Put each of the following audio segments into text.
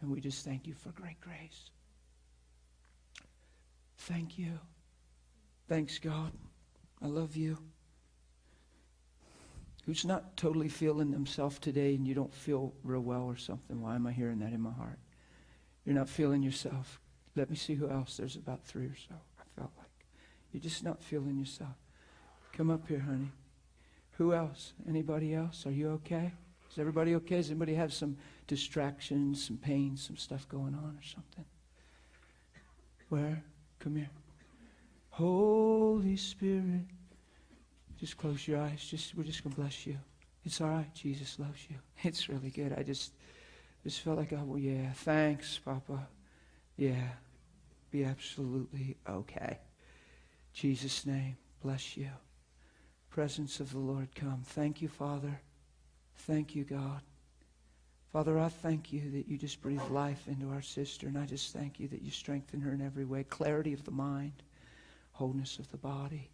And we just thank you for great grace. Thank you. Thanks, God. I love you. Who's not totally feeling themselves today and you don't feel real well or something? Why am I hearing that in my heart? You're not feeling yourself. Let me see who else. There's about three or so, I felt like. You're just not feeling yourself. Come up here, honey. Who else? Anybody else? Are you okay? Is everybody okay? Does anybody have some distractions, some pain, some stuff going on or something? Where? Come here. Holy Spirit. Just close your eyes. Just we're just gonna bless you. It's all right. Jesus loves you. It's really good. I just just felt like, oh yeah. Thanks, Papa. Yeah. Be absolutely okay. Jesus' name. Bless you. Presence of the Lord come. Thank you, Father. Thank you, God. Father, I thank you that you just breathe life into our sister, and I just thank you that you strengthen her in every way. Clarity of the mind, wholeness of the body.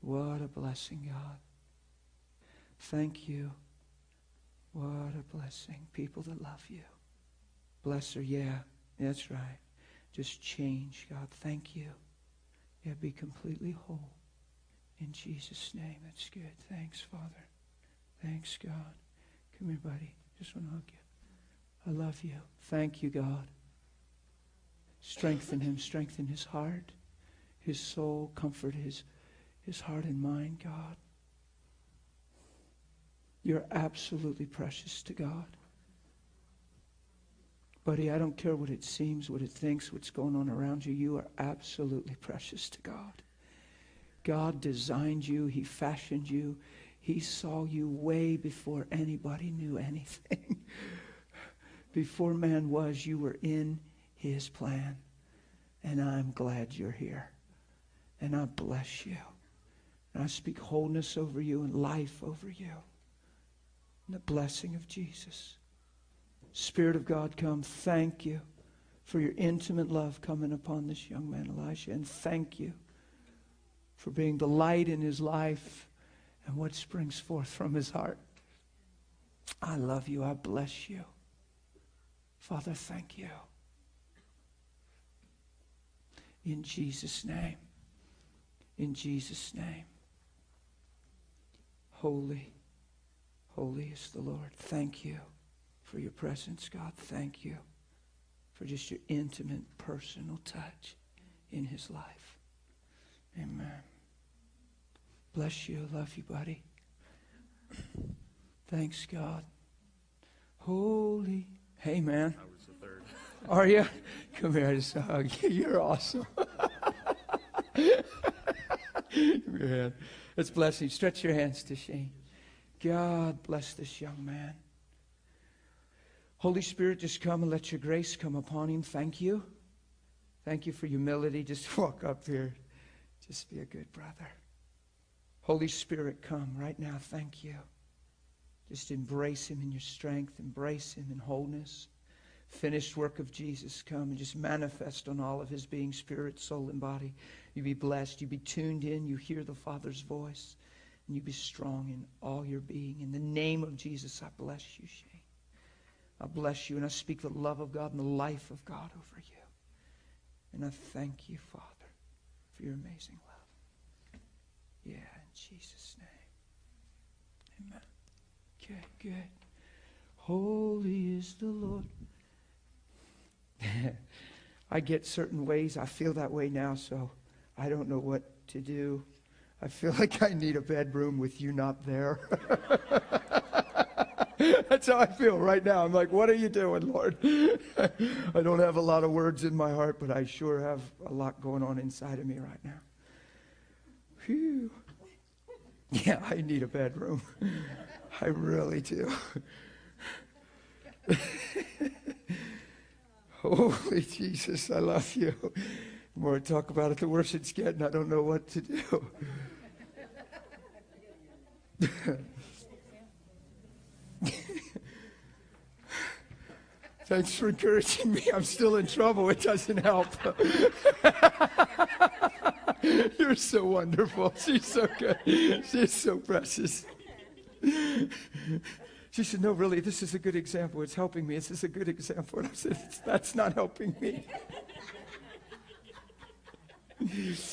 What a blessing, God. Thank you. What a blessing. People that love you. Bless her. Yeah, that's right. Just change, God. Thank you. Yeah, be completely whole. In Jesus' name. That's good. Thanks, Father. Thanks, God. Come here, buddy. Just want to hug you. I love you. Thank you, God. Strengthen him. Strengthen his heart, his soul. Comfort his his heart and mind, God. You're absolutely precious to God. Buddy, I don't care what it seems, what it thinks, what's going on around you. You are absolutely precious to God. God designed you, He fashioned you, He saw you way before anybody knew anything. before man was, you were in His plan. And I'm glad you're here. And I bless you. And I speak wholeness over you and life over you. And the blessing of Jesus. Spirit of God, come. Thank you for your intimate love coming upon this young man, Elisha. And thank you for being the light in his life and what springs forth from his heart. I love you. I bless you. Father, thank you. In Jesus' name. In Jesus' name. Holy, holy is the Lord. Thank you for your presence, God. Thank you for just your intimate, personal touch in his life. Amen. Bless you. Love you, buddy. Thanks, God. Holy. Hey, man. I was the third. Are you? Come here, I just hug you. You're awesome. Give me your hand. Let's bless you. Stretch your hands to Shane. God bless this young man. Holy Spirit, just come and let your grace come upon him. Thank you. Thank you for humility. Just walk up here. Just be a good brother. Holy Spirit, come right now. Thank you. Just embrace him in your strength, embrace him in wholeness. Finished work of Jesus, come and just manifest on all of his being, spirit, soul, and body. You be blessed. You be tuned in. You hear the Father's voice. And you be strong in all your being. In the name of Jesus, I bless you, Shane. I bless you and I speak the love of God and the life of God over you. And I thank you, Father, for your amazing love. Jesus' name. Amen. Okay, good. Holy is the Lord. I get certain ways. I feel that way now, so I don't know what to do. I feel like I need a bedroom with you not there. That's how I feel right now. I'm like, what are you doing, Lord? I don't have a lot of words in my heart, but I sure have a lot going on inside of me right now. Phew. Yeah, I need a bedroom. I really do. Holy Jesus, I love you. The more I talk about it, the worse it's getting. I don't know what to do. Thanks for encouraging me. I'm still in trouble. It doesn't help. You're so wonderful. She's so good. She's so precious. She said, No, really, this is a good example. It's helping me. This is a good example. And I said, That's not helping me.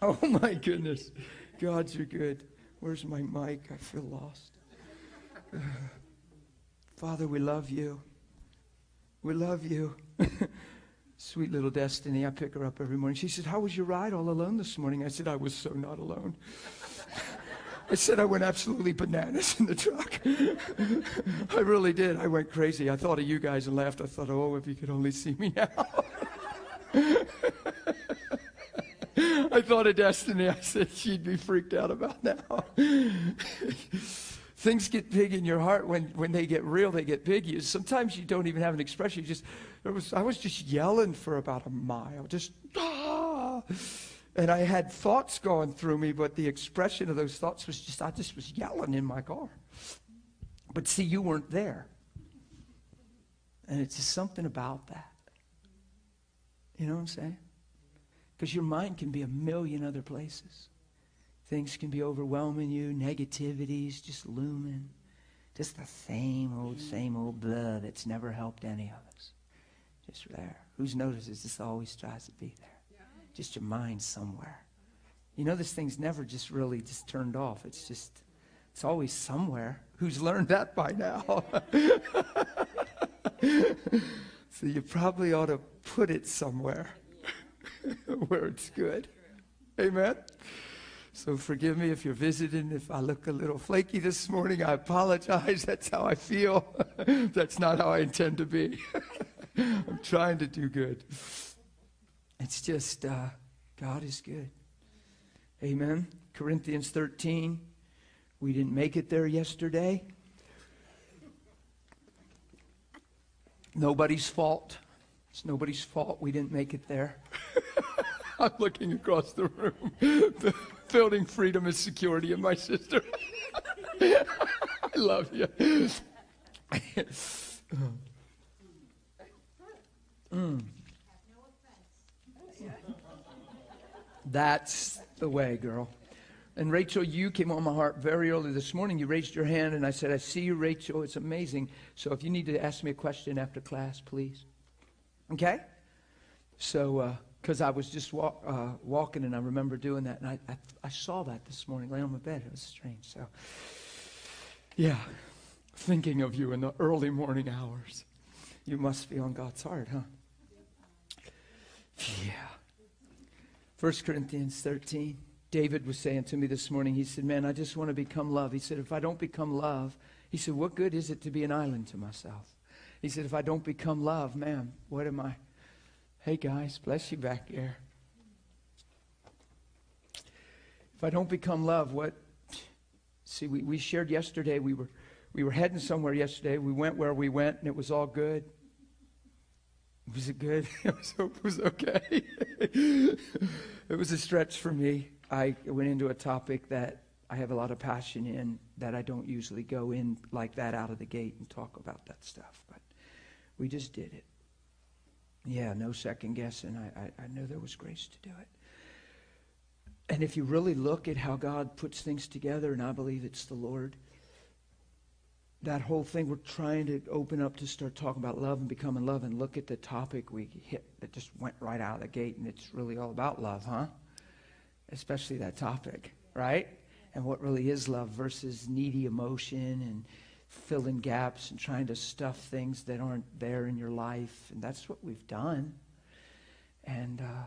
oh, my goodness. God, you're good. Where's my mic? I feel lost. Father, we love you. We love you. Sweet little Destiny. I pick her up every morning. She said, How was your ride all alone this morning? I said, I was so not alone. I said I went absolutely bananas in the truck. I really did. I went crazy. I thought of you guys and laughed. I thought, oh, if you could only see me now. I thought of Destiny. I said she'd be freaked out about now. Things get big in your heart when, when they get real, they get big. You, sometimes you don't even have an expression. You just, was, I was just yelling for about a mile. Just, ah. And I had thoughts going through me, but the expression of those thoughts was just, I just was yelling in my car. But see, you weren't there. And it's just something about that. You know what I'm saying? Because your mind can be a million other places. Things can be overwhelming you, negativities just looming. Just the same old, mm. same old blah that's never helped any of us. Just there. Who's noticed this always tries to be there? just your mind somewhere. You know, this thing's never just really just turned off. It's just, it's always somewhere. Who's learned that by now? so you probably ought to put it somewhere where it's good. Amen? So forgive me if you're visiting. If I look a little flaky this morning, I apologize. That's how I feel. That's not how I intend to be. I'm trying to do good. It's just, uh, God is good. Amen. Corinthians 13. We didn't make it there yesterday. Nobody's fault. It's nobody's fault we didn't make it there. I'm looking across the room, building freedom and security in my sister. I love you. mm. That's the way, girl. And Rachel, you came on my heart very early this morning. You raised your hand, and I said, I see you, Rachel. It's amazing. So if you need to ask me a question after class, please. Okay? So, because I was just walk, uh, walking, and I remember doing that, and I, I, I saw that this morning laying on my bed. It was strange. So, yeah, thinking of you in the early morning hours. You must be on God's heart, huh? Yeah. 1 Corinthians 13. David was saying to me this morning, he said, Man, I just want to become love. He said, If I don't become love, he said, What good is it to be an island to myself? He said, If I don't become love, man, what am I? Hey, guys, bless you back there. If I don't become love, what? See, we, we shared yesterday, we were, we were heading somewhere yesterday. We went where we went, and it was all good. Was it good? I hope it was okay. it was a stretch for me. I went into a topic that I have a lot of passion in that I don't usually go in like that out of the gate and talk about that stuff. But we just did it. Yeah, no second guessing. I, I, I know there was grace to do it. And if you really look at how God puts things together, and I believe it's the Lord, that whole thing we're trying to open up to start talking about love and becoming love and look at the topic we hit that just went right out of the gate and it's really all about love huh especially that topic right and what really is love versus needy emotion and filling gaps and trying to stuff things that aren't there in your life and that's what we've done and uh,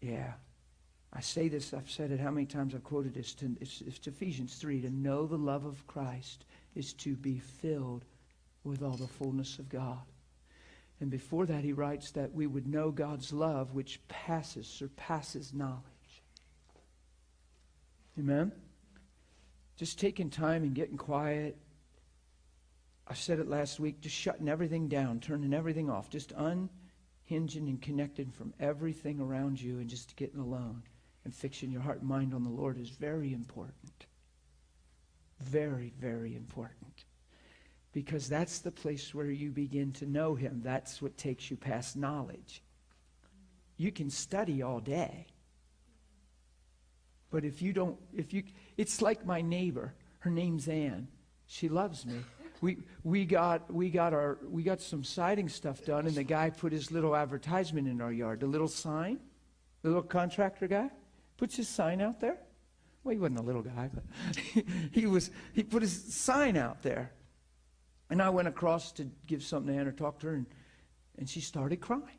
yeah i say this i've said it how many times i've quoted this to, it's, it's ephesians 3 to know the love of christ is to be filled with all the fullness of God. And before that, he writes that we would know God's love, which passes, surpasses knowledge. Amen? Just taking time and getting quiet. I said it last week, just shutting everything down, turning everything off, just unhinging and connecting from everything around you and just getting alone and fixing your heart and mind on the Lord is very important. Very, very important. Because that's the place where you begin to know Him. That's what takes you past knowledge. You can study all day. But if you don't, if you, it's like my neighbor. Her name's Ann. She loves me. We, we, got, we, got our, we got some siding stuff done, and the guy put his little advertisement in our yard, the little sign, the little contractor guy puts his sign out there. Well, he wasn't a little guy, but he, was, he put his sign out there. And I went across to give something to Ann or talk to her, and, and she started crying.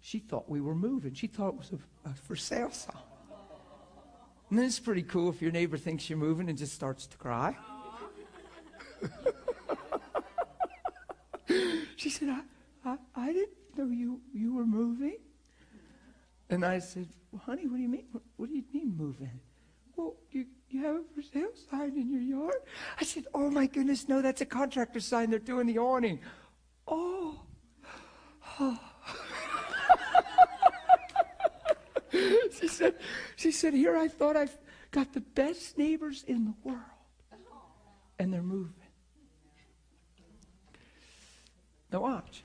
She thought we were moving. She thought it was a, a for sale sign. And then it's pretty cool if your neighbor thinks you're moving and just starts to cry. She said, I, I, I didn't know you, you were moving. And I said, well, honey, what do you mean? What, do you mean moving? Well, you, you have a for sale sign in your yard? I said, oh my goodness, no, that's a contractor sign. They're doing the awning. Oh. oh. she said, she said, here I thought I've got the best neighbors in the world. And they're moving. Now watch.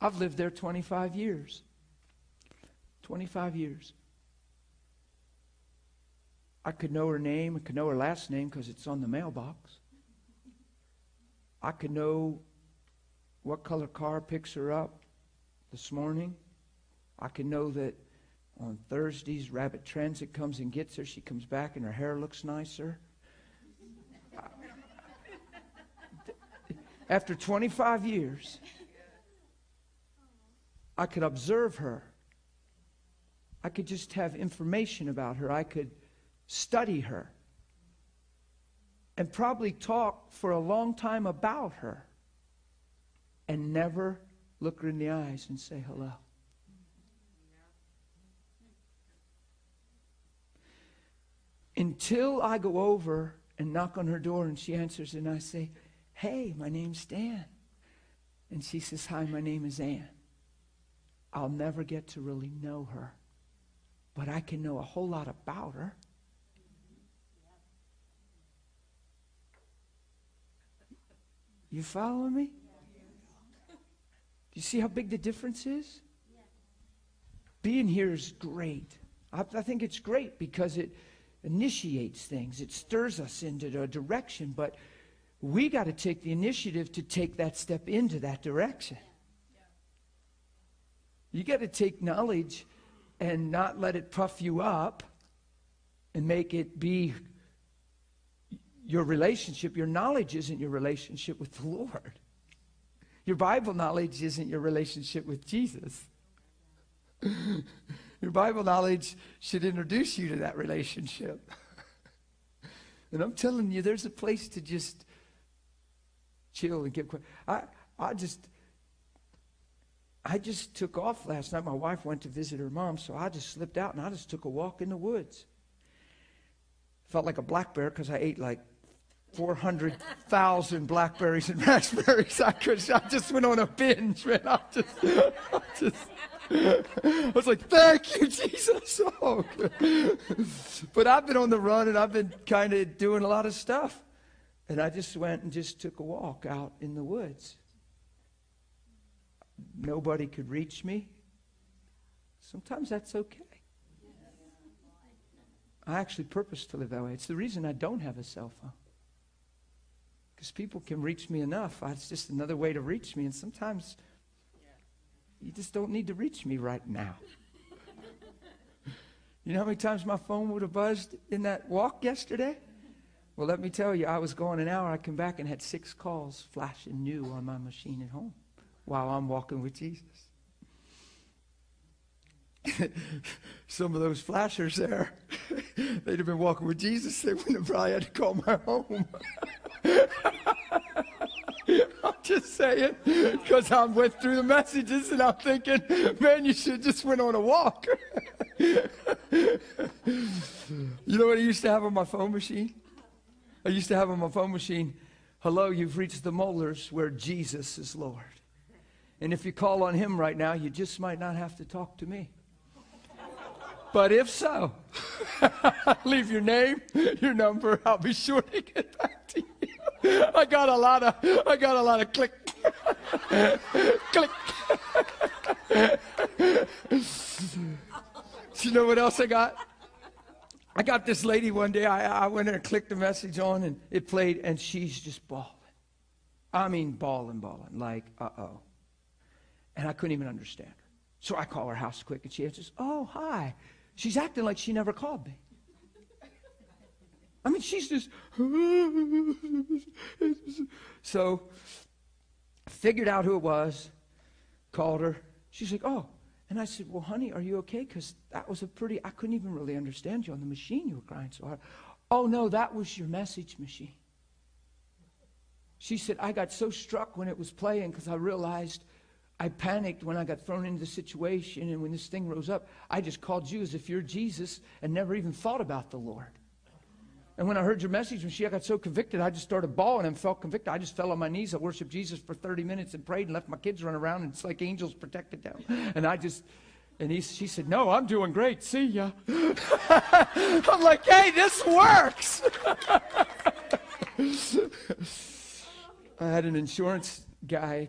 I've lived there 25 years. 25 years. I could know her name. I could know her last name because it's on the mailbox. I could know what color car picks her up this morning. I could know that on Thursdays, Rabbit Transit comes and gets her. She comes back and her hair looks nicer. After 25 years, I could observe her. I could just have information about her. I could study her and probably talk for a long time about her and never look her in the eyes and say hello. Until I go over and knock on her door and she answers and I say, Hey, my name's Dan. And she says, Hi, my name is Ann. I'll never get to really know her, but I can know a whole lot about her. You following me? Do you see how big the difference is? Being here is great. I, I think it's great because it initiates things, it stirs us into a direction, but we got to take the initiative to take that step into that direction. You got to take knowledge and not let it puff you up and make it be your relationship. Your knowledge isn't your relationship with the Lord. Your Bible knowledge isn't your relationship with Jesus. Your Bible knowledge should introduce you to that relationship. and I'm telling you, there's a place to just chill and get quiet. I, I just, I just took off last night. My wife went to visit her mom, so I just slipped out and I just took a walk in the woods. Felt like a black bear because I ate like 400,000 blackberries and raspberries. I could, I just went on a binge, man. I just, I just, I was like, thank you, Jesus. Oh, but I've been on the run and I've been kind of doing a lot of stuff. And I just went and just took a walk out in the woods. Nobody could reach me. Sometimes that's okay. I actually purpose to live that way. It's the reason I don't have a cell phone. Because people can reach me enough. It's just another way to reach me. And sometimes you just don't need to reach me right now. you know how many times my phone would have buzzed in that walk yesterday? Well, let me tell you, I was going an hour. I come back and had six calls flashing new on my machine at home while I'm walking with Jesus. Some of those flashers there, they'd have been walking with Jesus. They wouldn't have probably had to call my home. I'm just saying, because I went through the messages and I'm thinking, man, you should just went on a walk. you know what I used to have on my phone machine? I used to have on my phone machine, hello, you've reached the molars where Jesus is Lord. And if you call on him right now, you just might not have to talk to me. But if so, leave your name, your number. I'll be sure to get back to you. I got a lot of, I got a lot of click, click. Do you know what else I got? I got this lady one day. I, I went in and clicked the message on, and it played, and she's just bawling. I mean, bawling, bawling, like, uh oh. And I couldn't even understand her. So I call her house quick, and she answers, Oh, hi. She's acting like she never called me. I mean, she's just. so, figured out who it was, called her. She's like, Oh. And I said, Well, honey, are you okay? Because that was a pretty, I couldn't even really understand you on the machine. You were crying so hard. Oh, no, that was your message machine. She said, I got so struck when it was playing because I realized I panicked when I got thrown into the situation. And when this thing rose up, I just called you as if you're Jesus and never even thought about the Lord. And when I heard your message, when she got so convicted, I just started bawling and felt convicted. I just fell on my knees. I worshiped Jesus for 30 minutes and prayed and left my kids run around, and it's like angels protected them. And I just, and he, she said, No, I'm doing great. See ya. I'm like, Hey, this works. I had an insurance guy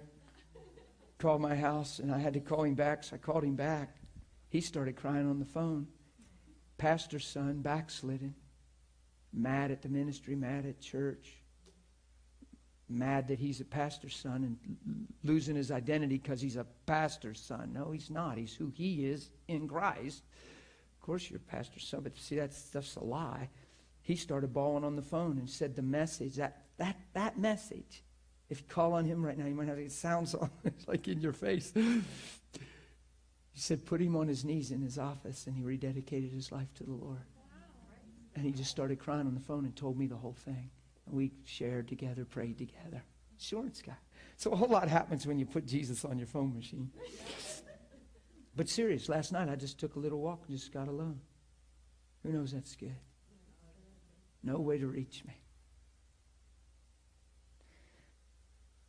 call my house, and I had to call him back, so I called him back. He started crying on the phone. Pastor's son, backslidden, mad at the ministry, mad at church, mad that he's a pastor's son and losing his identity because he's a pastor's son. No, he's not. He's who he is in Christ. Of course, you're a pastor's son, but see, that stuff's a lie. He started bawling on the phone and said the message, that, that, that message if you call on him right now, you might have it sounds like in your face. He said, put him on his knees in his office, and he rededicated his life to the Lord. And he just started crying on the phone and told me the whole thing. And we shared together, prayed together. Insurance guy. So a whole lot happens when you put Jesus on your phone machine. But serious, last night I just took a little walk and just got alone. Who knows that's good? No way to reach me.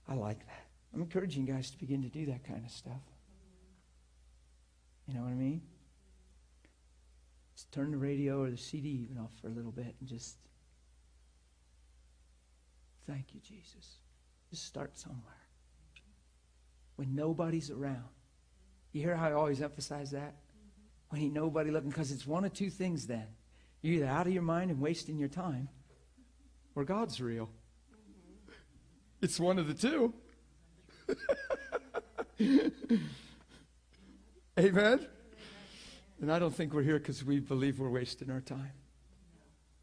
I like that. I'm encouraging guys to begin to do that kind of stuff. You know what I mean? Just turn the radio or the CD even off for a little bit and just thank you, Jesus. Just start somewhere. When nobody's around. You hear how I always emphasize that? When ain't nobody looking, because it's one of two things then. You're either out of your mind and wasting your time, or God's real. It's one of the two. Amen? And I don't think we're here because we believe we're wasting our time.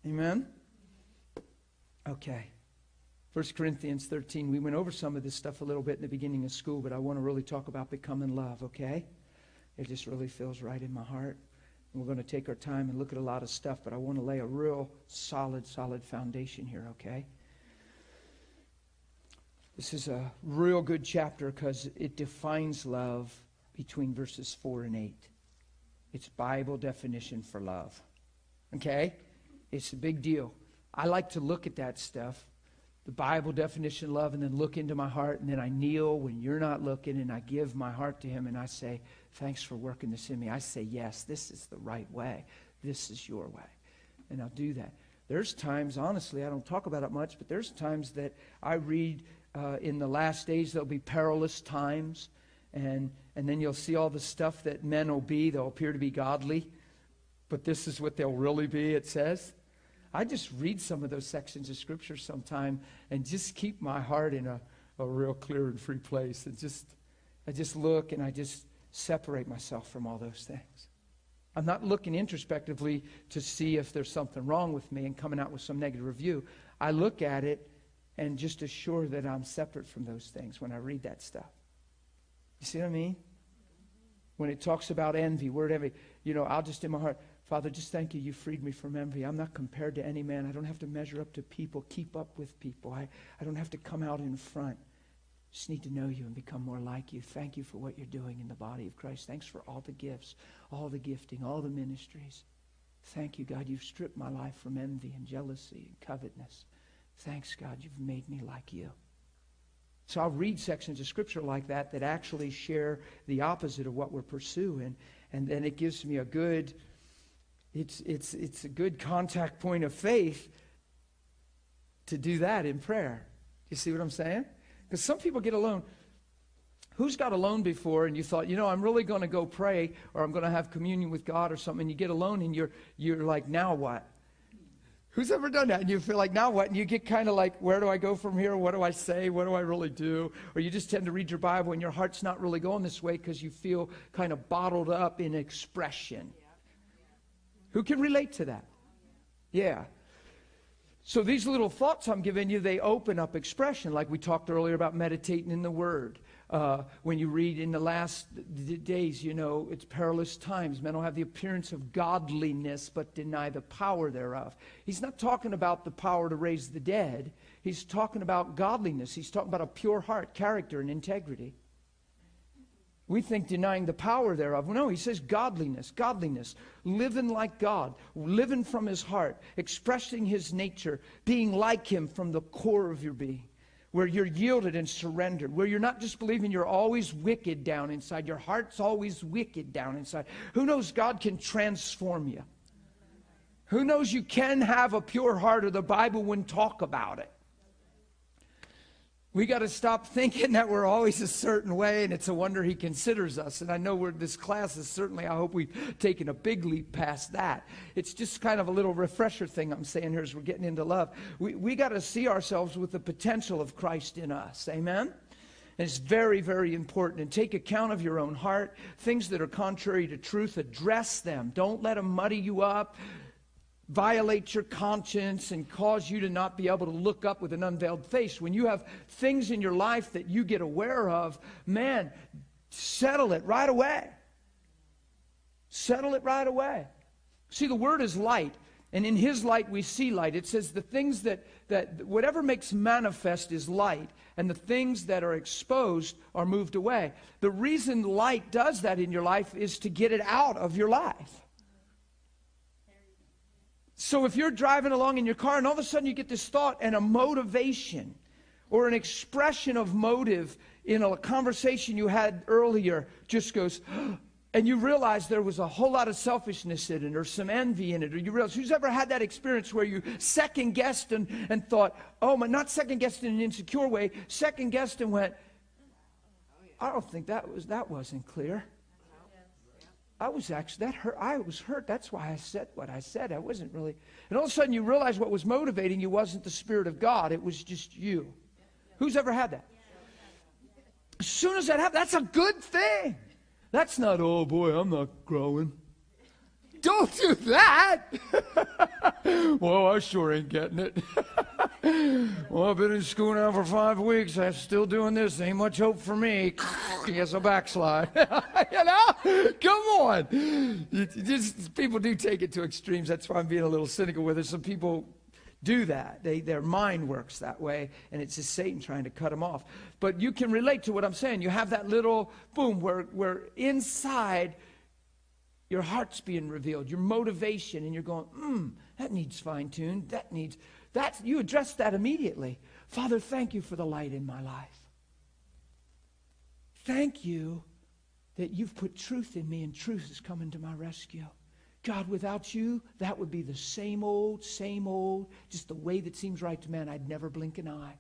Amen? Okay. 1 Corinthians 13. We went over some of this stuff a little bit in the beginning of school, but I want to really talk about becoming love, okay? It just really feels right in my heart. And we're going to take our time and look at a lot of stuff, but I want to lay a real solid, solid foundation here, okay? This is a real good chapter because it defines love between verses 4 and 8. It's Bible definition for love. Okay? It's a big deal. I like to look at that stuff, the Bible definition of love, and then look into my heart, and then I kneel when you're not looking, and I give my heart to Him, and I say, Thanks for working this in me. I say, Yes, this is the right way. This is your way. And I'll do that. There's times, honestly, I don't talk about it much, but there's times that I read uh, in the last days there'll be perilous times, and, and then you'll see all the stuff that men will be. They'll appear to be godly, but this is what they'll really be, it says. I just read some of those sections of Scripture sometime and just keep my heart in a, a real clear and free place. And just, I just look and I just separate myself from all those things. I'm not looking introspectively to see if there's something wrong with me and coming out with some negative review. I look at it and just assure that I'm separate from those things when I read that stuff. You see what I mean? When it talks about envy, word envy, you know, I'll just in my heart, Father, just thank you. You freed me from envy. I'm not compared to any man. I don't have to measure up to people, keep up with people. I, I don't have to come out in front. Just need to know you and become more like you. Thank you for what you're doing in the body of Christ. Thanks for all the gifts, all the gifting, all the ministries. Thank you, God. You've stripped my life from envy and jealousy and covetousness. Thanks, God, you've made me like you. So I'll read sections of Scripture like that that actually share the opposite of what we're pursuing. And then it gives me a good, it's, it's, it's a good contact point of faith to do that in prayer. You see what I'm saying? Because some people get alone. Who's got alone before and you thought, you know, I'm really going to go pray or I'm going to have communion with God or something, and you get alone and you're, you're like, now what? Who's ever done that? And you feel like, now what? And you get kind of like, where do I go from here? What do I say? What do I really do? Or you just tend to read your Bible and your heart's not really going this way because you feel kind of bottled up in expression. Who can relate to that? Yeah. So these little thoughts I'm giving you, they open up expression, like we talked earlier about meditating in the Word. Uh, when you read in the last days, you know, it's perilous times. Men will have the appearance of godliness, but deny the power thereof. He's not talking about the power to raise the dead. He's talking about godliness. He's talking about a pure heart, character, and integrity. We think denying the power thereof. No, he says godliness, godliness, living like God, living from his heart, expressing his nature, being like him from the core of your being where you're yielded and surrendered, where you're not just believing you're always wicked down inside, your heart's always wicked down inside. Who knows God can transform you? Who knows you can have a pure heart or the Bible wouldn't talk about it? We got to stop thinking that we're always a certain way and it's a wonder he considers us. And I know we're, this class is certainly, I hope we've taken a big leap past that. It's just kind of a little refresher thing I'm saying here as we're getting into love. We, we got to see ourselves with the potential of Christ in us. Amen? And it's very, very important. And take account of your own heart. Things that are contrary to truth, address them. Don't let them muddy you up violate your conscience and cause you to not be able to look up with an unveiled face. When you have things in your life that you get aware of, man, settle it right away. Settle it right away. See, the word is light, and in his light we see light. It says the things that, that whatever makes manifest is light, and the things that are exposed are moved away. The reason light does that in your life is to get it out of your life. So if you're driving along in your car and all of a sudden you get this thought and a motivation or an expression of motive in a conversation you had earlier just goes, and you realize there was a whole lot of selfishness in it or some envy in it, or you realize who's ever had that experience where you second guessed and, and thought, oh, my, not second guessed in an insecure way, second guessed and went, I don't think that was that wasn't clear. I was actually that hurt. I was hurt. That's why I said what I said. I wasn't really. And all of a sudden, you realize what was motivating you wasn't the Spirit of God. It was just you. Who's ever had that? As soon as that happens, that's a good thing. That's not. Oh boy, I'm not growing. Don't do that. well, I sure ain't getting it. well, I've been in school now for five weeks. I'm still doing this. Ain't much hope for me. Guess I'll backslide. you know? Come on. just, people do take it to extremes. That's why I'm being a little cynical with it. Some people do that. They, their mind works that way, and it's just Satan trying to cut them off. But you can relate to what I'm saying. You have that little boom where, where inside your heart's being revealed, your motivation, and you're going, hmm, that needs fine tuned. That needs, that's, you address that immediately. Father, thank you for the light in my life. Thank you that you've put truth in me and truth is coming to my rescue. God, without you, that would be the same old, same old, just the way that seems right to man. I'd never blink an eye.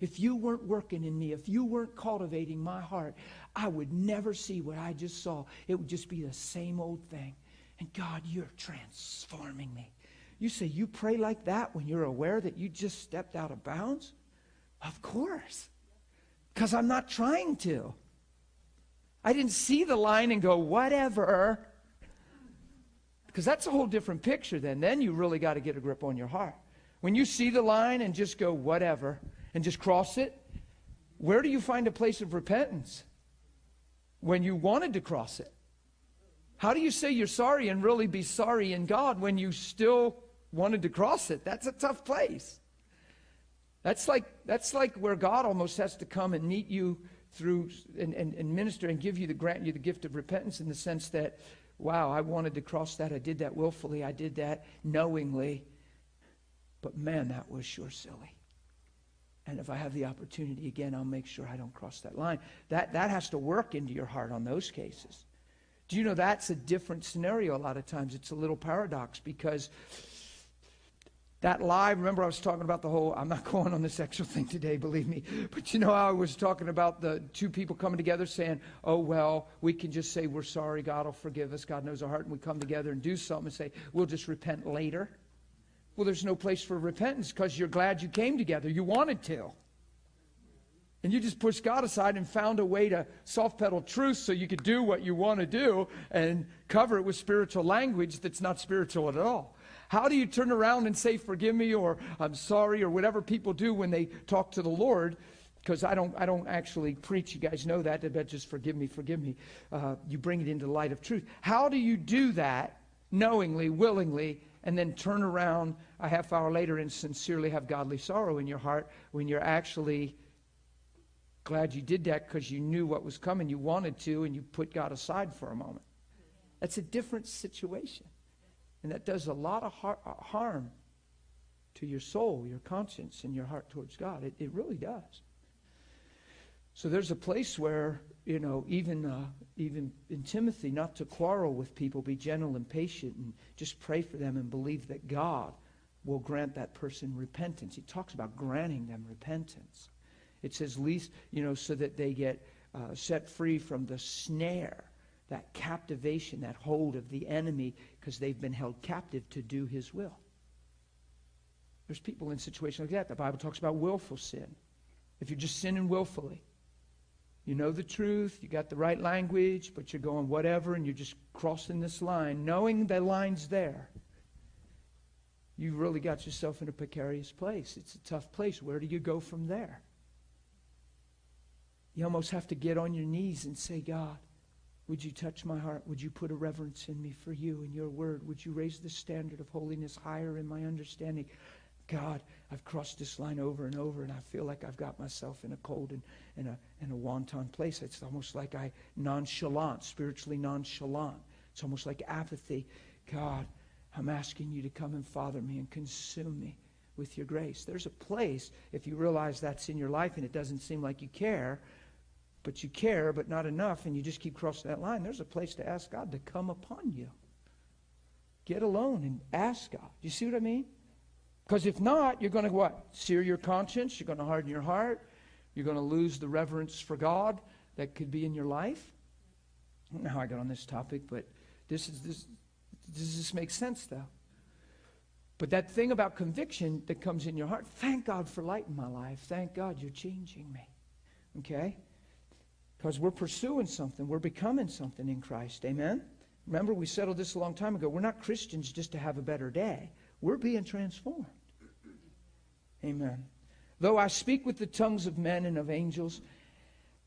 If you weren't working in me, if you weren't cultivating my heart, I would never see what I just saw. It would just be the same old thing. And God, you're transforming me. You say you pray like that when you're aware that you just stepped out of bounds? Of course. Because I'm not trying to. I didn't see the line and go, whatever. Because that's a whole different picture then. Then you really got to get a grip on your heart. When you see the line and just go, whatever, and just cross it, where do you find a place of repentance? When you wanted to cross it. How do you say you're sorry and really be sorry in God when you still wanted to cross it? That's a tough place. That's like, that's like where God almost has to come and meet you through and, and, and minister and give you the grant you the gift of repentance in the sense that, wow, I wanted to cross that. I did that willfully. I did that knowingly. But man, that was sure silly. And if I have the opportunity again, I'll make sure I don't cross that line. That, that has to work into your heart on those cases. Do you know that's a different scenario a lot of times? It's a little paradox because that lie, remember I was talking about the whole, I'm not going on the sexual thing today, believe me. But you know I was talking about the two people coming together saying, oh, well, we can just say we're sorry, God will forgive us, God knows our heart, and we come together and do something and say, we'll just repent later. Well, there's no place for repentance because you're glad you came together. You wanted to. And you just pushed God aside and found a way to soft pedal truth so you could do what you want to do and cover it with spiritual language that's not spiritual at all. How do you turn around and say, Forgive me, or I'm sorry, or whatever people do when they talk to the Lord? Because I don't, I don't actually preach. You guys know that. But just forgive me, forgive me. Uh, you bring it into the light of truth. How do you do that knowingly, willingly, and then turn around a half hour later and sincerely have godly sorrow in your heart when you're actually glad you did that because you knew what was coming, you wanted to, and you put God aside for a moment? That's a different situation. And that does a lot of har- uh, harm to your soul, your conscience, and your heart towards God. It, it really does. So there's a place where, you know, even, uh, even in Timothy, not to quarrel with people, be gentle and patient, and just pray for them and believe that God will grant that person repentance. He talks about granting them repentance. It says, least, you know, so that they get uh, set free from the snare that captivation, that hold of the enemy, because they've been held captive to do his will. There's people in situations like that. The Bible talks about willful sin. If you're just sinning willfully, you know the truth, you got the right language, but you're going whatever, and you're just crossing this line, knowing the line's there. You've really got yourself in a precarious place. It's a tough place. Where do you go from there? You almost have to get on your knees and say, God, would you touch my heart? Would you put a reverence in me for you and your word? Would you raise the standard of holiness higher in my understanding? God, I've crossed this line over and over, and I feel like I've got myself in a cold and, and, a, a wanton place. It's almost like I nonchalant, spiritually nonchalant. It's almost like apathy. God, I'm asking you to come and father me and consume me with your grace. There's a place, if you realize that's in your life and it doesn't seem like you care, but you care, but not enough, and you just keep crossing that line, there's a place to ask God to come upon you. Get alone and ask God. Do you see what I mean? Because if not, you're going to what? Sear your conscience. You're going to harden your heart. You're going to lose the reverence for God that could be in your life. I don't know how I got on this topic, but this is this. Does this make sense, though? But that thing about conviction that comes in your heart, thank God for light in my life. Thank God you're changing me. Okay? Because we're pursuing something, we're becoming something in Christ. Amen? Remember, we settled this a long time ago. We're not Christians just to have a better day, we're being transformed. Amen. Though I speak with the tongues of men and of angels,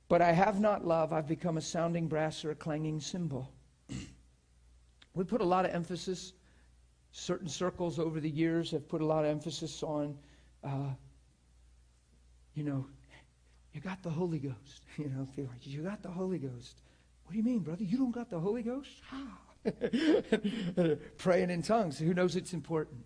but I have not love, I've become a sounding brass or a clanging cymbal. we put a lot of emphasis, certain circles over the years have put a lot of emphasis on, uh, you know, you got the Holy Ghost. You know, people like, you got the Holy Ghost. What do you mean, brother? You don't got the Holy Ghost? Praying in tongues. Who knows it's important?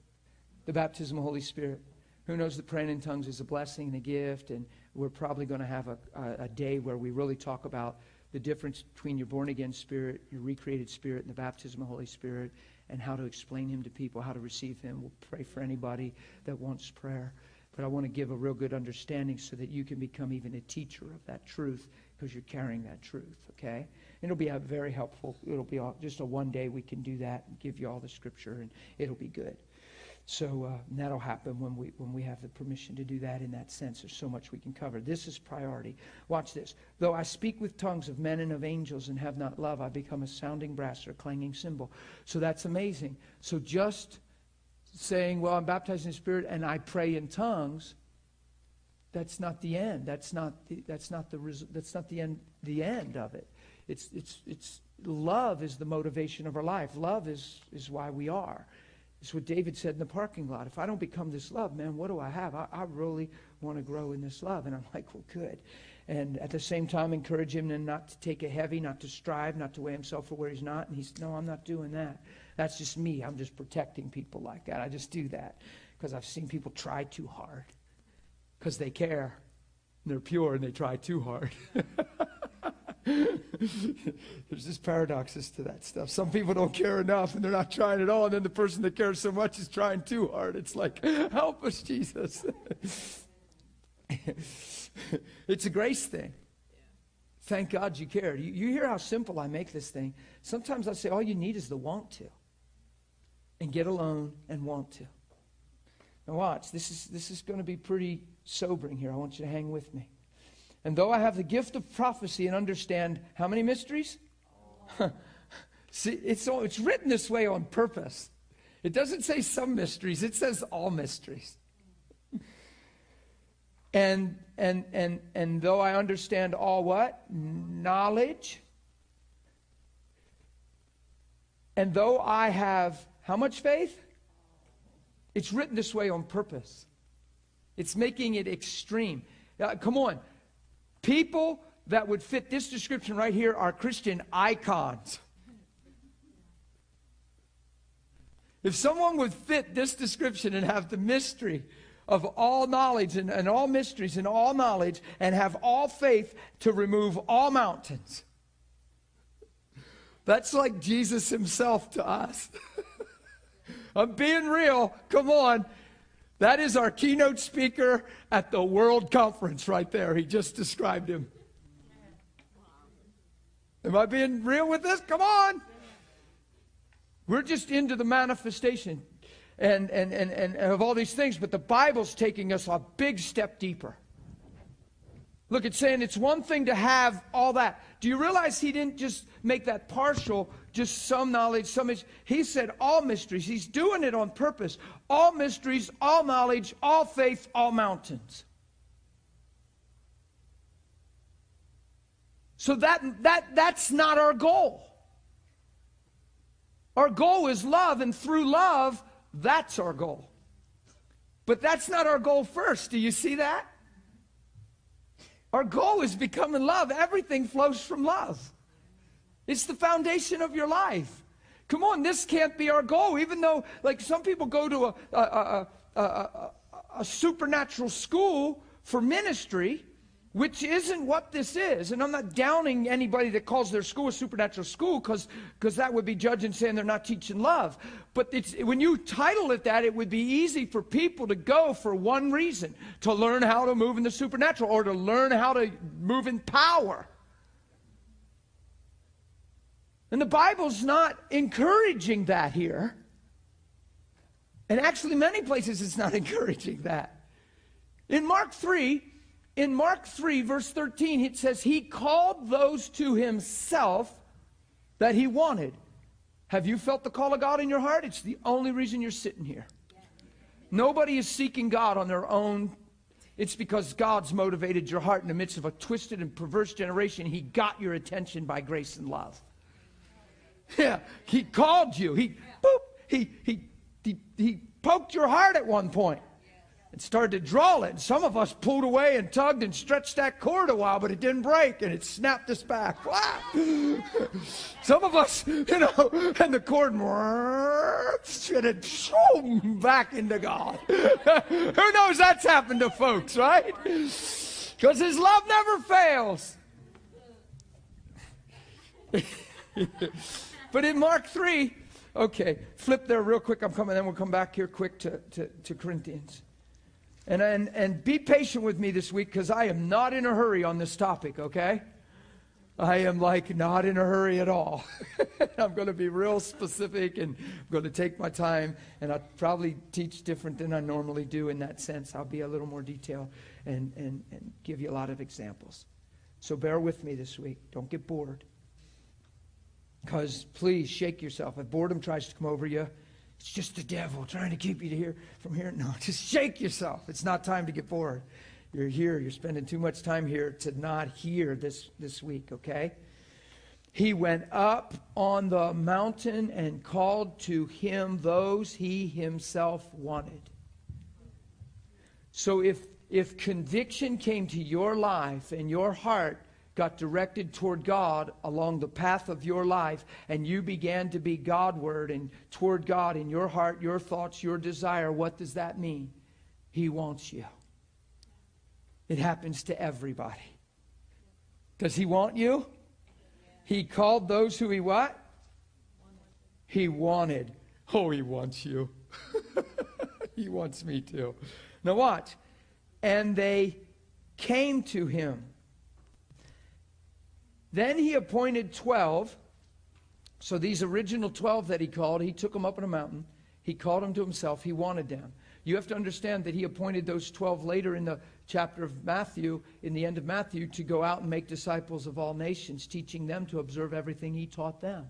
The baptism of the Holy Spirit. Who knows that praying in tongues is a blessing and a gift? And we're probably going to have a, a, a day where we really talk about the difference between your born again spirit, your recreated spirit, and the baptism of the Holy Spirit, and how to explain Him to people, how to receive Him. We'll pray for anybody that wants prayer. But I want to give a real good understanding so that you can become even a teacher of that truth because you're carrying that truth, okay? It'll be a very helpful. It'll be all, just a one day we can do that and give you all the scripture, and it'll be good. So uh, that'll happen when we when we have the permission to do that in that sense. There's so much we can cover. This is priority. Watch this. Though I speak with tongues of men and of angels and have not love, I become a sounding brass or a clanging cymbal. So that's amazing. So just saying, well, I'm baptized in the Spirit and I pray in tongues, that's not the end. That's not the, that's not the, that's not the end, the end of it. It's, it's, it's, love is the motivation of our life. Love is, is why we are. It's what David said in the parking lot. If I don't become this love, man, what do I have? I, I really want to grow in this love. And I'm like, well, good. And at the same time, encourage him to not to take it heavy, not to strive, not to weigh himself for where he's not. And he's, no, I'm not doing that. That's just me. I'm just protecting people like that. I just do that because I've seen people try too hard because they care. And they're pure and they try too hard. There's just paradoxes to that stuff. Some people don't care enough and they're not trying at all. And then the person that cares so much is trying too hard. It's like, help us, Jesus. it's a grace thing. Thank God you cared. You, you hear how simple I make this thing. Sometimes I say all you need is the want to and get alone and want to. Now watch, this is, this is going to be pretty sobering here. I want you to hang with me. And though I have the gift of prophecy and understand how many mysteries? See, it's, it's written this way on purpose. It doesn't say some mysteries, it says all mysteries. and and and and though I understand all what? Knowledge. And though I have how much faith? It's written this way on purpose. It's making it extreme. Uh, come on. People that would fit this description right here are Christian icons. If someone would fit this description and have the mystery of all knowledge and, and, all mysteries and all knowledge and have all faith to remove all mountains, that's like Jesus himself to us. I'm being real. Come on. That is our keynote speaker at the World Conference right there. He just described him. Am I being real with this? Come on. We're just into the manifestation and, and, and, and of all these things, but the Bible's taking us a big step deeper. Look, it's saying it's one thing to have all that. Do you realize he didn't just make that partial, just some knowledge, some. He said all mysteries. He's doing it on purpose. All mysteries, all knowledge, all faith, all mountains. So that, that, that's not our goal. Our goal is love, and through love, that's our goal. But that's not our goal first. Do you see that? Our goal is becoming love. Everything flows from love. It's the foundation of your life. Come on, this can't be our goal, even though, like, some people go to a, a, a, a, a supernatural school for ministry which isn't what this is. And I'm not downing anybody that calls their school a supernatural school because cause that would be judging saying they're not teaching love. But when you title it that, it would be easy for people to go for one reason to learn how to move in the supernatural or to learn how to move in power. And the Bible's not encouraging that here. And actually, many places it's not encouraging that. In Mark 3, in Mark 3, verse 13, it says, He called those to Himself that He wanted. Have you felt the call of God in your heart? It's the only reason you're sitting here. Nobody is seeking God on their own. It's because God's motivated your heart in the midst of a twisted and perverse generation. He got your attention by grace and love. Yeah, He called you. He, boop, he, he, he, he poked your heart at one point and started to draw it. And some of us pulled away and tugged and stretched that cord a while, but it didn't break and it snapped us back. some of us, you know, and the cord and it back into God. Who knows that's happened to folks, right? Because his love never fails. But in Mark 3, okay, flip there real quick. I'm coming, then we'll come back here quick to, to, to Corinthians. And, and, and be patient with me this week because I am not in a hurry on this topic, okay? I am like not in a hurry at all. I'm going to be real specific and I'm going to take my time and I'll probably teach different than I normally do in that sense. I'll be a little more detailed and, and, and give you a lot of examples. So bear with me this week. Don't get bored. Because please shake yourself. If boredom tries to come over you, it's just the devil trying to keep you to hear from here. No, just shake yourself. It's not time to get bored. You're here. You're spending too much time here to not hear this, this week, okay? He went up on the mountain and called to him those he himself wanted. So if if conviction came to your life and your heart got directed toward God along the path of your life, and you began to be Godward and toward God in your heart, your thoughts, your desire, what does that mean? He wants you. It happens to everybody. Does he want you? He called those who he what? He wanted. Oh, he wants you. he wants me too. Now watch. And they came to him. Then he appointed 12. So these original 12 that he called, he took them up on a mountain. He called them to himself. He wanted them. You have to understand that he appointed those 12 later in the chapter of Matthew, in the end of Matthew, to go out and make disciples of all nations, teaching them to observe everything he taught them.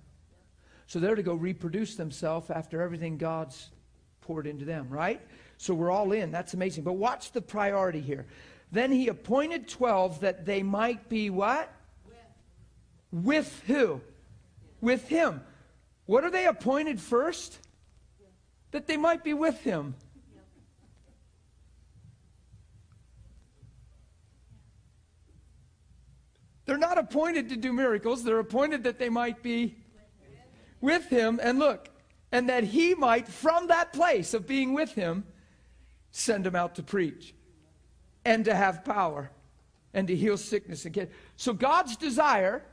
So they're to go reproduce themselves after everything God's poured into them, right? So we're all in. That's amazing. But watch the priority here. Then he appointed 12 that they might be what? With, who? With him. What are they appointed first? That they might be with him. They're not appointed to do miracles. They're appointed that they might be with him. And look, and that he might, from that place of being with him, send them out to preach and to have power and to heal sickness and get. So God's desire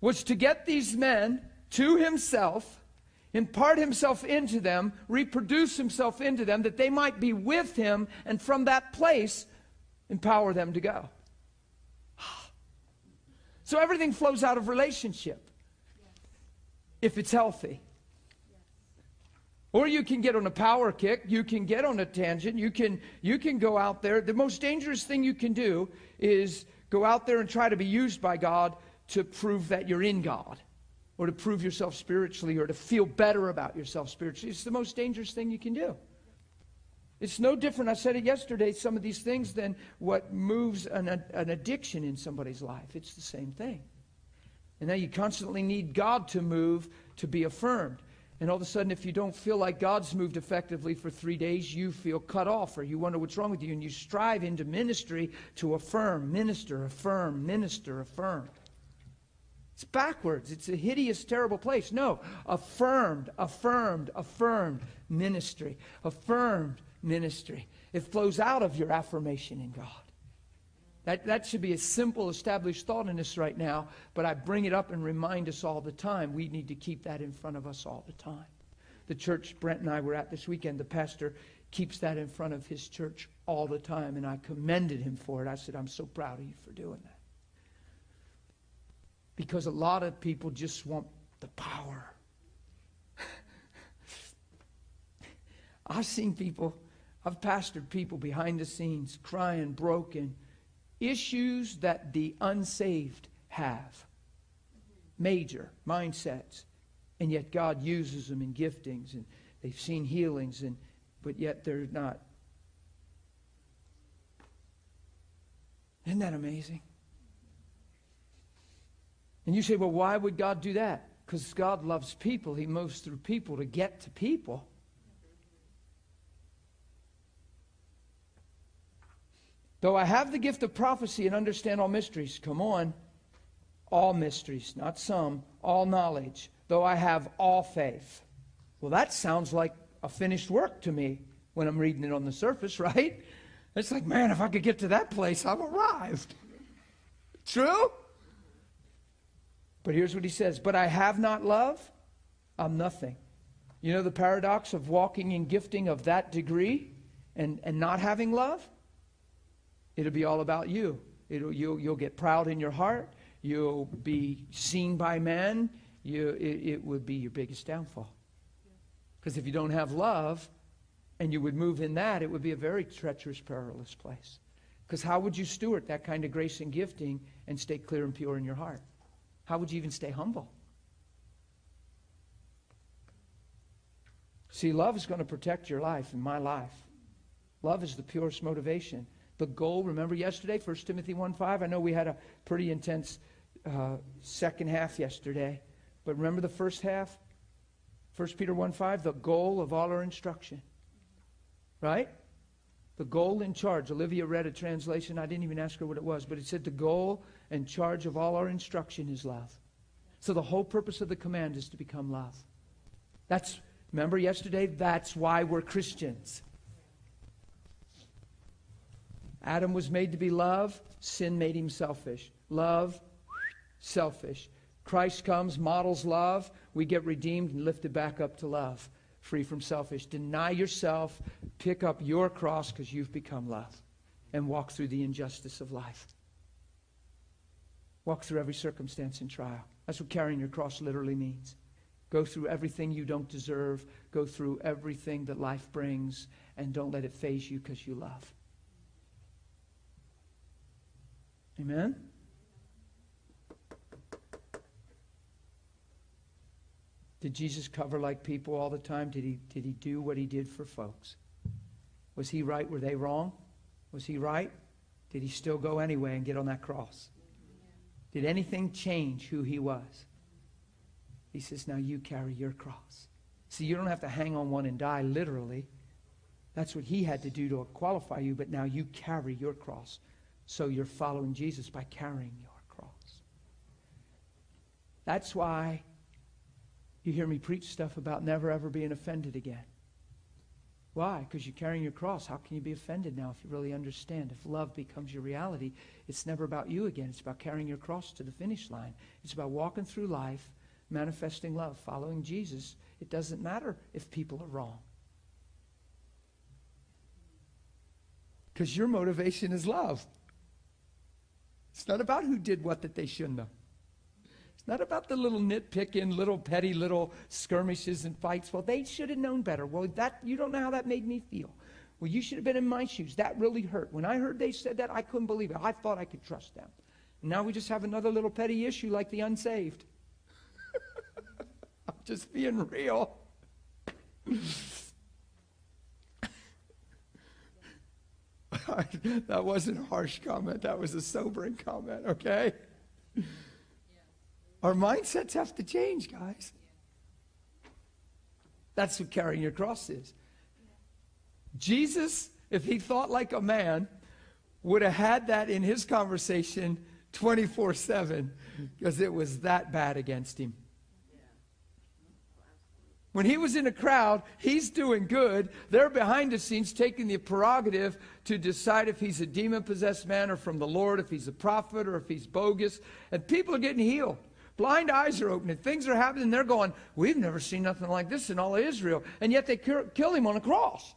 was to get these men to himself, impart himself into them, reproduce himself into them, that they might be with him, and from that place, empower them to go. So everything flows out of relationship if it's healthy. Or you can get on a power kick, you can get on a tangent, you can you can go out there. The most dangerous thing you can do is go out there and try to be used by God to prove that you're in God or to prove yourself spiritually or to feel better about yourself spiritually. It's the most dangerous thing you can do. It's no different, I said it yesterday, some of these things than what moves an, an addiction in somebody's life. It's the same thing. And now you constantly need God to move to be affirmed. And all of a sudden, if you don't feel like God's moved effectively for three days, you feel cut off or you wonder what's wrong with you. And you strive into ministry to affirm, minister, affirm, minister, affirm. It's backwards. It's a hideous, terrible place. No, affirmed, affirmed, affirmed ministry. Affirmed ministry. It flows out of your affirmation in God. That, that should be a simple, established thought in us right now, but I bring it up and remind us all the time. We need to keep that in front of us all the time. The church Brent and I were at this weekend, the pastor keeps that in front of his church all the time, and I commended him for it. I said, I'm so proud of you for doing that. Because a lot of people just want the power. I've seen people, I've pastored people behind the scenes crying, broken issues that the unsaved have. Major mindsets. And yet God uses them in giftings and they've seen healings and but yet they're not. Isn't that amazing? And you say, well, why would God do that? Because God loves people. He moves through people to get to people. Though I have the gift of prophecy and understand all mysteries, come on, all mysteries, not some, all knowledge, though I have all faith. Well, that sounds like a finished work to me when I'm reading it on the surface, right? It's like, man, if I could get to that place, I've arrived. True? But here's what he says But I have not love, I'm nothing. You know the paradox of walking in gifting of that degree and, and not having love? It'll be all about you. It'll, you'll, you'll get proud in your heart. You'll be seen by men. You, it, it would be your biggest downfall. Because if you don't have love and you would move in that, it would be a very treacherous, perilous place. Because how would you steward that kind of grace and gifting and stay clear and pure in your heart? How would you even stay humble? See, love is going to protect your life and my life. Love is the purest motivation. The goal, remember yesterday, 1 Timothy 1 5? I know we had a pretty intense uh, second half yesterday, but remember the first half? 1 Peter 1 5, the goal of all our instruction. Right? The goal in charge. Olivia read a translation. I didn't even ask her what it was, but it said the goal and charge of all our instruction is love. So the whole purpose of the command is to become love. That's, remember yesterday? That's why we're Christians. Adam was made to be love, sin made him selfish. Love, selfish. Christ comes, models love, we get redeemed and lifted back up to love, free from selfish. Deny yourself, pick up your cross because you've become love, and walk through the injustice of life. Walk through every circumstance and trial. That's what carrying your cross literally means. Go through everything you don't deserve. go through everything that life brings and don't let it faze you because you love. Amen? Did Jesus cover like people all the time? Did he, did he do what he did for folks? Was he right? Were they wrong? Was he right? Did he still go anyway and get on that cross? Did anything change who he was? He says, Now you carry your cross. See, you don't have to hang on one and die literally. That's what he had to do to qualify you, but now you carry your cross. So you're following Jesus by carrying your cross. That's why you hear me preach stuff about never ever being offended again. Why? Because you're carrying your cross. How can you be offended now if you really understand? If love becomes your reality, it's never about you again. It's about carrying your cross to the finish line. It's about walking through life, manifesting love, following Jesus. It doesn't matter if people are wrong. Because your motivation is love. It's not about who did what that they shouldn't have not about the little nitpicking, little petty little skirmishes and fights. Well, they should have known better. Well, that you don't know how that made me feel. Well, you should have been in my shoes. That really hurt. When I heard they said that, I couldn't believe it. I thought I could trust them. Now we just have another little petty issue like the unsaved. I'm just being real. that wasn't a harsh comment. That was a sobering comment, okay? Our mindsets have to change, guys. That's what carrying your cross is. Jesus, if he thought like a man, would have had that in his conversation 24 7 because it was that bad against him. When he was in a crowd, he's doing good. They're behind the scenes taking the prerogative to decide if he's a demon possessed man or from the Lord, if he's a prophet or if he's bogus. And people are getting healed. Blind eyes are opening. Things are happening. They're going, We've never seen nothing like this in all of Israel. And yet they kill him on a cross.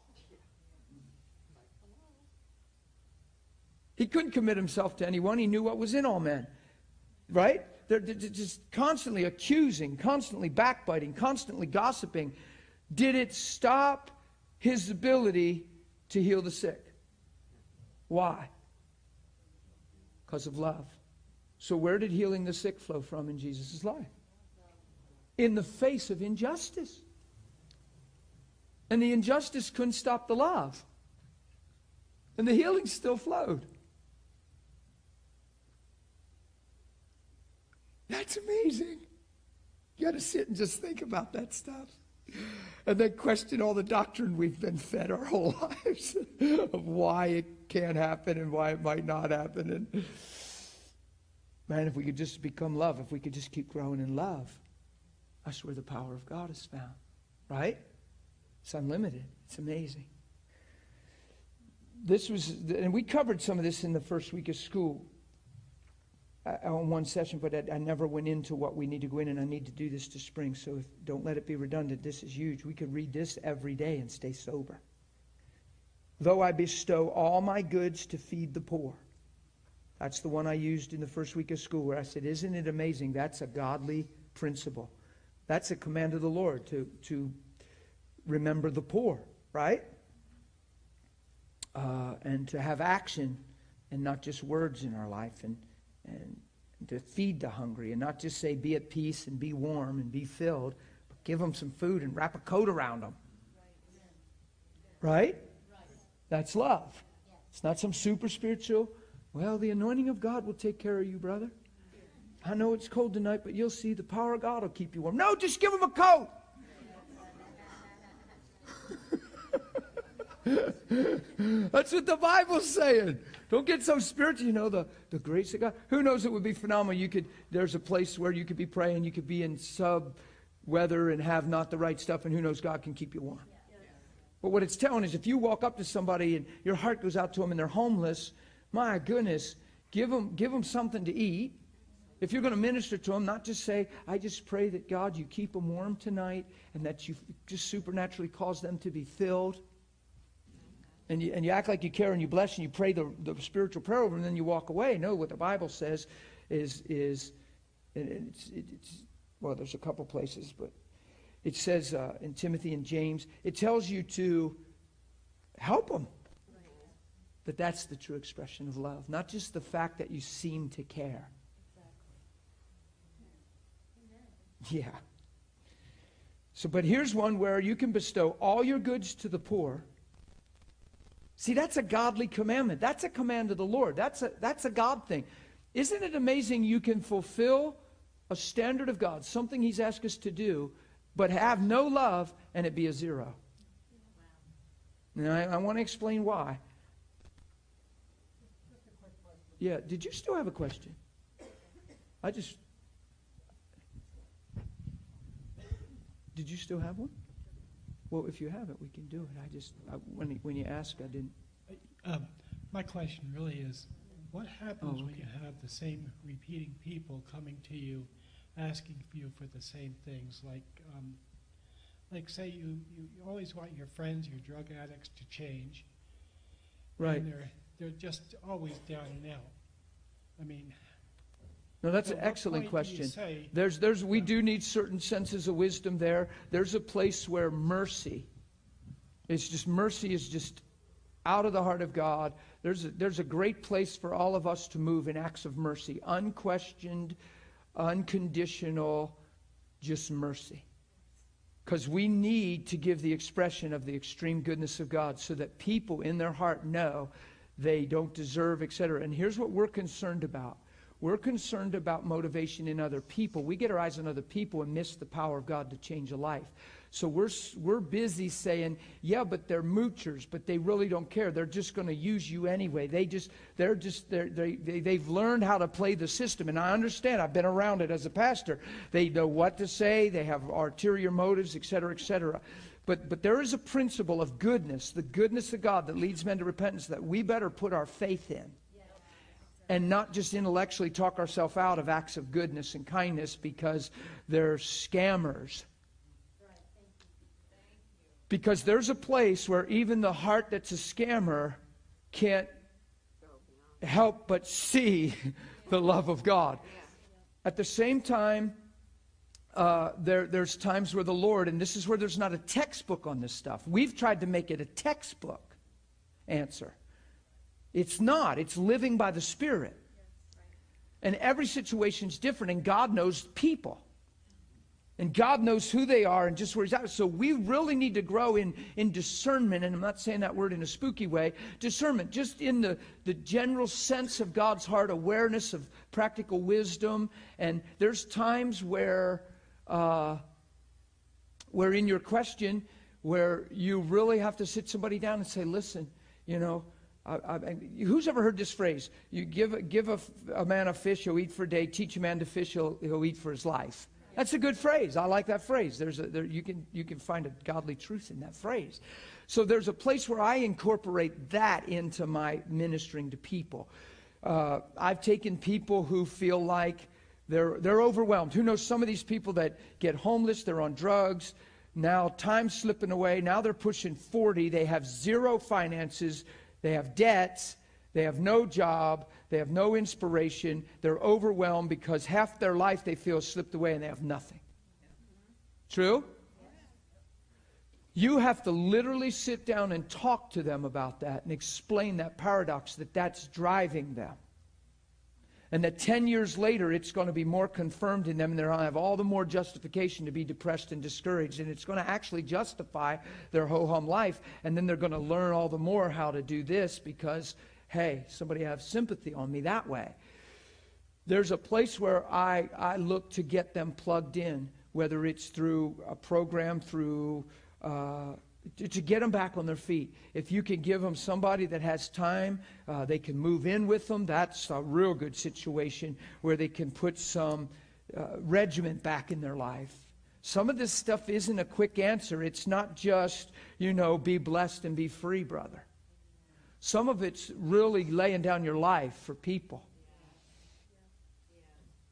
He couldn't commit himself to anyone. He knew what was in all men. Right? They're, they're just constantly accusing, constantly backbiting, constantly gossiping. Did it stop his ability to heal the sick? Why? Because of love. So, where did healing the sick flow from in Jesus' life? In the face of injustice. And the injustice couldn't stop the love. And the healing still flowed. That's amazing. You got to sit and just think about that stuff. And then question all the doctrine we've been fed our whole lives of why it can't happen and why it might not happen. And Man, if we could just become love, if we could just keep growing in love, that's where the power of God is found. Right? It's unlimited. It's amazing. This was, and we covered some of this in the first week of school uh, on one session, but I, I, never went into what we need to go in, and I need to do this to spring. So if, don't let it be redundant. This is huge. We could read this every day and stay sober. Though I bestow all my goods to feed the poor that's the one I used in the first week of school where I said, Isn't it amazing? That's a godly principle. That's a command of the Lord to, to remember the poor, right? Uh, and to have action and not just words in our life and, and to feed the hungry and not just say be at peace and be warm and be filled, but give them some food and wrap a coat around them. Right? That's love. It's not some super spiritual well, the anointing of God will take care of you, brother. I know it's cold tonight, but you'll see the power of God will keep you warm. No, just give him a coat. That's what the Bible's saying. Don't get so spiritual. You know, the, the grace of God. Who knows it would be phenomenal. You could there's a place where you could be praying, you could be in sub weather and have not the right stuff, and who knows God can keep you warm. But what it's telling is if you walk up to somebody and your heart goes out to them and they're homeless my goodness, give them, give them something to eat. If you're going to minister to them, not just say, I just pray that God, you keep them warm tonight and that you just supernaturally cause them to be filled. And you, and you act like you care and you bless and you pray the, the spiritual prayer over them and then you walk away. No, what the Bible says is, is it's, it's, well, there's a couple places, but it says uh, in Timothy and James, it tells you to help them. That that's the true expression of love, not just the fact that you seem to care. Yeah. So, but here's one where you can bestow all your goods to the poor. See, that's a godly commandment. That's a command of the Lord. That's a, that's a God thing. Isn't it amazing you can fulfill a standard of God, something He's asked us to do, but have no love and it be a zero? Now, I, I want to explain why. Yeah, did you still have a question? I just. Did you still have one? Well, if you have it, we can do it. I just, I, when, when you asked, I didn't. Um, my question really is, what happens Oh, when you have the same repeating people coming to you, asking for you for the same things? Like, um, like say you, you, you always want your friends, your drug addicts, to change, Right. and they're they're just always down and out. I mean, No, that's at an excellent point do you question. say, There's, there's, we uh, do need certain senses of wisdom there. There's a place where mercy, it's just mercy is just out of the heart of God. There's a, there's a great place for all of us to move in acts of mercy, unquestioned, unconditional, just mercy. Because we need to give the expression of the extreme goodness of God so that people in their heart know they don't deserve, etc. And here's what we're concerned about. We're concerned about motivation in other people. We get our eyes on other people and miss the power of God to change a life. So we're, we're busy saying, yeah, but they're moochers, but they really don't care. They're just going to use you anyway. They just, they're just, they're, they, they, they've learned how to play the system. And I understand. I've been around it as a pastor. They know what to say. They have ulterior motives, et cetera, et cetera. But, but there is a principle of goodness, the goodness of God that leads men to repentance that we better put our faith in and not just intellectually talk ourselves out of acts of goodness and kindness because they're scammers. Because there's a place where even the heart that's a scammer can't help but see the love of God. At the same time, uh, there, there's times where the Lord, and this is where there's not a textbook on this stuff. We've tried to make it a textbook answer. It's not. It's living by the Spirit. And every situation's different, and God knows people. And God knows who they are and just where He's at. So we really need to grow in, in discernment, and I'm not saying that word in a spooky way, discernment, just in the, the general sense of God's heart, awareness of practical wisdom. And there's times where, uh, where in your question, where you really have to sit somebody down and say, listen, you know, I, I, who's ever heard this phrase? You give, give a, a man a fish, he'll eat for a day. Teach a man to fish, he'll, he'll eat for his life. That's a good phrase. I like that phrase. There's a, there, you, can, you can find a godly truth in that phrase. So there's a place where I incorporate that into my ministering to people. Uh, I've taken people who feel like they're, they're overwhelmed. Who knows some of these people that get homeless, they're on drugs, now time's slipping away, now they're pushing 40, they have zero finances, they have debts, they have no job, they have no inspiration, they're overwhelmed because half their life they feel slipped away and they have nothing. True? You have to literally sit down and talk to them about that and explain that paradox that that's driving them. And that 10 years later, it's going to be more confirmed in them, and they'll have all the more justification to be depressed and discouraged. And it's going to actually justify their ho hum life. And then they're going to learn all the more how to do this because, hey, somebody has sympathy on me that way. There's a place where I, I look to get them plugged in, whether it's through a program, through. Uh, to, to get them back on their feet. If you can give them somebody that has time, uh, they can move in with them. That's a real good situation where they can put some uh, regiment back in their life. Some of this stuff isn't a quick answer. It's not just, you know, be blessed and be free, brother. Some of it's really laying down your life for people.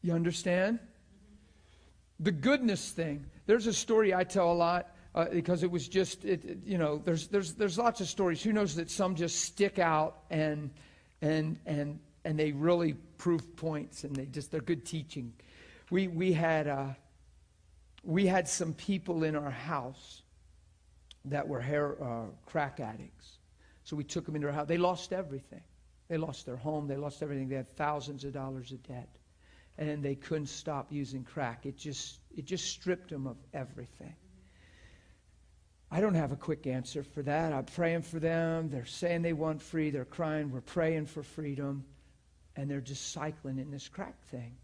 You understand? The goodness thing. There's a story I tell a lot uh, because it was just, it, you know, there's, there's, there's lots of stories. Who knows that some just stick out and, and, and, and they really prove points and they just, they're good teaching. We, we had, uh, we had some people in our house that were hair, uh, crack addicts. So we took them into our house. They lost everything. They lost their home. They lost everything. They had thousands of dollars of debt. And they couldn't stop using crack. It just, it just stripped them of everything. I don't have a quick answer for that. I'm praying for them. They're saying they want free. They're crying. We're praying for freedom. And they're just cycling in this crack thing.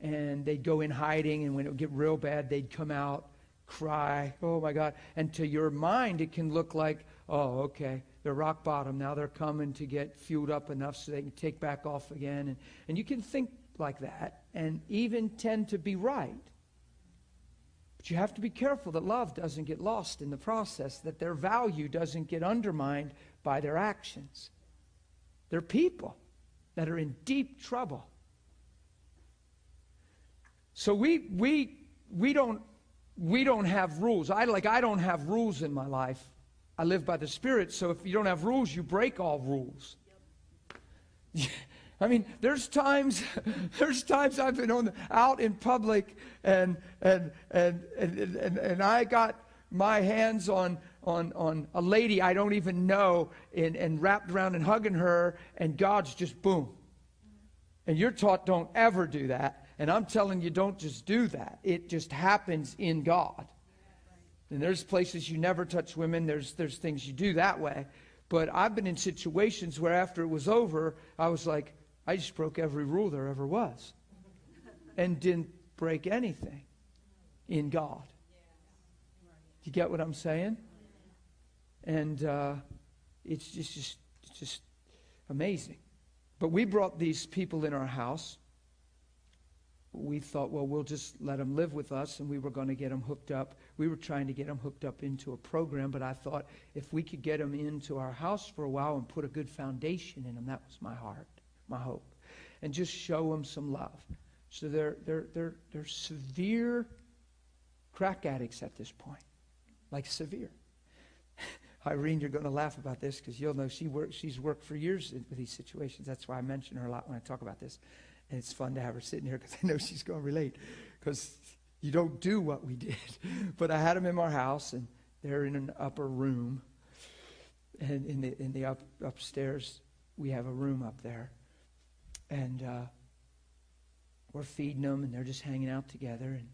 And they'd go in hiding, and when it would get real bad, they'd come out, cry, oh my God. And to your mind, it can look like, oh, okay, they're rock bottom. Now they're coming to get fueled up enough so they can take back off again. And, and you can think like that and even tend to be right. But you have to be careful that love doesn't get lost in the process, that their value doesn't get undermined by their actions. They're people that are in deep trouble. So we we we don't we don't have rules. I like I don't have rules in my life. I live by the Spirit. So if you don't have rules, you break all rules. I mean, there's times, there's times I've been on the, out in public and, and, and, and, and, and I got my hands on, on, on a lady I don't even know and, and wrapped around and hugging her, and God's just boom. And you're taught don't ever do that. And I'm telling you, don't just do that. It just happens in God. And there's places you never touch women, there's, there's things you do that way. But I've been in situations where after it was over, I was like, I just broke every rule there ever was and didn't break anything in God. You get what I'm saying? And uh, it's just, just, just amazing. But we brought these people in our house. We thought, well, we'll just let them live with us, and we were going to get them hooked up. We were trying to get them hooked up into a program, but I thought if we could get them into our house for a while and put a good foundation in them, that was my heart my hope. And just show them some love. So they're, they're, they're, they're severe crack addicts at this point. Like severe. Irene, you're going to laugh about this because you'll know she work, she's worked for years in, with these situations. That's why I mention her a lot when I talk about this. And it's fun to have her sitting here because I know she's going to relate because you don't do what we did. But I had them in our house, and they're in an upper room. And in the, in the up, upstairs, we have a room up there. And uh, we're feeding them, and they're just hanging out together. And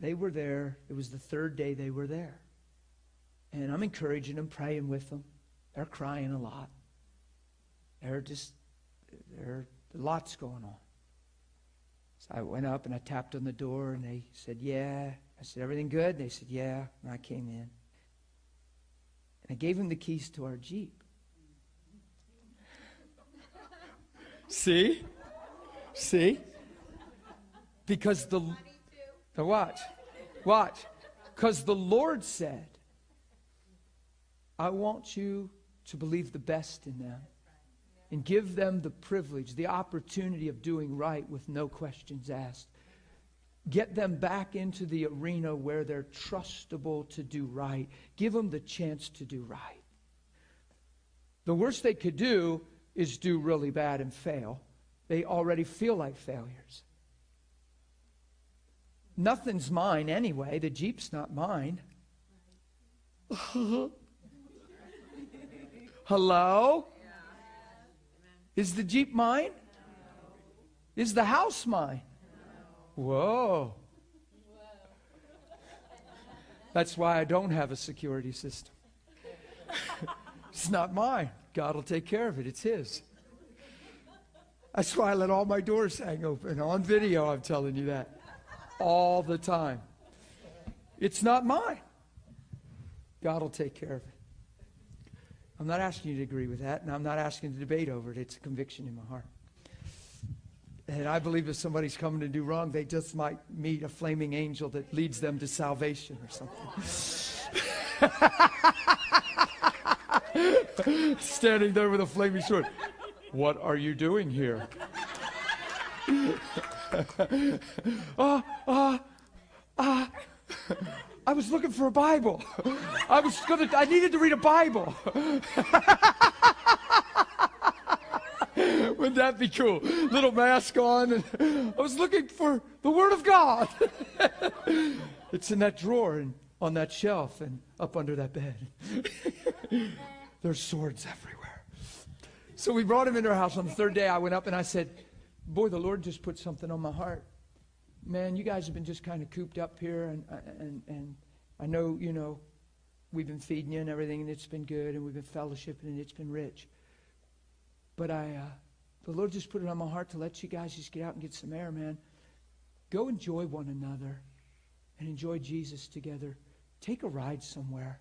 they were there. It was the third day they were there. And I'm encouraging them, praying with them. They're crying a lot. They're just, there lots going on. So I went up and I tapped on the door, and they said, Yeah. I said, Everything good? They said, Yeah. And I came in. And I gave them the keys to our Jeep. See? See? Because the, the watch, watch. Because the Lord said, I want you to believe the best in them and give them the privilege, the opportunity of doing right with no questions asked. Get them back into the arena where they're trustable to do right. Give them the chance to do right. The worst they could do is do really bad and fail. They already feel like failures. Nothing's mine anyway. The Jeep's not mine. Hello? Is the Jeep mine? Is the house mine? Whoa. That's why I don't have a security system. it's not mine. God will take care of it. It's His. That's why I let all my doors hang open. On video, I'm telling you that. All the time. It's not mine. God will take care of it. I'm not asking you to agree with that, and I'm not asking to debate over it. It's a conviction in my heart. And I believe if somebody's coming to do wrong, they just might meet a flaming angel that leads them to salvation or something. Standing there with a flaming sword. What are you doing here? Ah, ah, ah. I was looking for a Bible. I was gonna, I needed to read a Bible. Wouldn't that be cool? Little mask on. And I was looking for the Word of God. it's in that drawer and on that shelf and up under that bed. There's swords everywhere. So we brought him into our house. On the third day, I went up and I said, Boy, the Lord just put something on my heart. Man, you guys have been just kind of cooped up here, and, and, and I know, you know, we've been feeding you and everything, and it's been good, and we've been fellowshipping, and it's been rich. But I, uh, the Lord just put it on my heart to let you guys just get out and get some air, man. Go enjoy one another and enjoy Jesus together. Take a ride somewhere.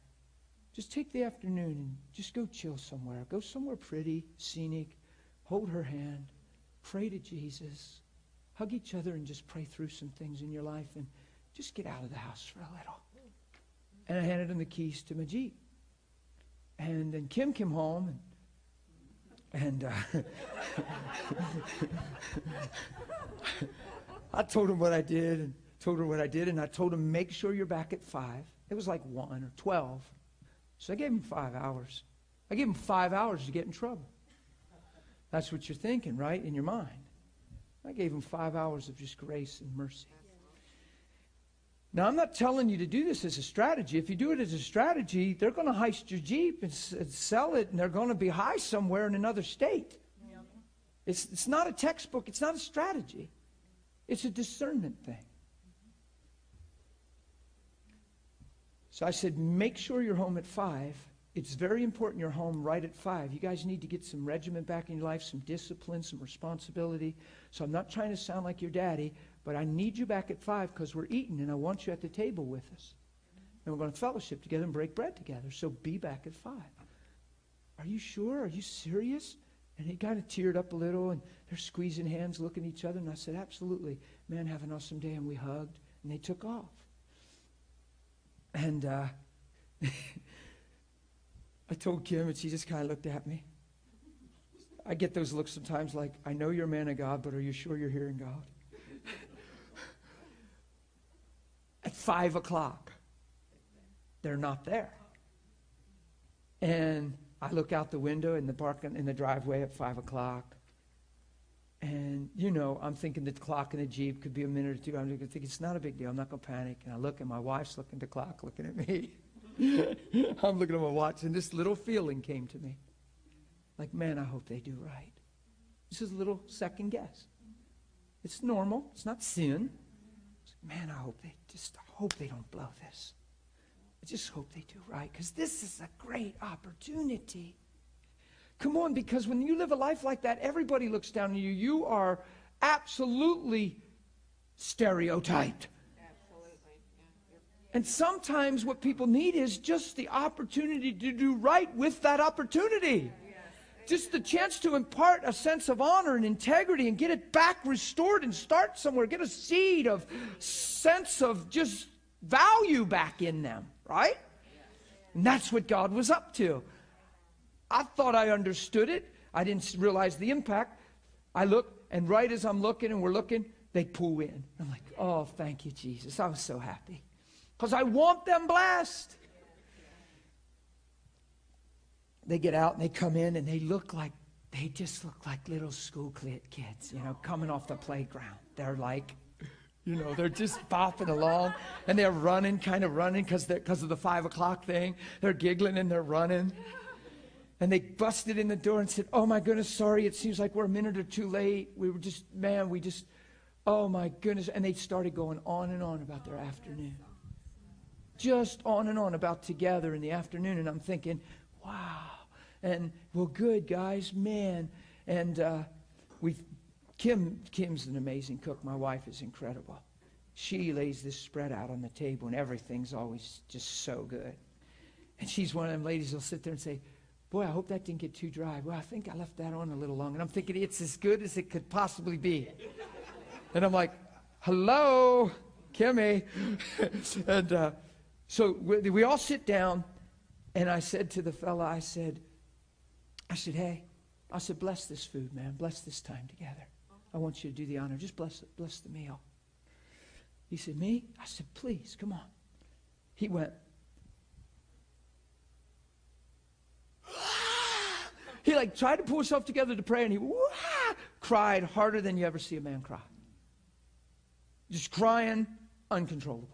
Just take the afternoon and just go chill somewhere. Go somewhere pretty, scenic. Hold her hand. Pray to Jesus. Hug each other and just pray through some things in your life and just get out of the house for a little. And I handed him the keys to my Jeep. And then Kim came home and, and uh, I told him what I did and told her what I did, and I told him, make sure you're back at 5. It was like 1 or 12. So I gave him five hours. I gave him five hours to get in trouble. That's what you're thinking, right, in your mind. I gave him five hours of just grace and mercy. Now, I'm not telling you to do this as a strategy. If you do it as a strategy, they're going to heist your Jeep and, s- and sell it, and they're going to be high somewhere in another state. It's, it's not a textbook, it's not a strategy, it's a discernment thing. So I said, make sure you're home at 5. It's very important you're home right at 5. You guys need to get some regiment back in your life, some discipline, some responsibility. So I'm not trying to sound like your daddy, but I need you back at 5 because we're eating and I want you at the table with us. And we're going to fellowship together and break bread together. So be back at 5. Are you sure? Are you serious? And he kind of teared up a little and they're squeezing hands, looking at each other. And I said, absolutely. Man, have an awesome day. And we hugged and they took off. And uh, I told Kim, and she just kind of looked at me. I get those looks sometimes like, I know you're a man of God, but are you sure you're hearing God? at five o'clock, they're not there. And I look out the window in the park in the driveway at five o'clock. And, you know, I'm thinking the clock in the Jeep could be a minute or two. I'm thinking, it's not a big deal. I'm not going to panic. And I look, and my wife's looking at the clock, looking at me. I'm looking at my watch, and this little feeling came to me. Like, man, I hope they do right. This is a little second guess. It's normal. It's not sin. It's like, man, I hope they just hope they don't blow this. I just hope they do right because this is a great opportunity. Come on, because when you live a life like that, everybody looks down on you. You are absolutely stereotyped. And sometimes what people need is just the opportunity to do right with that opportunity. Just the chance to impart a sense of honor and integrity and get it back restored and start somewhere. Get a seed of sense of just value back in them, right? And that's what God was up to. I thought I understood it. I didn't realize the impact. I look, and right as I'm looking and we're looking, they pull in. I'm like, oh, thank you, Jesus. I was so happy. Because I want them blessed. They get out and they come in and they look like, they just look like little school kids, you know, coming off the playground. They're like, you know, they're just bopping along and they're running, kind of running because of the five o'clock thing. They're giggling and they're running. And they busted in the door and said, Oh my goodness, sorry, it seems like we're a minute or two late. We were just, man, we just, oh my goodness. And they started going on and on about their afternoon. Just on and on about together in the afternoon. And I'm thinking, wow. And well, good, guys, man. And uh, we, Kim, Kim's an amazing cook. My wife is incredible. She lays this spread out on the table, and everything's always just so good. And she's one of them ladies who'll sit there and say, Boy, I hope that didn't get too dry. Well, I think I left that on a little long. And I'm thinking it's as good as it could possibly be. And I'm like, hello, Kimmy. and uh, so we, we all sit down. And I said to the fella, I said, I said, hey, I said, bless this food, man. Bless this time together. I want you to do the honor. Just bless. Bless the meal. He said, me? I said, please, come on. He went, He like tried to pull himself together to pray and he cried harder than you ever see a man cry. Just crying uncontrollably.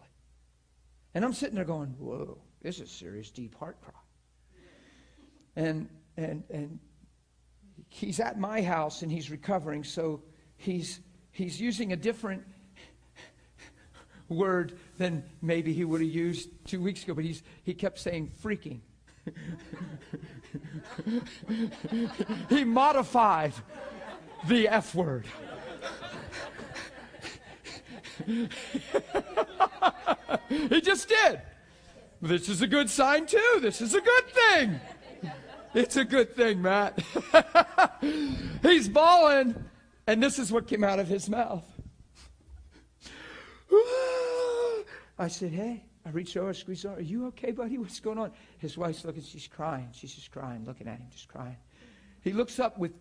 And I'm sitting there going, whoa, this is serious, deep heart cry. And, and, and he's at my house and he's recovering, so he's, he's using a different word than maybe he would have used two weeks ago, but he's, he kept saying freaking. he modified the F word. he just did. This is a good sign, too. This is a good thing. It's a good thing, Matt. He's bawling, and this is what came out of his mouth. I said, Hey, I reached over, squeezed over. Are you okay, buddy? What's going on? His wife's looking, she's crying. She's just crying, looking at him, just crying. He looks up with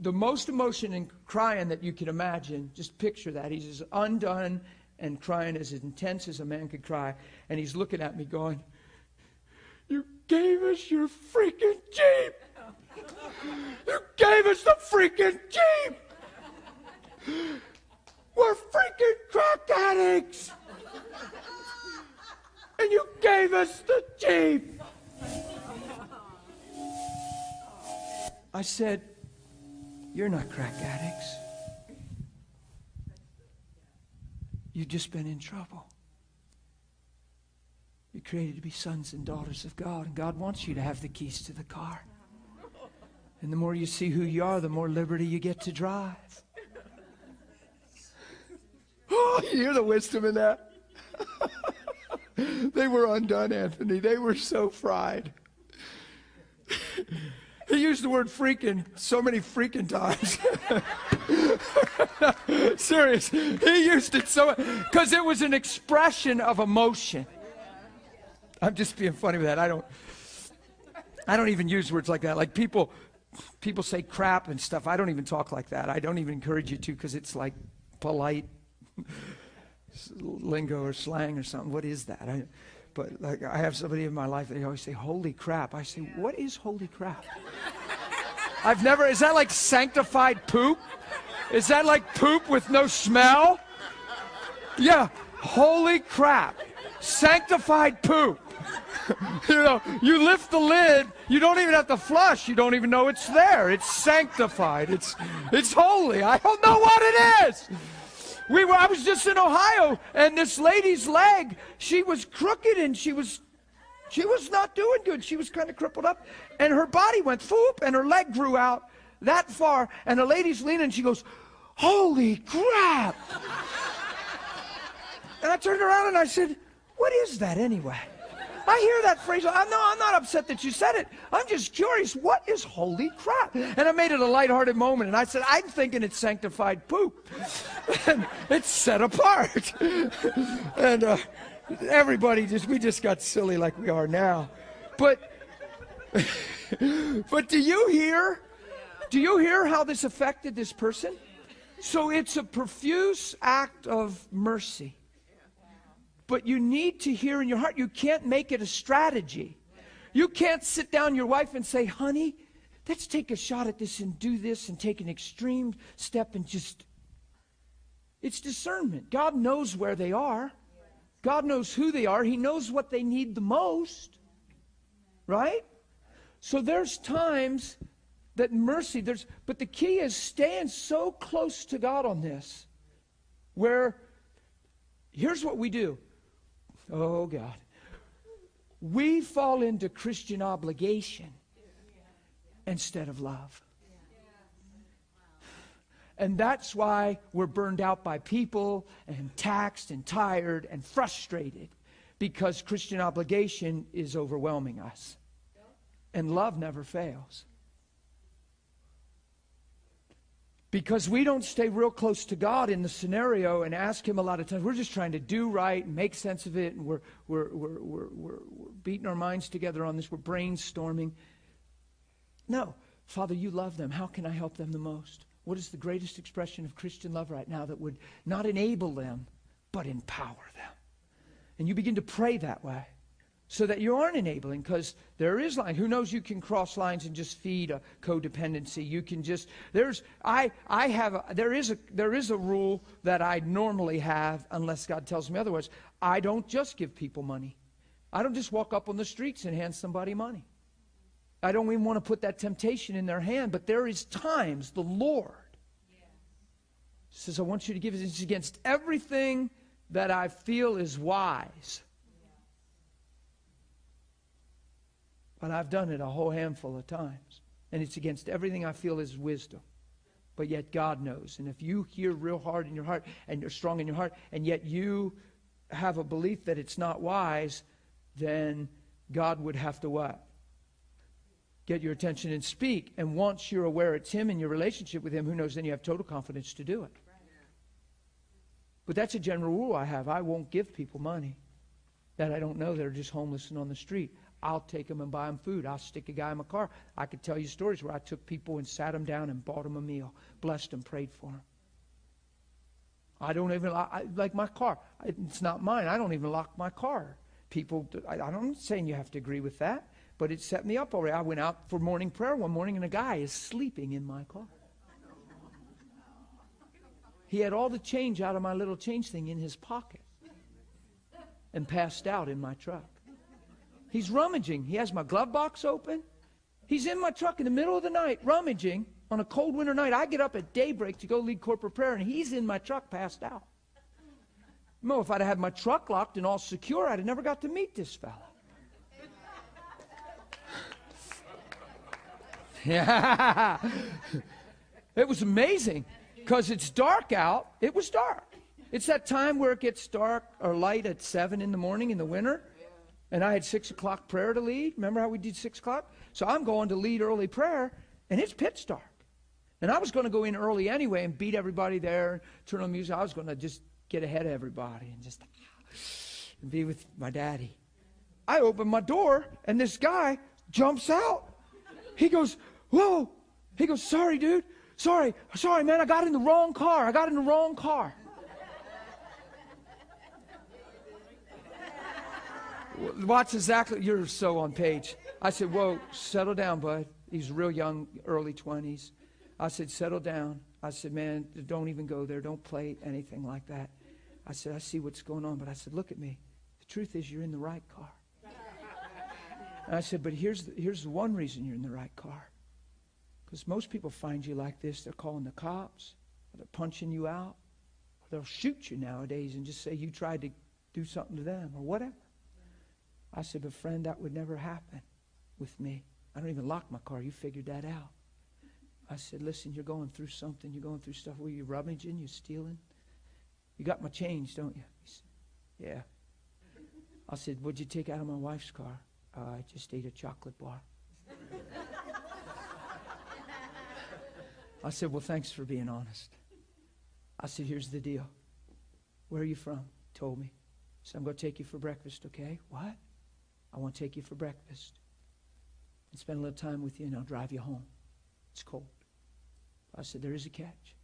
the most emotion and crying that you can imagine. Just picture that. He's as undone and crying as intense as a man could cry. And he's looking at me going, You gave us your freaking Jeep! You gave us the freaking Jeep! We're freaking crack addicts! And you gave us the Jeep! I said, You're not crack addicts. You've just been in trouble. You're created to be sons and daughters of God, and God wants you to have the keys to the car. And the more you see who you are, the more liberty you get to drive. Oh, you hear the wisdom in that? they were undone, Anthony. They were so fried. he used the word freaking so many freaking times. Serious. He used it so because it was an expression of emotion. I'm just being funny with that. I don't I don't even use words like that. Like people people say crap and stuff. I don't even talk like that. I don't even encourage you to because it's like polite lingo or slang or something. What is that? I, but like I have somebody in my life, that they always say, "Holy crap!" I say, "What is holy crap?" I've never. Is that like sanctified poop? Is that like poop with no smell? Yeah. Holy crap! Sanctified poop. you know, you lift the lid, you don't even have to flush, you don't even know it's there. It's sanctified. It's it's holy. I don't know what it is. We were, I was just in Ohio, and this lady's leg, she was crooked and she was she was not doing good. She was kind of crippled up. And her body went foop, and her leg grew out that far. And the lady's leaning, and she goes, Holy crap! and I turned around and I said, What is that anyway? I hear that phrase. I'm, no, I'm not upset that you said it. I'm just curious. What is holy crap? And I made it a lighthearted moment. And I said, I'm thinking it's sanctified poop. and it's set apart. and uh, everybody just, we just got silly like we are now. But, but do you hear? Do you hear how this affected this person? So it's a profuse act of mercy. But you need to hear in your heart. You can't make it a strategy. You can't sit down your wife and say, honey, let's take a shot at this and do this and take an extreme step and just. It's discernment. God knows where they are, God knows who they are, He knows what they need the most. Right? So there's times that mercy, there's, but the key is staying so close to God on this, where here's what we do Oh, God. We fall into Christian obligation instead of love. And that's why we're burned out by people and taxed and tired and frustrated because Christian obligation is overwhelming us. And love never fails. Because we don't stay real close to God in the scenario and ask Him a lot of times. We're just trying to do right and make sense of it, and we're, we're, we're, we're, we're, beating our minds together on this. We're brainstorming. No, Father, you love them. How can I help them the most? What is the greatest expression of Christian love right now that would not enable them, but empower them? And you begin to pray that way. So that you aren't enabling because there is line. Who knows? You can cross lines and just feed a codependency. You can just there's i i have a, there is a there is a rule that i normally have unless god tells me otherwise. I don't just give people money. I don't just walk up on the streets and hand somebody money. I don't even want to put that temptation in their hand but there is times the lord says i want you to give it against everything that i feel is wise But I've done it a whole handful of times. And it's against everything I feel is wisdom. But yet God knows. And if you hear real hard in your heart and you're strong in your heart, and yet you have a belief that it's not wise, then God would have to what? Get your attention and speak. And once you're aware it's Him and your relationship with Him, who knows, then you have total confidence to do it. But that's a general rule I have. I won't give people money that I don't know that are just homeless and on the street. I'll take them and buy them food. I'll stick a guy in my car. I could tell you stories where I took people and sat them down and bought them a meal, blessed them, prayed for them. I don't even I, like my car. It's not mine. I don't even lock my car. People, I, I'm not saying you have to agree with that, but it set me up already. I went out for morning prayer one morning, and a guy is sleeping in my car. He had all the change out of my little change thing in his pocket and passed out in my truck. He's rummaging. He has my glove box open. He's in my truck in the middle of the night, rummaging on a cold winter night. I get up at daybreak to go lead corporate prayer, and he's in my truck, passed out. No, if I'd had my truck locked and all secure, I'd have never got to meet this fella. Yeah. it was amazing because it's dark out. It was dark. It's that time where it gets dark or light at 7 in the morning in the winter. And I had 6 o'clock prayer to lead. Remember how we did 6 o'clock? So I'm going to lead early prayer, and it's pitch dark. And I was going to go in early anyway and beat everybody there turn on music. I was going to just get ahead of everybody and just ah, and be with my daddy. I open my door, and this guy jumps out. He goes, Whoa. He goes, Sorry, dude. Sorry. Sorry, man. I got in the wrong car. I got in the wrong car. Watch exactly. You're so on page. I said, Whoa, settle down, bud. He's real young, early 20s. I said, Settle down. I said, Man, don't even go there. Don't play anything like that. I said, I see what's going on. But I said, Look at me. The truth is, you're in the right car. And I said, But here's the, here's one reason you're in the right car. Because most people find you like this. They're calling the cops, or they're punching you out, they'll shoot you nowadays and just say you tried to do something to them, or whatever. I said, but friend, that would never happen with me. I don't even lock my car. You figured that out. I said, listen, you're going through something. You're going through stuff where you're rummaging, you're stealing. You got my change, don't you? He said, yeah. I said, what'd you take out of my wife's car? Uh, I just ate a chocolate bar. I said, well, thanks for being honest. I said, here's the deal. Where are you from? He told me. So I'm going to take you for breakfast, okay? What? I want to take you for breakfast and spend a little time with you, and I'll drive you home. It's cold. I said, There is a catch.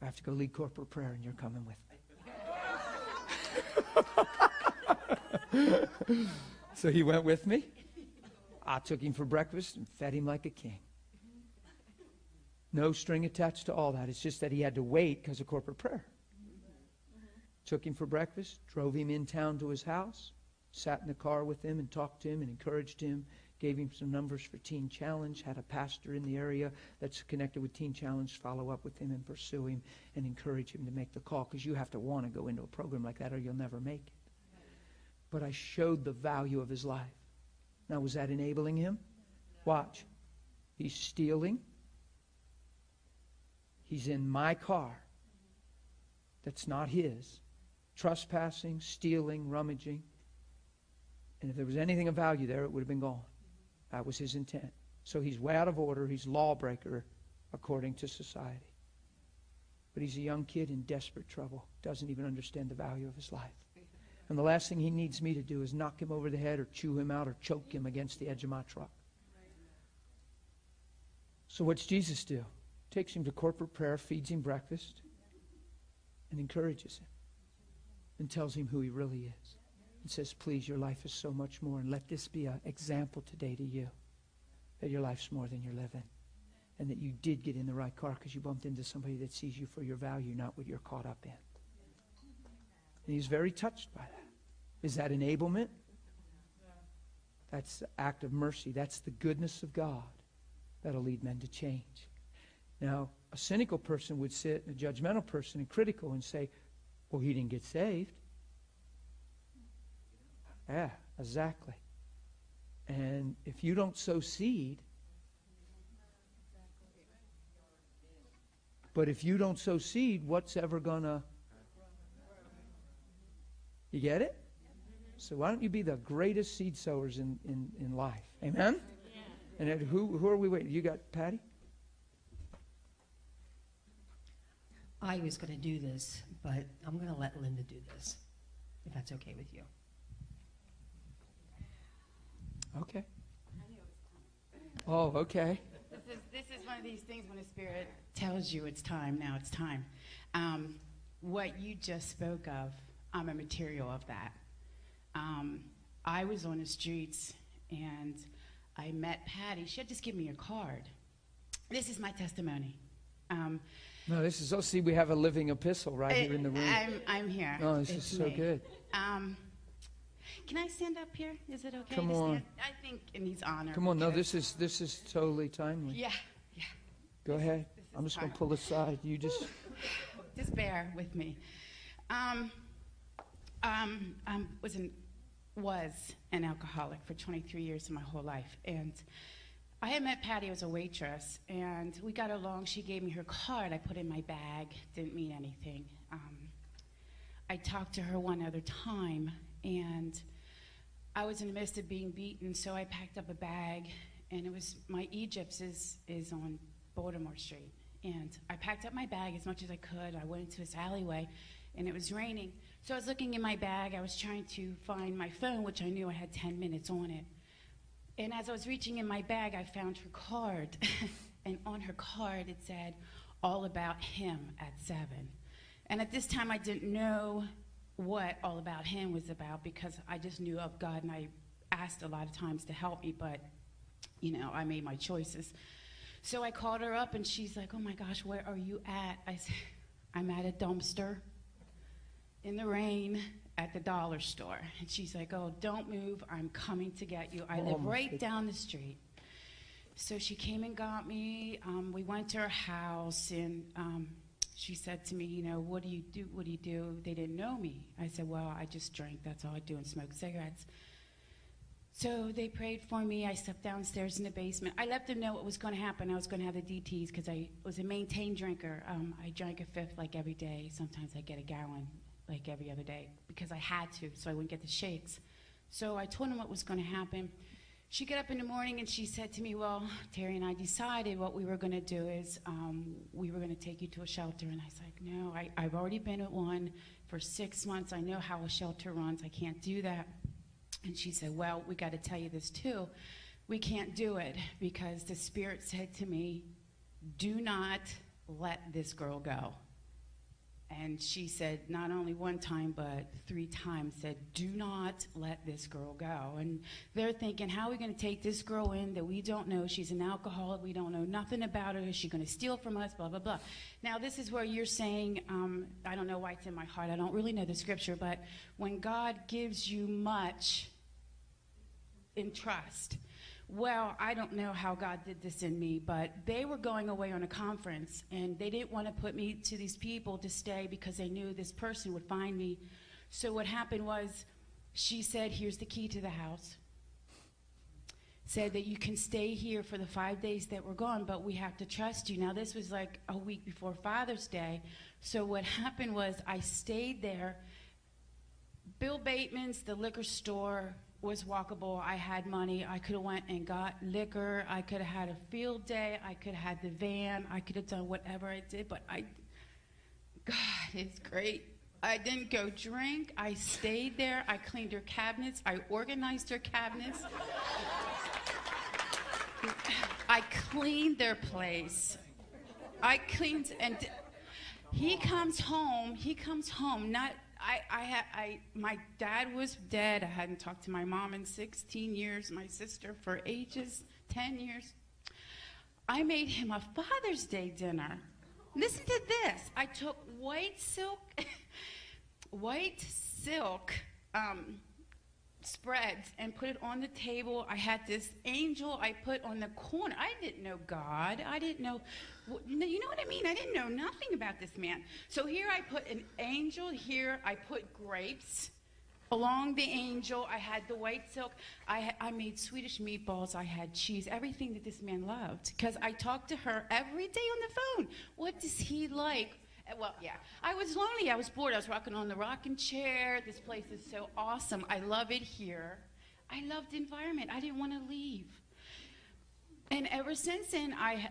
I have to go lead corporate prayer, and you're coming with me. so he went with me. I took him for breakfast and fed him like a king. No string attached to all that. It's just that he had to wait because of corporate prayer. Took him for breakfast, drove him in town to his house, sat in the car with him and talked to him and encouraged him, gave him some numbers for Teen Challenge, had a pastor in the area that's connected with Teen Challenge follow up with him and pursue him and encourage him to make the call because you have to want to go into a program like that or you'll never make it. But I showed the value of his life. Now, was that enabling him? Watch. He's stealing. He's in my car that's not his. Trespassing, stealing, rummaging. And if there was anything of value there, it would have been gone. That was his intent. So he's way out of order. He's lawbreaker according to society. But he's a young kid in desperate trouble, doesn't even understand the value of his life. And the last thing he needs me to do is knock him over the head or chew him out or choke him against the edge of my truck. So what's Jesus do? Takes him to corporate prayer, feeds him breakfast, and encourages him and tells him who he really is. And says, Please, your life is so much more, and let this be an example today to you that your life's more than you're living. And that you did get in the right car because you bumped into somebody that sees you for your value, not what you're caught up in. And he's very touched by that. Is that enablement? That's the act of mercy. That's the goodness of God that'll lead men to change. Now, a cynical person would sit, a judgmental person, and critical and say, well, he didn't get saved. Yeah, exactly. And if you don't sow seed, but if you don't sow seed, what's ever going to. You get it? So why don't you be the greatest seed sowers in, in, in life? Amen? And who, who are we waiting? You got Patty? I was going to do this, but I'm going to let Linda do this, if that's okay with you. Okay. Oh, okay. This is, this is one of these things when the Spirit tells you it's time, now it's time. Um, what you just spoke of, I'm a material of that. Um, I was on the streets and I met Patty. She had just given me a card. This is my testimony. Um, No, this is, oh, see, we have a living epistle right here in the room. I'm, I'm here. Oh, this is so me. good. Um, can I stand up here? Is it okay Come to on. stand? I think it needs honor. Come on, no, this is this is totally timely. Yeah, yeah. Go ahead. this is I'm just going to pull aside. You just. just bear with me. Um, um, I was an was an alcoholic for 23 years of my whole life, and I had met Patty as a waitress, and we got along. She gave me her card. I put in my bag. Didn't mean anything. Um, I talked to her one other time, and I was in the midst of being beaten, so I packed up a bag, and it was my Egypt's is is on Baltimore Street, and I packed up my bag as much as I could. I went into this alleyway, and it was raining, so I was looking in my bag. I was trying to find my phone, which I knew I had 10 minutes on it. And as I was reaching in my bag, I found her card, and on her card it said, "All about him at 7. And at this time, I didn't know what All About Him was about because I just knew of God and I asked a lot of times to help me, but, you know, I made my choices. So I called her up and she's like, Oh my gosh, where are you at? I said, I'm at a dumpster in the rain at the dollar store. And she's like, Oh, don't move. I'm coming to get you. I Oh, live right down the street. So she came and got me. Um, we went to her house, and um, she said to me, "You know, what do you do? What do you do?" They didn't know me. I said, "Well, I just drink. That's all I do, and smoke cigarettes." So they prayed for me. I stepped downstairs in the basement. I let them know what was going to happen. I was going to have the DTS because I was a maintained drinker. Um, I drank a fifth like every day. Sometimes I get a gallon like every other day because I had to, so I wouldn't get the shakes. So I told them what was going to happen. She got up in the morning and she said to me, Well, Terry and I decided what we were going to do is um, we were going to take you to a shelter. And I was like, No, I, I've already been at one for six months. I know how a shelter runs. I can't do that. And she said, Well, we got to tell you this too. We can't do it because the Spirit said to me, Do not let this girl go. And she said, not only one time, but three times, said, Do not let this girl go. And they're thinking, How are we going to take this girl in that we don't know? She's an alcoholic. We don't know nothing about her. Is she going to steal from us? Blah, blah, blah. Now, this is where you're saying, um, I don't know why it's in my heart. I don't really know the scripture, but when God gives you much in trust, well, I don't know how God did this in me, but they were going away on a conference and they didn't want to put me to these people to stay because they knew this person would find me. So what happened was she said, Here's the key to the house. Said that you can stay here for the five days that we're gone, but we have to trust you. Now, this was like a week before Father's Day. So, what happened was I stayed there. Bill Bateman's, the liquor store, was walkable. I had money. I could have went and got liquor. I could have had a field day. I could have had the van. I could have done whatever I did. But I, God, it's great. I didn't go drink. I stayed there. I cleaned her cabinets. I organized her cabinets. I cleaned their place. I cleaned and he comes home. He comes home. Not I, I had, I, my dad was dead. I hadn't talked to my mom in 16 years, my sister for ages, 10 years. I made him a Father's Day dinner. Listen to this. I took white silk, white silk um, spreads and put it on the table. I had this angel I put on the corner. I didn't know God. I didn't know, you know what I mean? I didn't know nothing about this man. So here I put an angel. Here I put grapes. Along the angel, I had the white silk. I, I made Swedish meatballs. I had cheese, everything that this man loved. Because I talked to her every day on the phone. What does he like? Uh, Well, yeah. I was lonely. I was bored. I was rocking on the rocking chair. This place is so awesome. I love it here. I loved the environment. I didn't want to leave. And ever since then, I,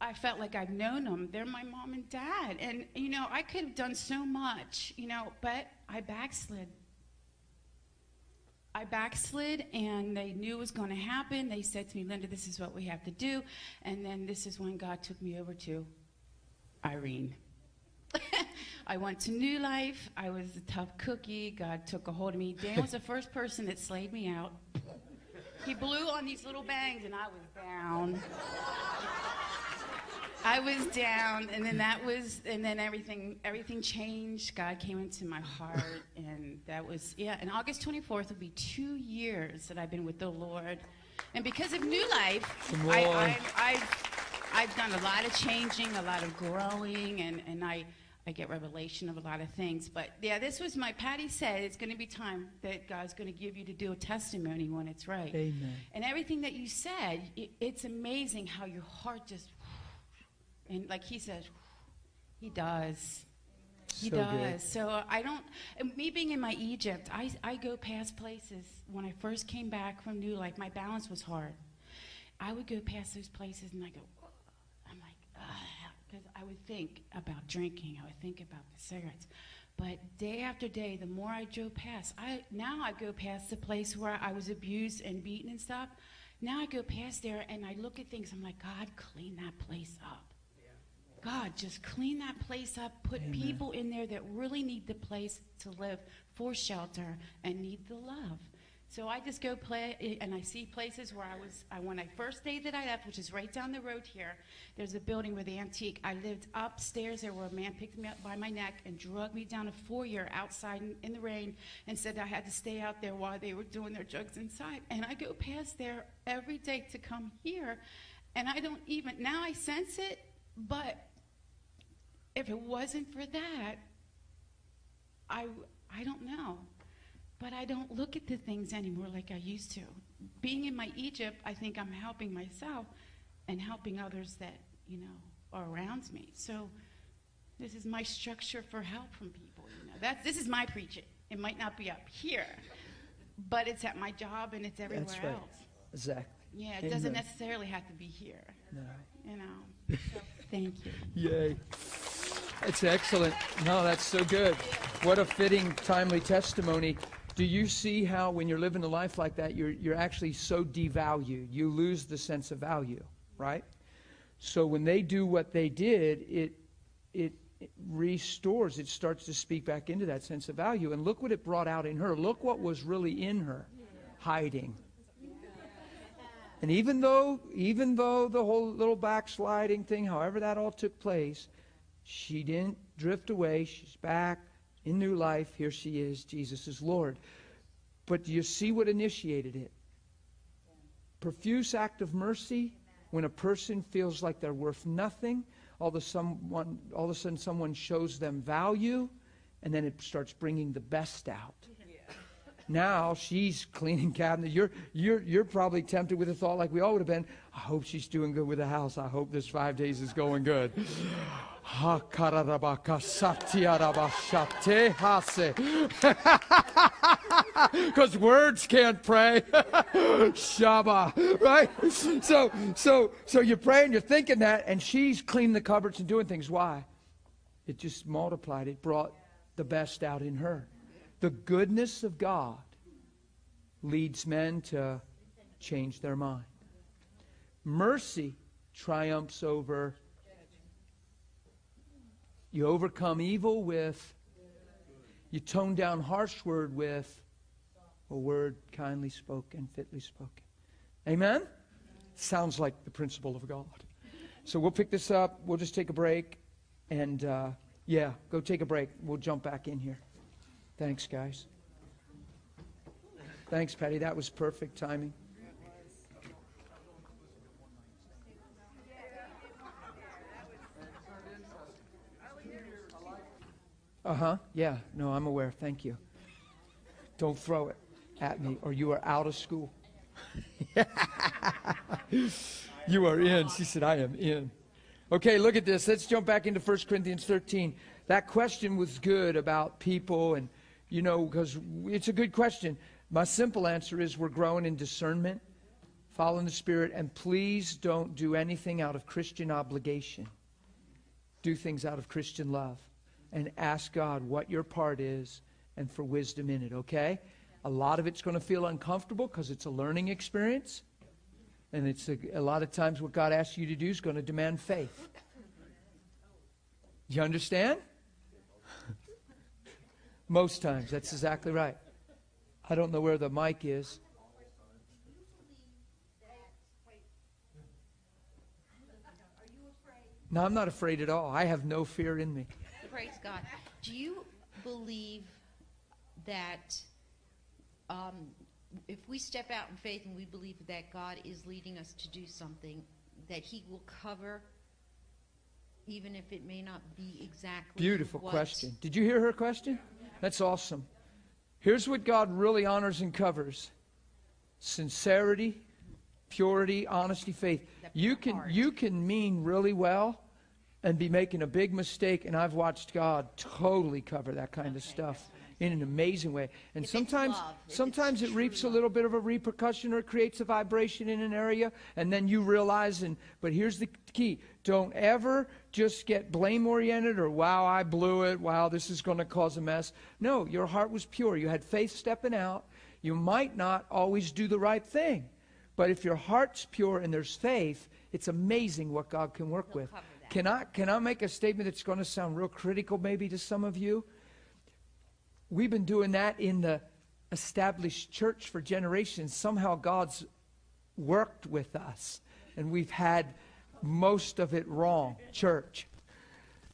I felt like I've known them. They're my mom and dad. And, you know, I could have done so much, you know, but I backslid. I backslid, and they knew it was going to happen. They said to me, Linda, this is what we have to do. And then this is when God took me over to Irene. I went to New Life. I was a tough cookie. God took a hold of me. Dan was the first person that slayed me out. He blew on these little bangs, and I was down. I was down, and then that was, and then everything, everything changed. God came into my heart, and that was, yeah. And August 24th will be two years that I've been with the Lord, and because of New Life, I, on. I, I've, done a lot of changing, a lot of growing, and, and I, I get revelation of a lot of things. But yeah, this was my. Patty said it's going to be time that God's going to give you to do a testimony when it's right. Amen. And everything that you said, it, it's amazing how your heart just, and like he said, he does. He So does. good. So I don't, me being in my Egypt, I, I go past places. When I first came back from New Life, my balance was hard. I would go past those places and I go, I'm like, because I would think about drinking, I would think about the cigarettes. But day after day, the more I drove past, I now I go past the place where I was abused and beaten and stuff. Now I go past there and I look at things. I'm like, God, clean that place up. God, just clean that place up. Put Amen. people in there that really need the place to live for shelter and need the love. So I just go play, eh, and I see places where I was. I, when I first day that I left, which is right down the road here, there's a building with the antique. I lived upstairs there, where a man picked me up by my neck and drug me down a foyer outside in, in the rain, and said I had to stay out there while they were doing their drugs inside. And I go past there every day to come here, and I don't even now I sense it, but if it wasn't for that, I, I don't know. But I don't look at the things anymore like I used to. Being in my Egypt, I think I'm helping myself and helping others that, you know, are around me. So this is my structure for help from people, you know. That's, this is my preaching. It might not be up here, but it's at my job and it's everywhere That's right. else. Exactly. Yeah, it doesn't necessarily have to be here, No. you know. So, thank you. Yay. It's excellent. No, that's so good. What a fitting, timely testimony. Do you see how when you're living a life like that, you're, you're actually so devalued? You lose the sense of value, right? So when they do what they did, it, it, it restores, it starts to speak back into that sense of value. And look what it brought out in her. Look what was really in her hiding. And even though, even though the whole little backsliding thing, however that all took place, she didn't drift away. She's back in new life. Here she is. Jesus is Lord. But do you see what initiated it? Profuse act of mercy when a person feels like they're worth nothing. All of, a someone, all of a sudden, someone shows them value, and then it starts bringing the best out. Now she's cleaning cabinets. You're, you're, you're probably tempted with a thought like we all would have been. I hope she's doing good with the house. I hope this five days is going good. Because words can't pray. Shaba, right? So, so, so you're praying, you're thinking that, and she's cleaning the cupboards and doing things. Why? It just multiplied. It brought the best out in her. The goodness of God leads men to change their mind. Mercy triumphs over. You overcome evil with You tone down harsh word with a word kindly spoken, fitly spoken. Amen? Sounds like the principle of God. So we'll pick this up. We'll just take a break. And uh, yeah, go take a break. We'll jump back in here. Thanks, guys. Thanks, Patty. That was perfect timing. Uh huh. Yeah. No, I'm aware. Thank you. Don't throw it at me, or you are out of school. you are in. She said, I am in. Okay, look at this. Let's jump back into 1 Corinthians 13. That question was good about people, and, you know, because it's a good question. My simple answer is we're growing in discernment, following the Spirit, and please don't do anything out of Christian obligation. Do things out of Christian love and ask God what your part is and for wisdom in it, okay? A lot of it's going to feel uncomfortable because it's a learning experience. And it's a, a, lot of times what God asks you to do is going to demand faith. You understand? Most times, that's exactly right. I don't know where the mic is. No, I'm not afraid at all. I have no fear in me. Praise God. Do you believe that um, if we step out in faith and we believe that God is leading us to do something, that He will cover, even if it may not be exactly. Beautiful what- question. Did you hear her question? That's awesome. Here's what God really honors and covers sincerity, purity, honesty, faith. You can, you can mean really well and be making a big mistake, and I've watched God totally cover that kind of stuff in an amazing way. And If sometimes, love, sometimes it reaps a little bit of a repercussion or creates a vibration in an area, and then you realize. And but here's the key: don't ever just get blame oriented or wow, I blew it. Wow, this is going to cause a mess. No, your heart was pure. You had faith stepping out. You might not always do the right thing, but if your heart's pure and there's faith, it's amazing what God can work He'll with. Can I can I make a statement that's going to sound real critical maybe to some of you? We've been doing that in the established church for generations. Somehow God's worked with us, and we've had most of it wrong, church.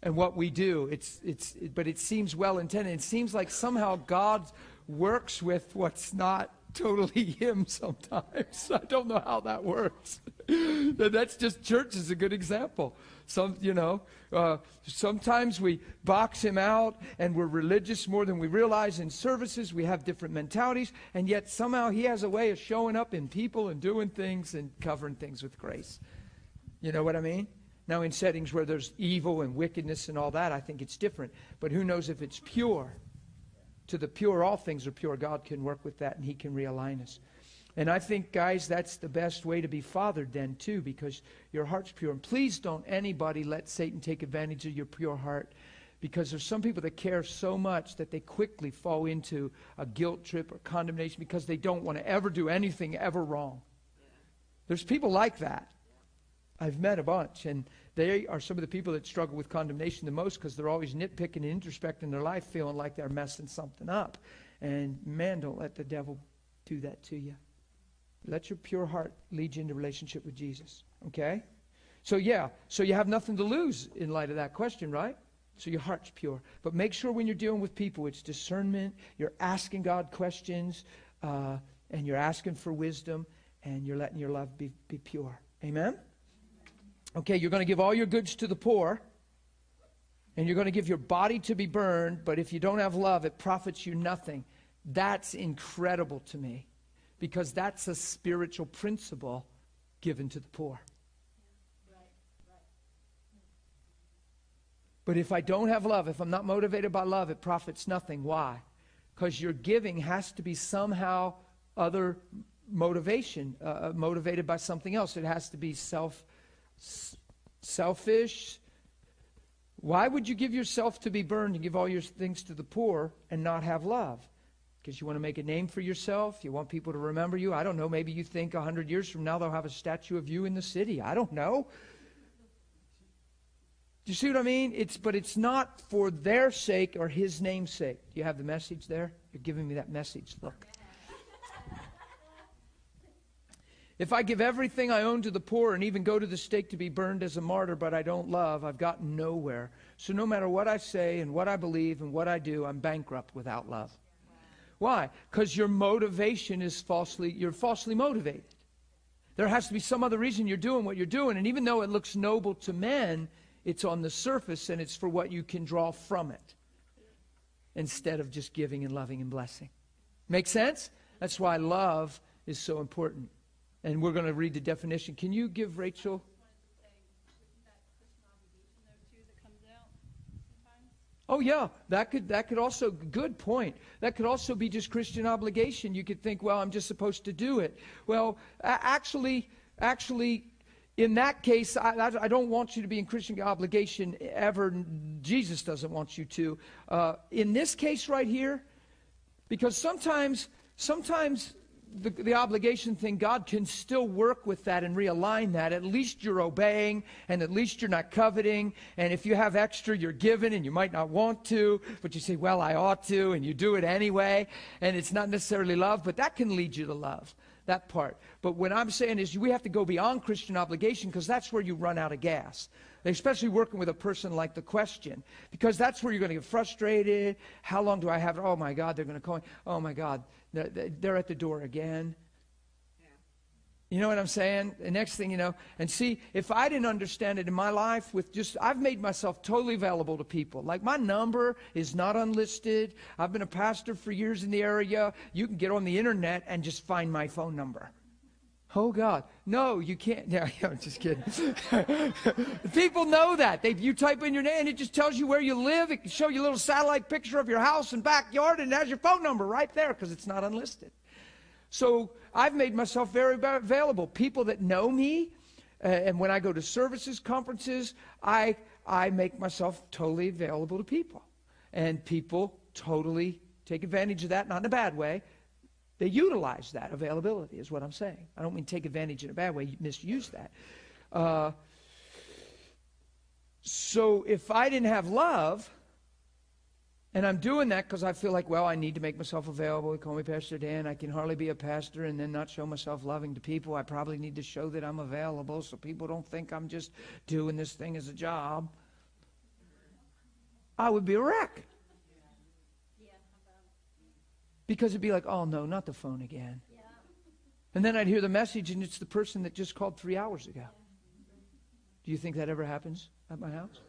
And what we do, it's, it's, but it seems well intended. It seems like somehow God works with what's not totally Him sometimes. I don't know how that works. That's just church is a good example. Some, you know, uh, sometimes we box him out and we're religious more than we realize in services. We have different mentalities, and yet somehow he has a way of showing up in people and doing things and covering things with grace. You know what I mean? Now, in settings where there's evil and wickedness and all that, I think it's different. But who knows if it's pure? To the pure, all things are pure. God can work with that and He can realign us. And I think, guys, that's the best way to be fathered then, too, because your heart's pure. And please don't anybody let Satan take advantage of your pure heart. Because there's some people that care so much that they quickly fall into a guilt trip or condemnation because they don't want to ever do anything ever wrong. There's people like that. I've met a bunch, and they are some of the people that struggle with condemnation the most because they're always nitpicking and introspecting their life, feeling like they're messing something up. And man, don't let the devil do that to you. Let your pure heart lead you into relationship with Jesus. Okay? So, yeah, so you have nothing to lose in light of that question, right? So your heart's pure. But make sure when you're dealing with people, it's discernment. You're asking God questions, uh, and you're asking for wisdom, and you're letting your love be, be pure. Amen? Okay, you're going to give all your goods to the poor, and you're going to give your body to be burned, but if you don't have love, it profits you nothing. That's incredible to me because that's a spiritual principle given to the poor. But if I don't have love, if I'm not motivated by love, it profits nothing. Why? Because your giving has to be somehow other motivation, uh, uh, motivated by something else. It has to be self, selfish. Why would you give yourself to be burned and give all your things to the poor and not have love? Because you want to make a name for yourself? You want people to remember you? I don't know. Maybe you think a hundred years from now they'll have a statue of you in the city. I don't know. Do you see what I mean? It's but it's not for their sake or his name's sake. Do you have the message there? You're giving me that message. Look. If I give everything I own to the poor and even go to the stake to be burned as a martyr, but I don't love, I've gotten nowhere. So no matter what I say and what I believe and what I do, I'm bankrupt without love. Why? Because your motivation is falsely, you're falsely motivated. There has to be some other reason you're doing what you're doing. And even though it looks noble to men, it's on the surface and it's for what you can draw from it instead of just giving and loving and blessing. Make sense? That's why love is so important. And we're going to read the definition. Can you give Rachel? Oh yeah, that could that could also good point. That could also be just Christian obligation. You could think, well, I'm just supposed to do it. Well, actually, actually, in that case, I, I, don't want you to be in Christian obligation ever. Jesus doesn't want you to. Uh, in this case right here, because sometimes, sometimes the, the obligation thing, God can still work with that and realign that. At least you're obeying, and at least you're not coveting. And if you have extra, you're giving, and you might not want to, but you say, Well, I ought to, and you do it anyway. And it's not necessarily love, but that can lead you to love, that part. But what I'm saying is, we have to go beyond Christian obligation because that's where you run out of gas especially working with a person like the question, because that's where you're going to get frustrated. How long do I have? Oh my God, they're going to call me. Oh my God, they're at the door again. You know what I'm saying? The next thing you know, and see, if I didn't understand it in my life, with just, I've made myself totally available to people. Like my number is not unlisted. I've been a pastor for years in the area. You can get on the internet and just find my phone number. Oh God, no, you can't. Yeah, I'm just kidding. People know that. They, you type in your name, and it just tells you where you live. It can show you a little satellite picture of your house and backyard, and it has your phone number right there because it's not unlisted. So I've made myself very available. People that know me, uh, and when I go to services, conferences, I I make myself totally available to people, and people totally take advantage of that, not in a bad way they utilize that availability, is what I'm saying. I don't mean take advantage in a bad way, misuse that. Uh, so if I didn't have love, and I'm doing that because I feel like, well, I need to make myself available. They call me Pastor Dan. I can hardly be a pastor and then not show myself loving to people. I probably need to show that I'm available so people don't think I'm just doing this thing as a job. I would be a wreck. Because it'd be like, oh no, not the phone again. Yeah. And then I'd hear the message, and it's the person that just called three hours ago. Do you think that ever happens at my house?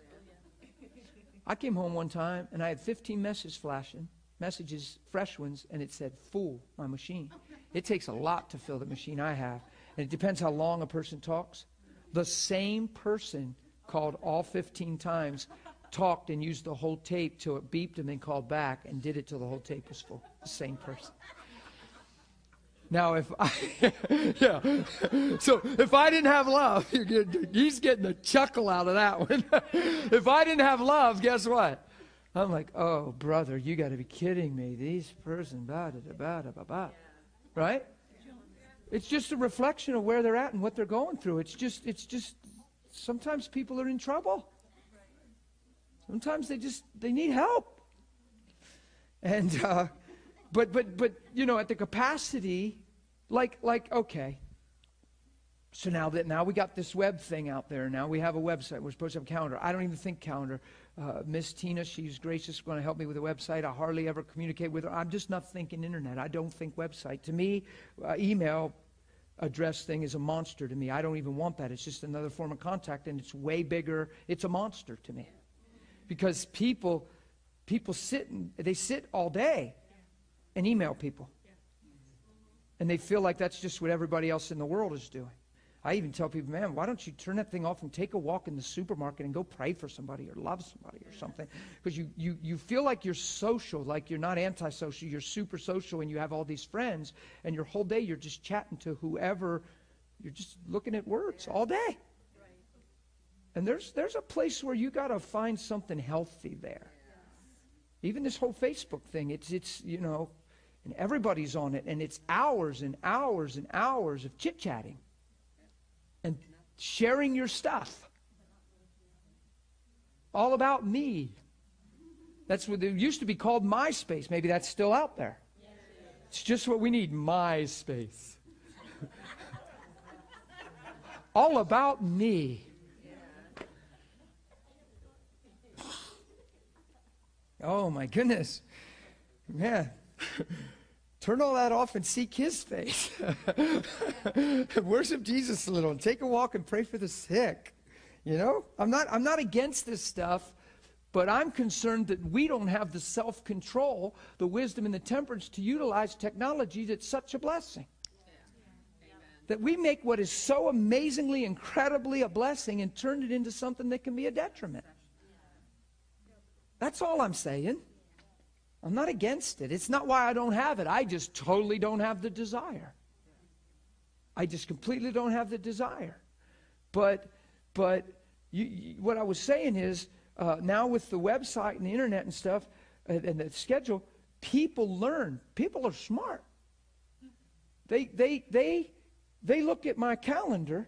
I came home one time and I had 15 messages flashing, messages, fresh ones, and it said, full, my machine. It takes a lot to fill the machine I have. And it depends how long a person talks. The same person called all 15 times talked and used the whole tape till it beeped and then called back and did it till the whole tape was full. The same person. Now, if I, yeah, so if I didn't have love, he's getting a chuckle out of that one. if I didn't have love, guess what? I'm like, oh, brother, you got to be kidding me. These person, blah, blah, blah, blah, blah, right? It's just a reflection of where they're at and what they're going through. It's just, it's just, sometimes people are in trouble. Sometimes they just they need help. And uh, but but but you know at the capacity, like like okay. So now that now we got this web thing out there. Now we have a website. We're supposed to have a calendar. I don't even think calendar. Uh, Miss Tina, she's gracious, going to help me with the website. I hardly ever communicate with her. I'm just not thinking internet. I don't think website. To me, uh, email address thing is a monster to me. I don't even want that. It's just another form of contact, and it's way bigger. It's a monster to me because people people sit and they sit all day and email people. And they feel like that's just what everybody else in the world is doing. I even tell people man why don't you turn that thing off and take a walk in the supermarket and go pray for somebody or love somebody or something? Because you, you, you feel like you're social like you're not antisocial you're super social and you have all these friends and your whole day you're just chatting to whoever you're just looking at words all day and there's, there's a place where you got to find something healthy there. Even this whole Facebook thing, it's, it's, you know, and everybody's on it, and it's hours and hours and hours of chit chatting and sharing your stuff. all about me. That's what it used to be called MySpace. Maybe that's still out there. It's just what we need MySpace. all about me. Oh my goodness. Man. Turn all that off and seek his face. Worship Jesus a little and take a walk and pray for the sick. You know? I'm not I'm not against this stuff, but I'm concerned that we don't have the self-control, the wisdom and the temperance to utilize technology that's such a blessing. That we make what is so amazingly, incredibly a blessing and turn it into something that can be a detriment. That's all I'm saying. I'm not against it. It's not why I don't have it. I just totally don't have the desire. I just completely don't have the desire. But, but you, you, what I was saying is uh, now with the website and the internet and stuff and, and the schedule, people learn. People are smart. They, they, they, they look at my calendar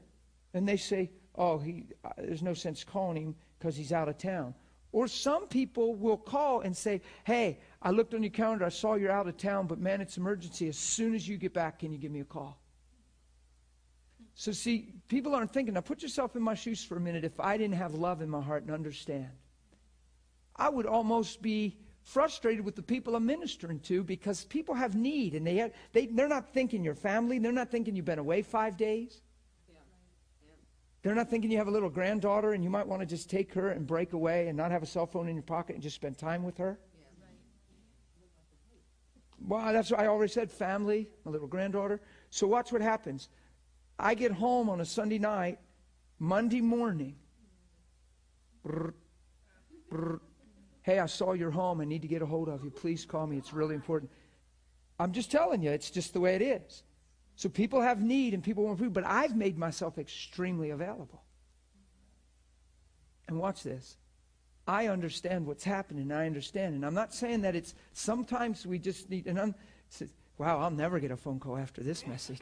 and they say, "Oh, he, uh, there's no sense calling him because he's out of town." Or some people will call and say, Hey, I looked on your calendar, I saw you're out of town, but man, it's emergency. As soon as you get back, can you give me a call? So, see, people aren't thinking. Now, put yourself in my shoes for a minute. If I didn't have love in my heart and understand, I would almost be frustrated with the people I'm ministering to because people have need and they have, they, they're not thinking your family. They're not thinking you've been away five days. They're not thinking you have a little granddaughter and you might want to just take her and break away and not have a cell phone in your pocket and just spend time with her. Well, that's what I already said family, my little granddaughter. So watch what happens. I get home on a Sunday night, Monday morning. Brr, brr. Hey, I saw you're home. I need to get a hold of you. Please call me. It's really important. I'm just telling you, it's just the way it is. So people have need and people want food, but I've made myself extremely available. And watch this. I understand what's happening. I understand. And I'm not saying that it's sometimes we just need, and I'm, wow, I'll never get a phone call after this message.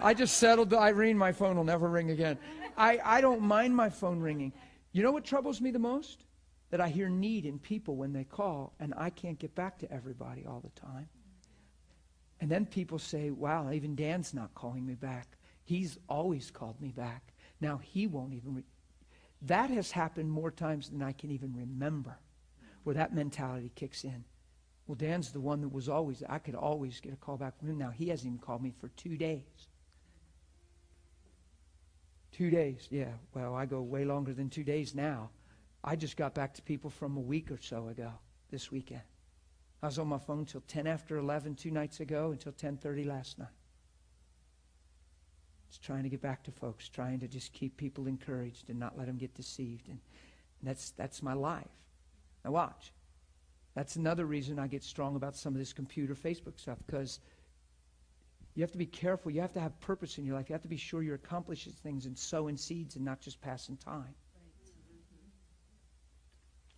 I just settled Irene, my phone will never ring again. I, I don't mind my phone ringing. You know what troubles me the most? That I hear need in people when they call, and I can't get back to everybody all the time. And then people say, wow, even Dan's not calling me back. He's always called me back. Now he won't even. Re-. That has happened more times than I can even remember, where that mentality kicks in. Well, Dan's the one that was always, I could always get a call back from him. Now he hasn't even called me for two days. Two days, yeah. Well, I go way longer than two days now. I just got back to people from a week or so ago this weekend. I was on my phone till 10 after 11 two nights ago until 10:30 last night. Just trying to get back to folks, trying to just keep people encouraged and not let them get deceived. And, and that's that's my life. Now watch. That's another reason I get strong about some of this computer Facebook stuff because you have to be careful. You have to have purpose in your life. You have to be sure you're accomplishing things and sowing seeds and not just passing time.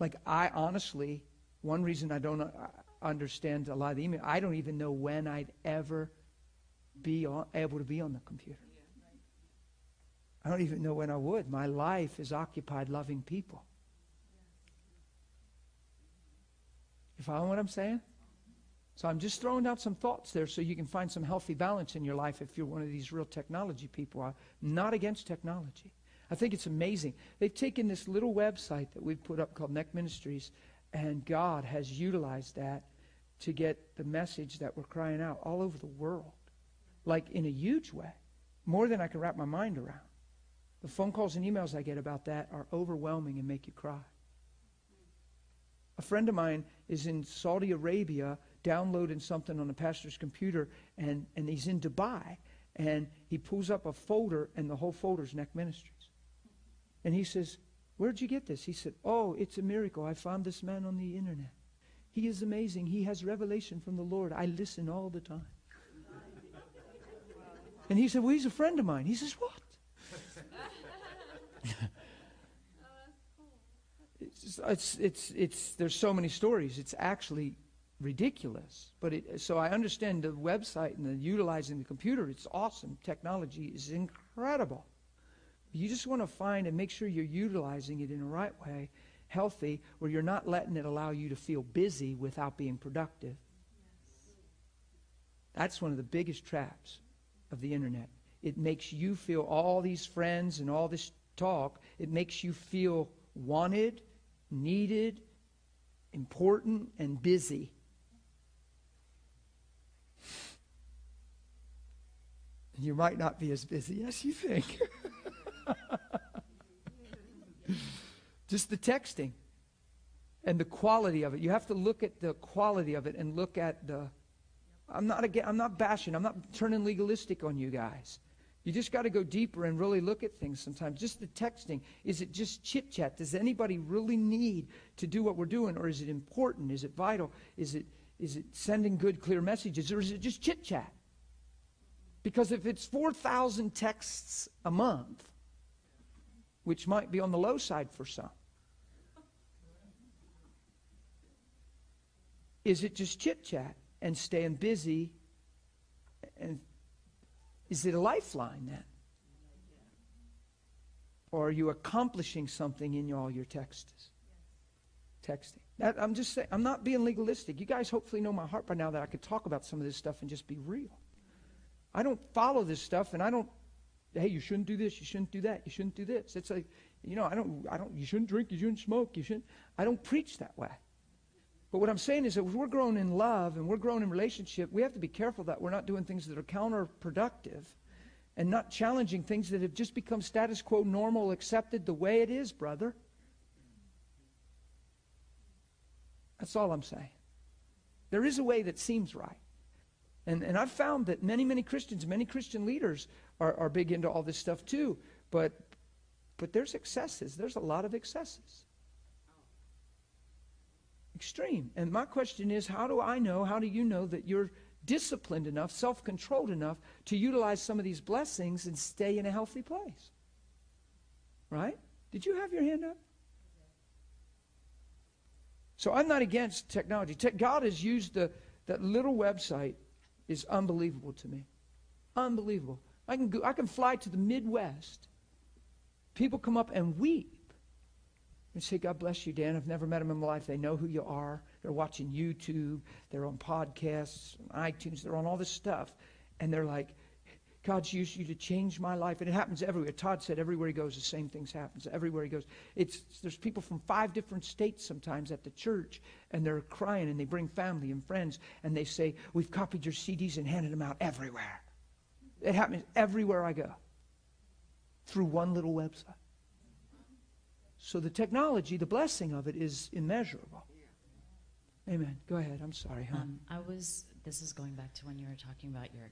Like I honestly, one reason I don't understand a lot of the email. I don't even know when I'd ever be on, able to be on the computer. I don't even know when I would. My life is occupied loving people. You follow what I'm saying? So I'm just throwing out some thoughts there so you can find some healthy balance in your life if you're one of these real technology people. I'm not against technology. I think it's amazing. They've taken this little website that we've put up called Neck Ministries and God has utilized that to get the message that we're crying out all over the world, like in a huge way, more than I can wrap my mind around. The phone calls and emails I get about that are overwhelming and make you cry. A friend of mine is in Saudi Arabia downloading something on a pastor's computer, and, and he's in Dubai, and he pulls up a folder, and the whole folder's Neck Ministries. And he says, Where'd you get this? He said, Oh, it's a miracle. I found this man on the internet. He is amazing. He has revelation from the Lord. I listen all the time. And he said, Well, he's a friend of mine. He says, What? it's, it's, it's, it's, there's so many stories. It's actually ridiculous. But it, so I understand the website and the utilizing the computer. It's awesome. Technology is incredible. You just want to find and make sure you're utilizing it in the right way healthy where you're not letting it allow you to feel busy without being productive. That's one of the biggest traps of the internet. It makes you feel all these friends and all this talk, it makes you feel wanted, needed, important, and busy. You might not be as busy as you think. Just the texting and the quality of it. You have to look at the quality of it and look at the. I'm not again. I'm not bashing. I'm not turning legalistic on you guys. You just got to go deeper and really look at things sometimes. Just the texting. Is it just chit chat? Does anybody really need to do what we're doing? Or is it important? Is it vital? Is it, is it sending good, clear messages? Or is it just chit chat? Because if it's 4,000 texts a month, which might be on the low side for some, is it just chit chat and staying busy? And is it a lifeline then? Or are you accomplishing something in all your texts? Texting. That, I'm just saying, I'm not being legalistic. You guys hopefully know my heart by now that I could talk about some of this stuff and just be real. I don't follow this stuff, and I don't. Hey, you shouldn't do this. You shouldn't do that. You shouldn't do this. It's like, you know, I don't. I don't. You shouldn't drink. You shouldn't smoke. You shouldn't. I don't preach that way. But what I'm saying is that we're growing in love and we're growing in relationship, we have to be careful that we're not doing things that are counterproductive and not challenging things that have just become status quo, normal, accepted the way it is, brother. That's all I'm saying. There is a way that seems right. And, and I've found that many, many Christians, many Christian leaders are, are big into all this stuff too. But, but there's excesses. There's a lot of excesses. Extreme. And my question is how do I know, how do you know that you're disciplined enough, self controlled enough to utilize some of these blessings and stay in a healthy place? Right? Did you have your hand up? So I'm not against technology. Te- God has used the, that little website is unbelievable to me. Unbelievable. I can, go, I can fly to the Midwest. People come up and weep and say, God bless you, Dan. I've never met them in my life. They know who you are. They're watching YouTube. They're on podcasts, on iTunes. They're on all this stuff. And they're like, God's used you to change my life. And it happens everywhere. Todd said everywhere he goes, the same things happens. Everywhere he goes. It's, there's people from five different states sometimes at the church, and they're crying, and they bring family and friends, and they say, we've copied your CDs and handed them out everywhere. It happens everywhere I go through one little website. So the technology, the blessing of it is immeasurable. Amen. Go ahead. I'm sorry, huh? Um, I was, this is going back to when you were talking about your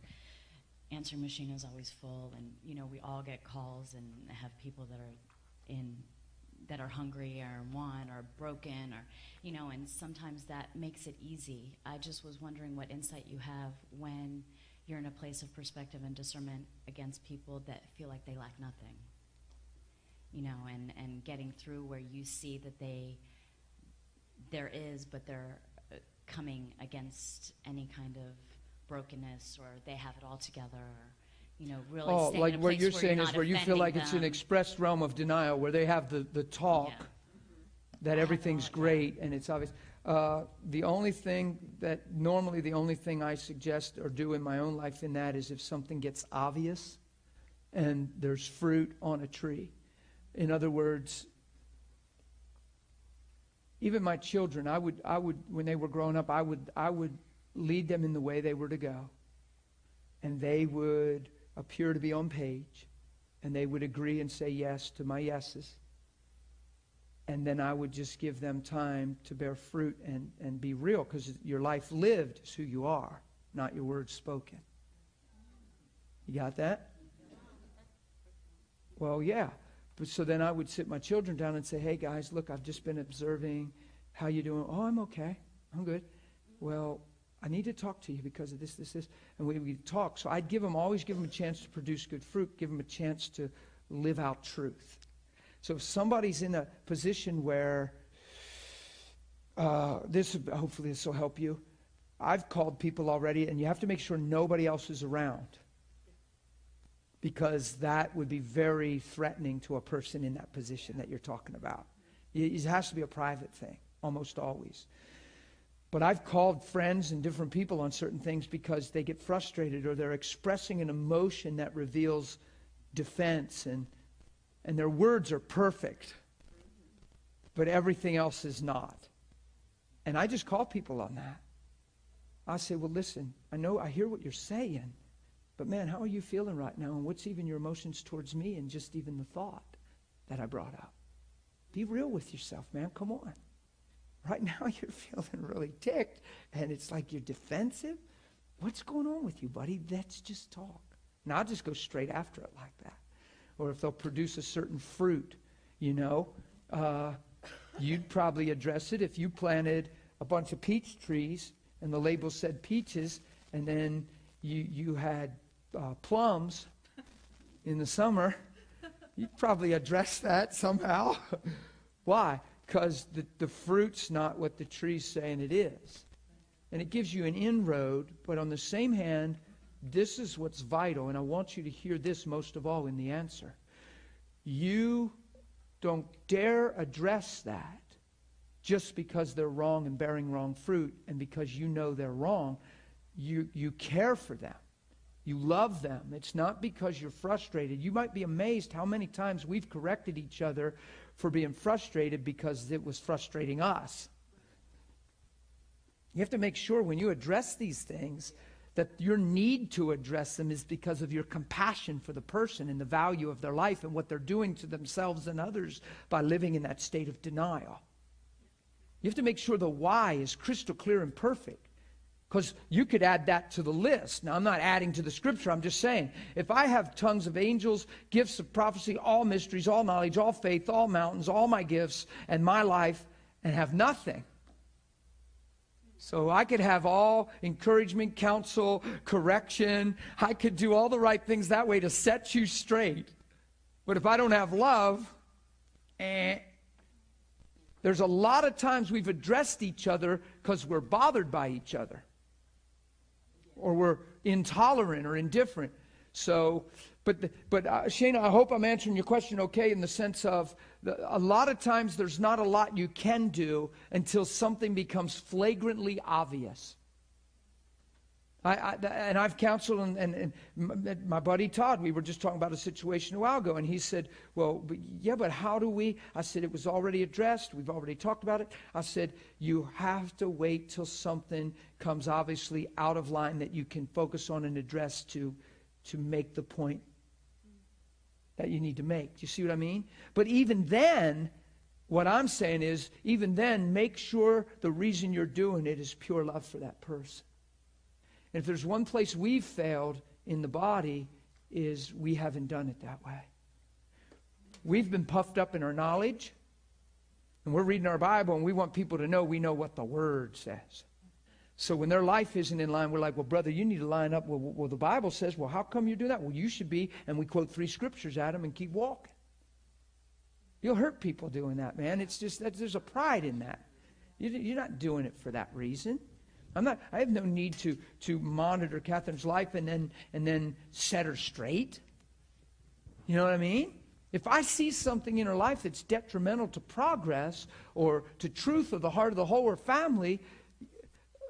answering machine is always full, and you know we all get calls and have people that are in that are hungry or want or broken or you know, and sometimes that makes it easy. I just was wondering what insight you have when you're in a place of perspective and discernment against people that feel like they lack nothing. You know, and, and getting through where you see that they there is, but they're uh, coming against any kind of brokenness or they have it all together or you know really Oh, like what you're saying you're is where you feel like offending it's an them. expressed realm of denial, where they have the, the talk Yeah. that I everything's great and it's obvious. Uh, the only thing that normally the only thing I suggest or do in my own life in that is if something gets obvious and there's fruit on a tree. In other words, even my children, I would, I would, when they were growing up, I would, I would lead them in the way they were to go, and they would appear to be on page, and they would agree and say yes to my yeses, and then I would just give them time to bear fruit and, and be real, because your life lived is who you are, not your words spoken. You got that? Well, yeah. But so then I would sit my children down and say, "Hey guys, look, I've just been observing. How you doing? Oh, I'm okay. I'm good. Well, I need to talk to you because of this, this, this." And we would talk. So I'd give them always give them a chance to produce good fruit, give them a chance to live out truth. So if somebody's in a position where uh, this, hopefully, this will help you. I've called people already, and you have to make sure nobody else is around because that would be very threatening to a person in that position that you're talking about. It has to be a private thing, almost always. But I've called friends and different people on certain things because they get frustrated or they're expressing an emotion that reveals defense and, and their words are perfect, but everything else is not. And I just call people on that. I say, well, listen, I know, I hear what you're saying, but man, how are you feeling right now? And what's even your emotions towards me and just even the thought that I brought up? Be real with yourself, man. Come on. Right now, you're feeling really ticked, and it's like you're defensive. What's going on with you, buddy? Let's just talk. And I'll just go straight after it like that. Or if they'll produce a certain fruit, you know, uh, you'd probably address it if you planted a bunch of peach trees and the label said peaches, and then you, you had uh, plums in the summer. You'd probably address that somehow. Why? Because the, the fruit's not what the tree's saying it is. And it gives you an inroad, but on the same hand, this is what's vital, and I want you to hear this most of all in the answer. You don't dare address that just because they're wrong and bearing wrong fruit, and because you know they're wrong. You, you care for them. You love them. It's not because you're frustrated. You might be amazed how many times we've corrected each other for being frustrated because it was frustrating us. You have to make sure when you address these things that your need to address them is because of your compassion for the person and the value of their life and what they're doing to themselves and others by living in that state of denial. You have to make sure the why is crystal clear and perfect. Because you could add that to the list. Now, I'm not adding to the scripture. I'm just saying, if I have tongues of angels, gifts of prophecy, all mysteries, all knowledge, all faith, all mountains, all my gifts, and my life, and have nothing, so I could have all encouragement, counsel, correction. I could do all the right things that way to set you straight. But if I don't have love, eh. There's a lot of times we've addressed each other because we're bothered by each other or we're intolerant or indifferent. So, but, but uh, Shana, I hope I'm answering your question okay in the sense of the, a lot of times there's not a lot you can do until something becomes flagrantly obvious. I, I, and I've counseled, and, and, and, my buddy Todd, we were just talking about a situation a while ago, and he said, Well, but yeah, but how do we? I said, It was already addressed. We've already talked about it. I said, You have to wait till something comes obviously out of line that you can focus on and address to, to make the point that you need to make. Do you see what I mean? But even then, what I'm saying is, even then, make sure the reason you're doing it is pure love for that person. And if there's one place we've failed in the body, is we haven't done it that way. We've been puffed up in our knowledge, and we're reading our Bible, and we want people to know we know what the Word says. So when their life isn't in line, we're like, well, brother, you need to line up. Well, well, the Bible says, well, how come you do that? Well, you should be. And we quote three scriptures at them and keep walking. You'll hurt people doing that, man. It's just that there's a pride in that. You're not doing it for that reason. I'm not, I have no need to, to monitor Catherine's life and then, and then set her straight. You know what I mean? If I see something in her life that's detrimental to progress or to truth of the heart of the whole or family,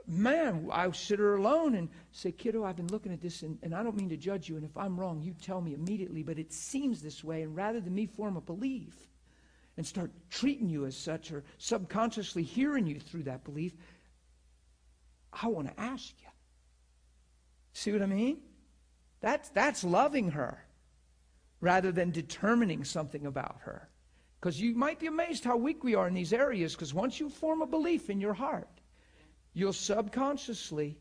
man, I sit her alone and say, kiddo, I've been looking at this and, and I don't mean to judge you. And if I'm wrong, you tell me immediately, but it seems this way. And rather than me form a belief and start treating you as such or subconsciously hearing you through that belief, I want to ask you. See what I mean? That's, that's loving her rather than determining something about her. Because you might be amazed how weak we are in these areas, because once you form a belief in your heart, you'll subconsciously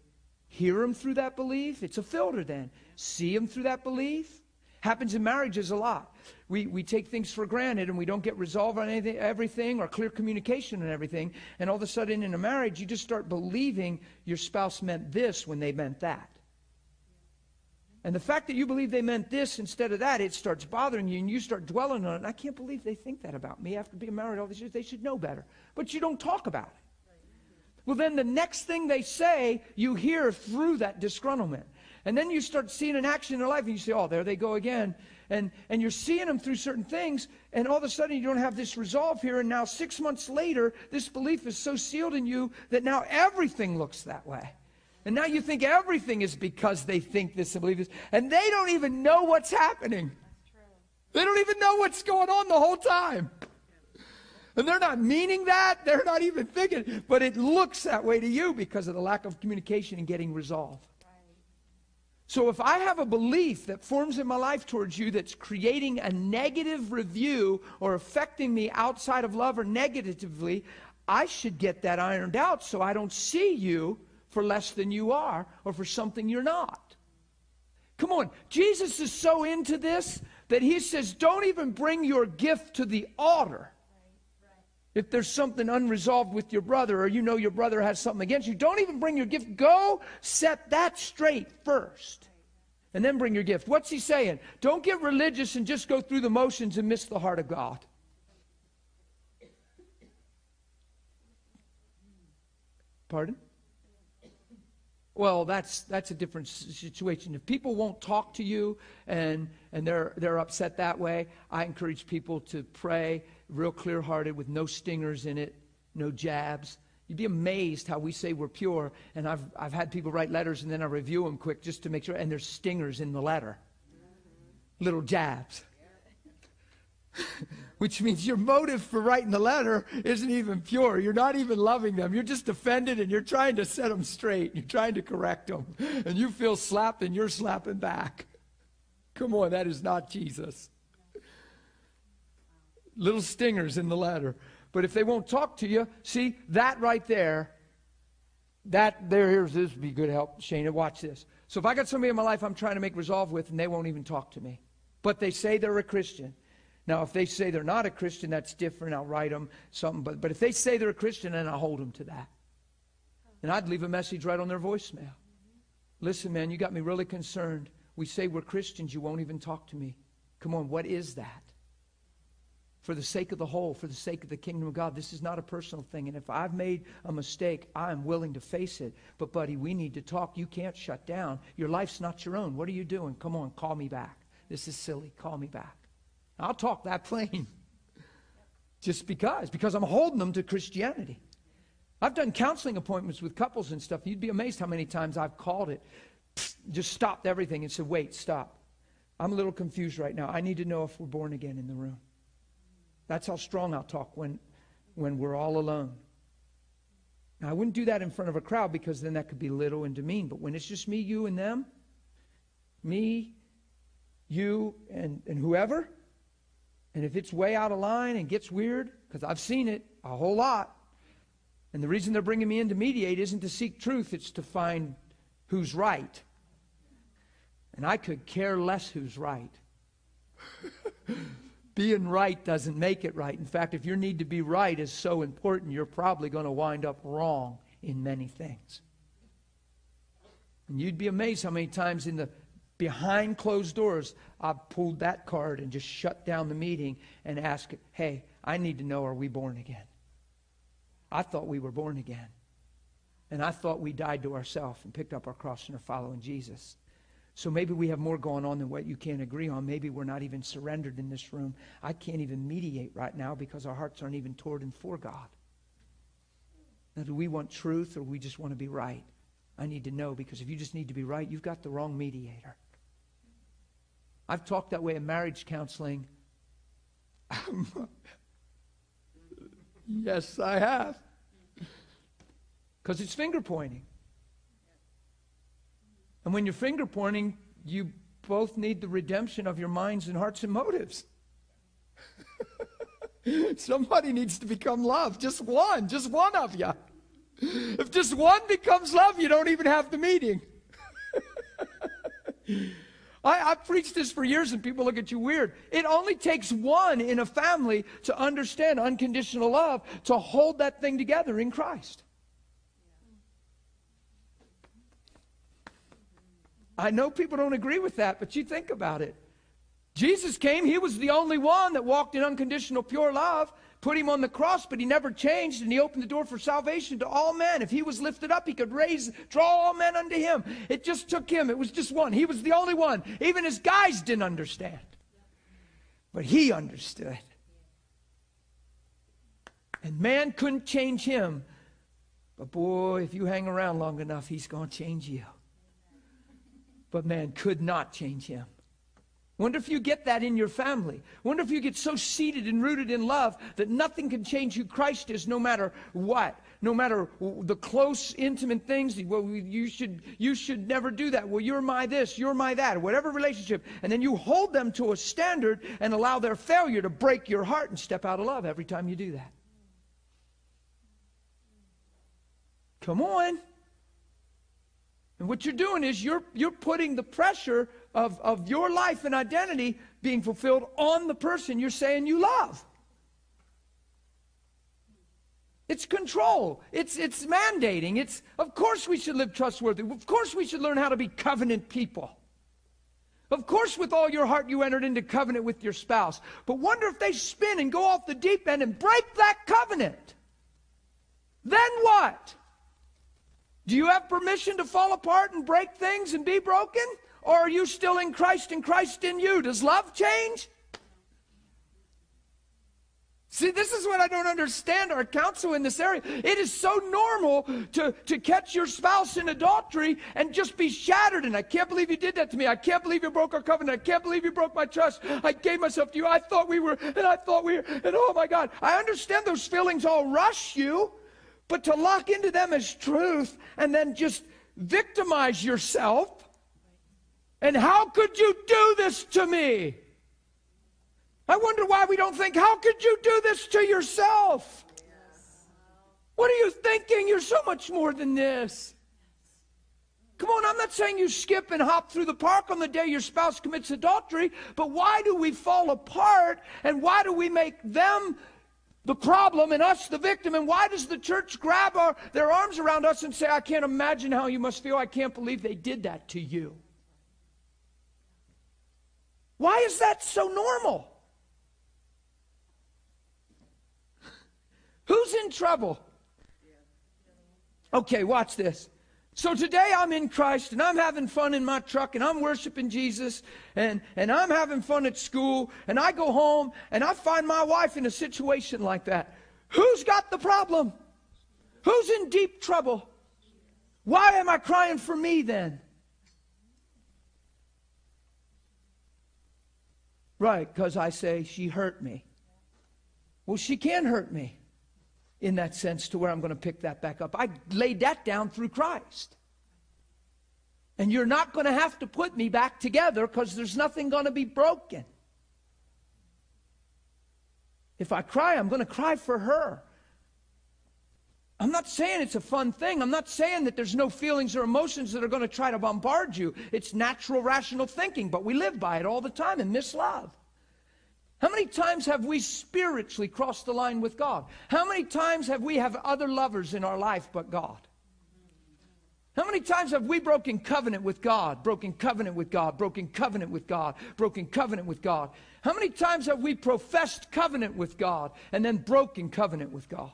hear them through that belief. It's a filter then. See them through that belief. Happens in marriages a lot. We, we take things for granted and we don't get resolve on anything, everything or clear communication and everything. And all of a sudden in a marriage, you just start believing your spouse meant this when they meant that. And the fact that you believe they meant this instead of that, it starts bothering you and you start dwelling on it. And I can't believe they think that about me after being married all these years. They should know better. But you don't talk about it. Well, then the next thing they say, you hear through that disgruntlement. And then you start seeing an action in their life and you say, oh, there they go again. and, and you're seeing them through certain things, and all of a sudden you don't have this resolve here, and now six months later, this belief is so sealed in you that now everything looks that way. And now you think everything is because they think this and believe this, and they don't even know what's happening. They don't even know what's going on the whole time. And they're not meaning that. They're not even thinking. But it looks that way to you because of the lack of communication and getting resolved. So if I have a belief that forms in my life towards you that's creating a negative review or affecting me outside of love or negatively, I should get that ironed out so I don't see you for less than you are or for something you're not. Come on. Jesus is so into this that he says, don't even bring your gift to the altar. If there's something unresolved with your brother or you know your brother has something against you, don't even bring your gift. Go set that straight first. And then bring your gift. What's he saying? Don't get religious and just go through the motions and miss the heart of God. Pardon? Well, that's that's a different situation. If people won't talk to you and and they're they're upset that way, I encourage people to pray real clear-hearted with no stingers in it, no jabs. You'd be amazed how we say we're pure, and I've I've had people write letters and then I review them quick just to make sure, and there's stingers in the letter, little jabs. which means your motive for writing the letter isn't even pure. You're not even loving them. You're just offended and you're trying to set them straight. You're trying to correct them. And you feel slapped and you're slapping back. Come on, that is not Jesus. Little stingers in the letter. But if they won't talk to you, see, that right there, that there, here's this would be good help, Shana. Watch this. So if I got somebody in my life I'm trying to make resolve with and they won't even talk to me, but they say they're a Christian, now, if they say they're not a Christian, that's different. I'll write them something. But, but if they say they're a Christian, then I'll hold them to that. And I'd leave a message right on their voicemail. Listen, man, you got me really concerned. We say we're Christians, you won't even talk to me. Come on, what is that? For the sake of the whole, for the sake of the kingdom of God, this is not a personal thing. And if I've made a mistake, I'm willing to face it. But, buddy, we need to talk. You can't shut down. Your life's not your own. What are you doing? Come on, call me back. This is silly. Call me back. I'll talk that plain. Just because, because I'm holding them to Christianity. I've done counseling appointments with couples and stuff. You'd be amazed how many times I've called it, just stopped everything and said, wait, stop. I'm a little confused right now. I need to know if we're born again in the room. That's how strong I'll talk when, when we're all alone. Now, I wouldn't do that in front of a crowd because then that could be little and demean. But when it's just me, you, and them, me, you, and, and whoever, and if it's way out of line and gets weird, because I've seen it a whole lot, and the reason they're bringing me in to mediate isn't to seek truth, it's to find who's right. And I could care less who's right. Being right doesn't make it right. In fact, if your need to be right is so important, you're probably going to wind up wrong in many things. And you'd be amazed how many times in the behind closed doors, I pulled that card and just shut down the meeting and asked, hey, I need to know, are we born again? I thought we were born again. And I thought we died to ourselves and picked up our cross and are following Jesus. So maybe we have more going on than what you can't agree on. Maybe we're not even surrendered in this room. I can't even mediate right now because our hearts aren't even toward and for God. Now, do we want truth or we just want to be right? I need to know because if you just need to be right, you've got the wrong mediator. I've talked that way in marriage counseling. yes, I have. Because it's finger pointing. And when you're finger pointing, you both need the redemption of your minds and hearts and motives. Somebody needs to become love. Just one. Just one of you. If just one becomes love, you don't even have the meeting. I, have preached this for years and people look at you weird. It only takes one in a family to understand unconditional love to hold that thing together in Christ. I know people don't agree with that, but you think about it. Jesus came, he was the only one that walked in unconditional pure love put him on the cross, but he never changed, and he opened the door for salvation to all men. If he was lifted up, he could raise, draw all men unto him. It just took him. It was just one. He was the only one. Even his guys didn't understand. But he understood. And man couldn't change him. But boy, if you hang around long enough, he's going to change you. But man could not change him. Wonder if you get that in your family. Wonder if you get so seated and rooted in love that nothing can change who Christ is no matter what. No matter the close, intimate things. Well, you should, you should never do that. Well, you're my this, you're my that, whatever relationship. And then you hold them to a standard and allow their failure to break your heart and step out of love every time you do that. Come on. And what you're doing is you're, you're putting the pressure of, of your life and identity being fulfilled on the person you're saying you love. It's control. It's, it's mandating. It's, of course, we should live trustworthy. Of course, we should learn how to be covenant people. Of course, with all your heart, you entered into covenant with your spouse. But wonder if they spin and go off the deep end and break that covenant. Then what? Do you have permission to fall apart and break things and be broken? Or are you still in Christ and Christ in you? Does love change? See, this is what I don't understand our counsel in this area. It is so normal to, to catch your spouse in adultery and just be shattered. And I can't believe you did that to me. I can't believe you broke our covenant. I can't believe you broke my trust. I gave myself to you. I thought we were, and I thought we were, and oh my God. I understand those feelings all rush you, but to lock into them as truth and then just victimize yourself and how could you do this to me? I wonder why we don't think, how could you do this to yourself? What are you thinking? You're so much more than this. Come on, I'm not saying you skip and hop through the park on the day your spouse commits adultery, but why do we fall apart and why do we make them the problem and us the victim? And why does the church grab our, their arms around us and say, I can't imagine how you must feel. I can't believe they did that to you? Why is that so normal? Who's in trouble? Okay, watch this. So today I'm in Christ and I'm having fun in my truck and I'm worshiping Jesus and, and I'm having fun at school and I go home and I find my wife in a situation like that. Who's got the problem? Who's in deep trouble? Why am I crying for me then? Right, because I say she hurt me. Well, she can hurt me in that sense to where I'm going to pick that back up. I laid that down through Christ. And you're not going to have to put me back together because there's nothing going to be broken. If I cry, I'm going to cry for her. I'm not saying it's a fun thing. I'm not saying that there's no feelings or emotions that are going to try to bombard you. It's natural, rational thinking, but we live by it all the time and miss love. How many times have we spiritually crossed the line with God? How many times have we have other lovers in our life but God? How many times have we broken covenant with God, broken covenant with God, broken covenant with God, broken covenant with God? How many times have we professed covenant with God and then broken covenant with God?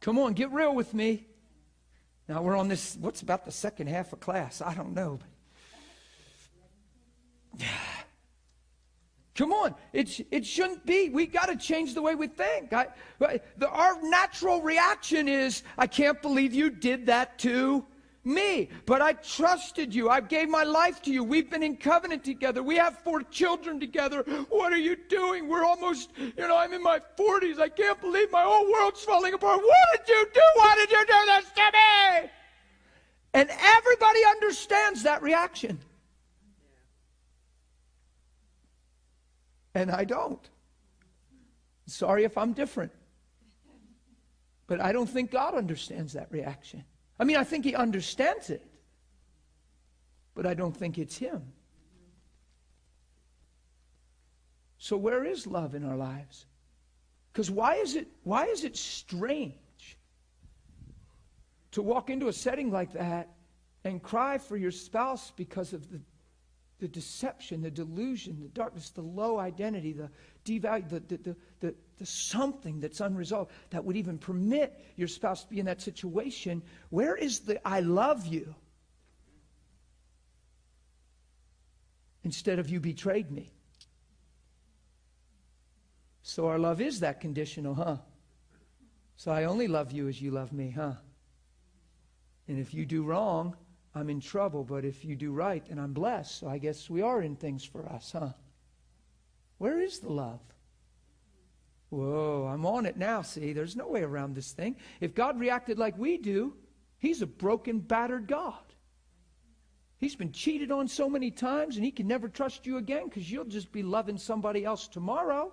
Come on, get real with me. Now we're on this, what's about the second half of class? I don't know. Come on, it, it shouldn't be. We got to change the way we think. I, the, our natural reaction is, I can't believe you did that to me, but I trusted you. I gave my life to you. We've been in covenant together. We have four children together. What are you doing? We're almost, you know, I'm in my 40s. I can't believe my whole world's falling apart. What did you do? Why did you do this to me? And everybody understands that reaction. And I don't. Sorry if I'm different. But I don't think God understands that reaction. I mean, I think he understands it, but I don't think it's him. So where is love in our lives? Because why is it why is it strange to walk into a setting like that and cry for your spouse because of the the deception, the delusion, the darkness, the low identity, the devalue, the, the, the, the, something that's unresolved that would even permit your spouse to be in that situation. Where is the I love you? instead of you betrayed me. So our love is that conditional, huh? So I only love you as you love me, huh? And if you do wrong, I'm in trouble. But if you do right, then I'm blessed. So I guess we are in things for us, huh? Where is the love? Whoa, I'm on it now. See, there's no way around this thing. If God reacted like we do, He's a broken, battered God. He's been cheated on so many times, and He can never trust you again because you'll just be loving somebody else tomorrow.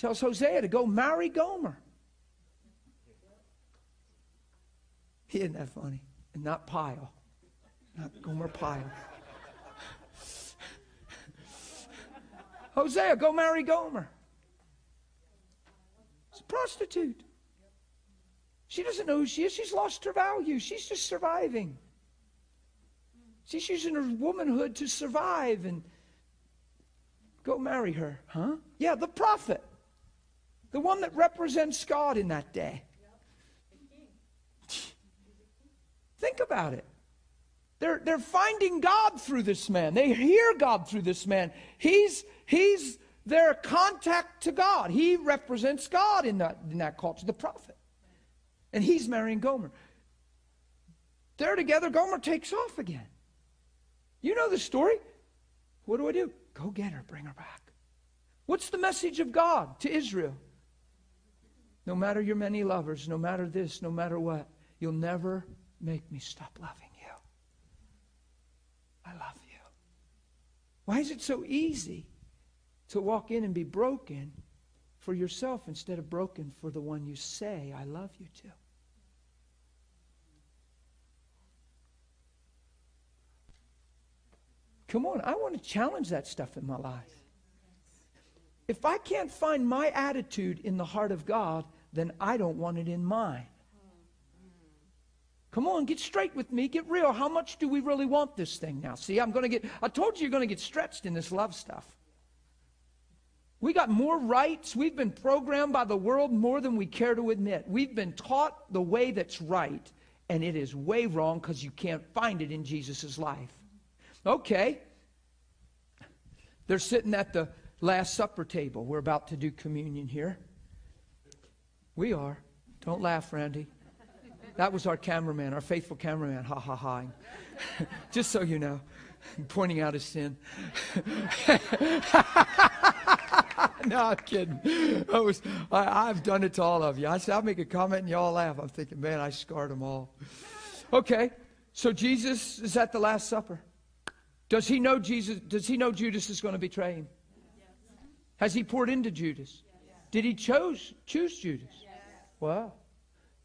tells Hosea to go marry Gomer. Isn't that funny? And not Pyle. Not Gomer Pyle. Hosea, go marry Gomer. She's a prostitute. She doesn't know who she is. She's lost her value. She's just surviving. She's using her womanhood to survive and go marry her. Huh? Yeah, the prophet. The one that represents God in that day. Think about it. They're, they're finding God through this man. They hear God through this man. He's, he's their contact to God. He represents God in that, in that culture, the prophet. And he's marrying Gomer. They're together. Gomer takes off again. You know the story. What do I do? Go get her, bring her back. What's the message of God to Israel? No matter your many lovers, no matter this, no matter what, you'll never make me stop loving you. I love you. Why is it so easy to walk in and be broken for yourself instead of broken for the one you say, I love you to? Come on, I want to challenge that stuff in my life. If I can't find my attitude in the heart of God, then I don't want it in mine. Come on, get straight with me. Get real. How much do we really want this thing now? See, I'm going to get, I told you you're going to get stretched in this love stuff. We got more rights. We've been programmed by the world more than we care to admit. We've been taught the way that's right, and it is way wrong because you can't find it in Jesus' life. Okay. They're sitting at the Last Supper table. We're about to do communion here. We are. Don't laugh, Randy. That was our cameraman, our faithful cameraman. Ha ha ha. Just so you know, pointing out his sin. no, I'm kidding. I was, I, have done it to all of you. I said, I'll make a comment and y'all laugh. I'm thinking, man, I scarred them all. Okay, so Jesus is at the Last Supper. Does he know Jesus? Does he know Judas is going to betray him? Has he poured into Judas? Did he chose, choose Judas? Wow.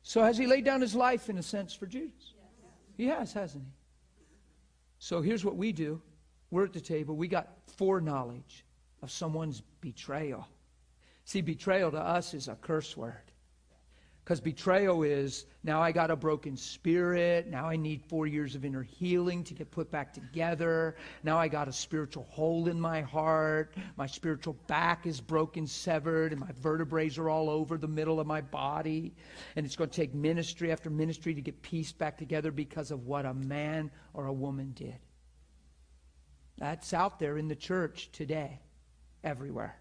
So has he laid down his life in a sense for Judas? He has, hasn't he? So here's what we do. We're at the table. We got foreknowledge of someone's betrayal. See, betrayal to us is a curse word. Because betrayal is now I got a broken spirit. Now I need four years of inner healing to get put back together. Now I got a spiritual hole in my heart. My spiritual back is broken, severed, and my vertebrae are all over the middle of my body. And it's going to take ministry after ministry to get pieced back together because of what a man or a woman did. That's out there in the church today, everywhere.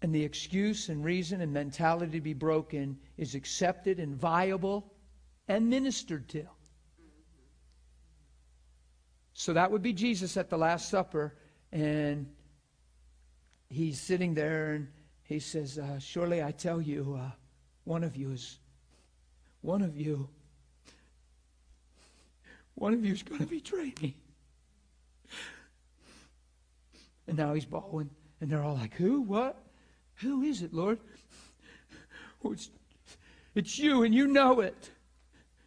And the excuse and reason and mentality to be broken is accepted and viable and ministered to. So that would be Jesus at the Last Supper, and he's sitting there and he says, uh, Surely I tell you, uh, one of you is, one of you, one of you is going to betray me. And now he's bawling, and they're all like, Who? What? Who is it, Lord? Oh, it's, it's you, and you know it.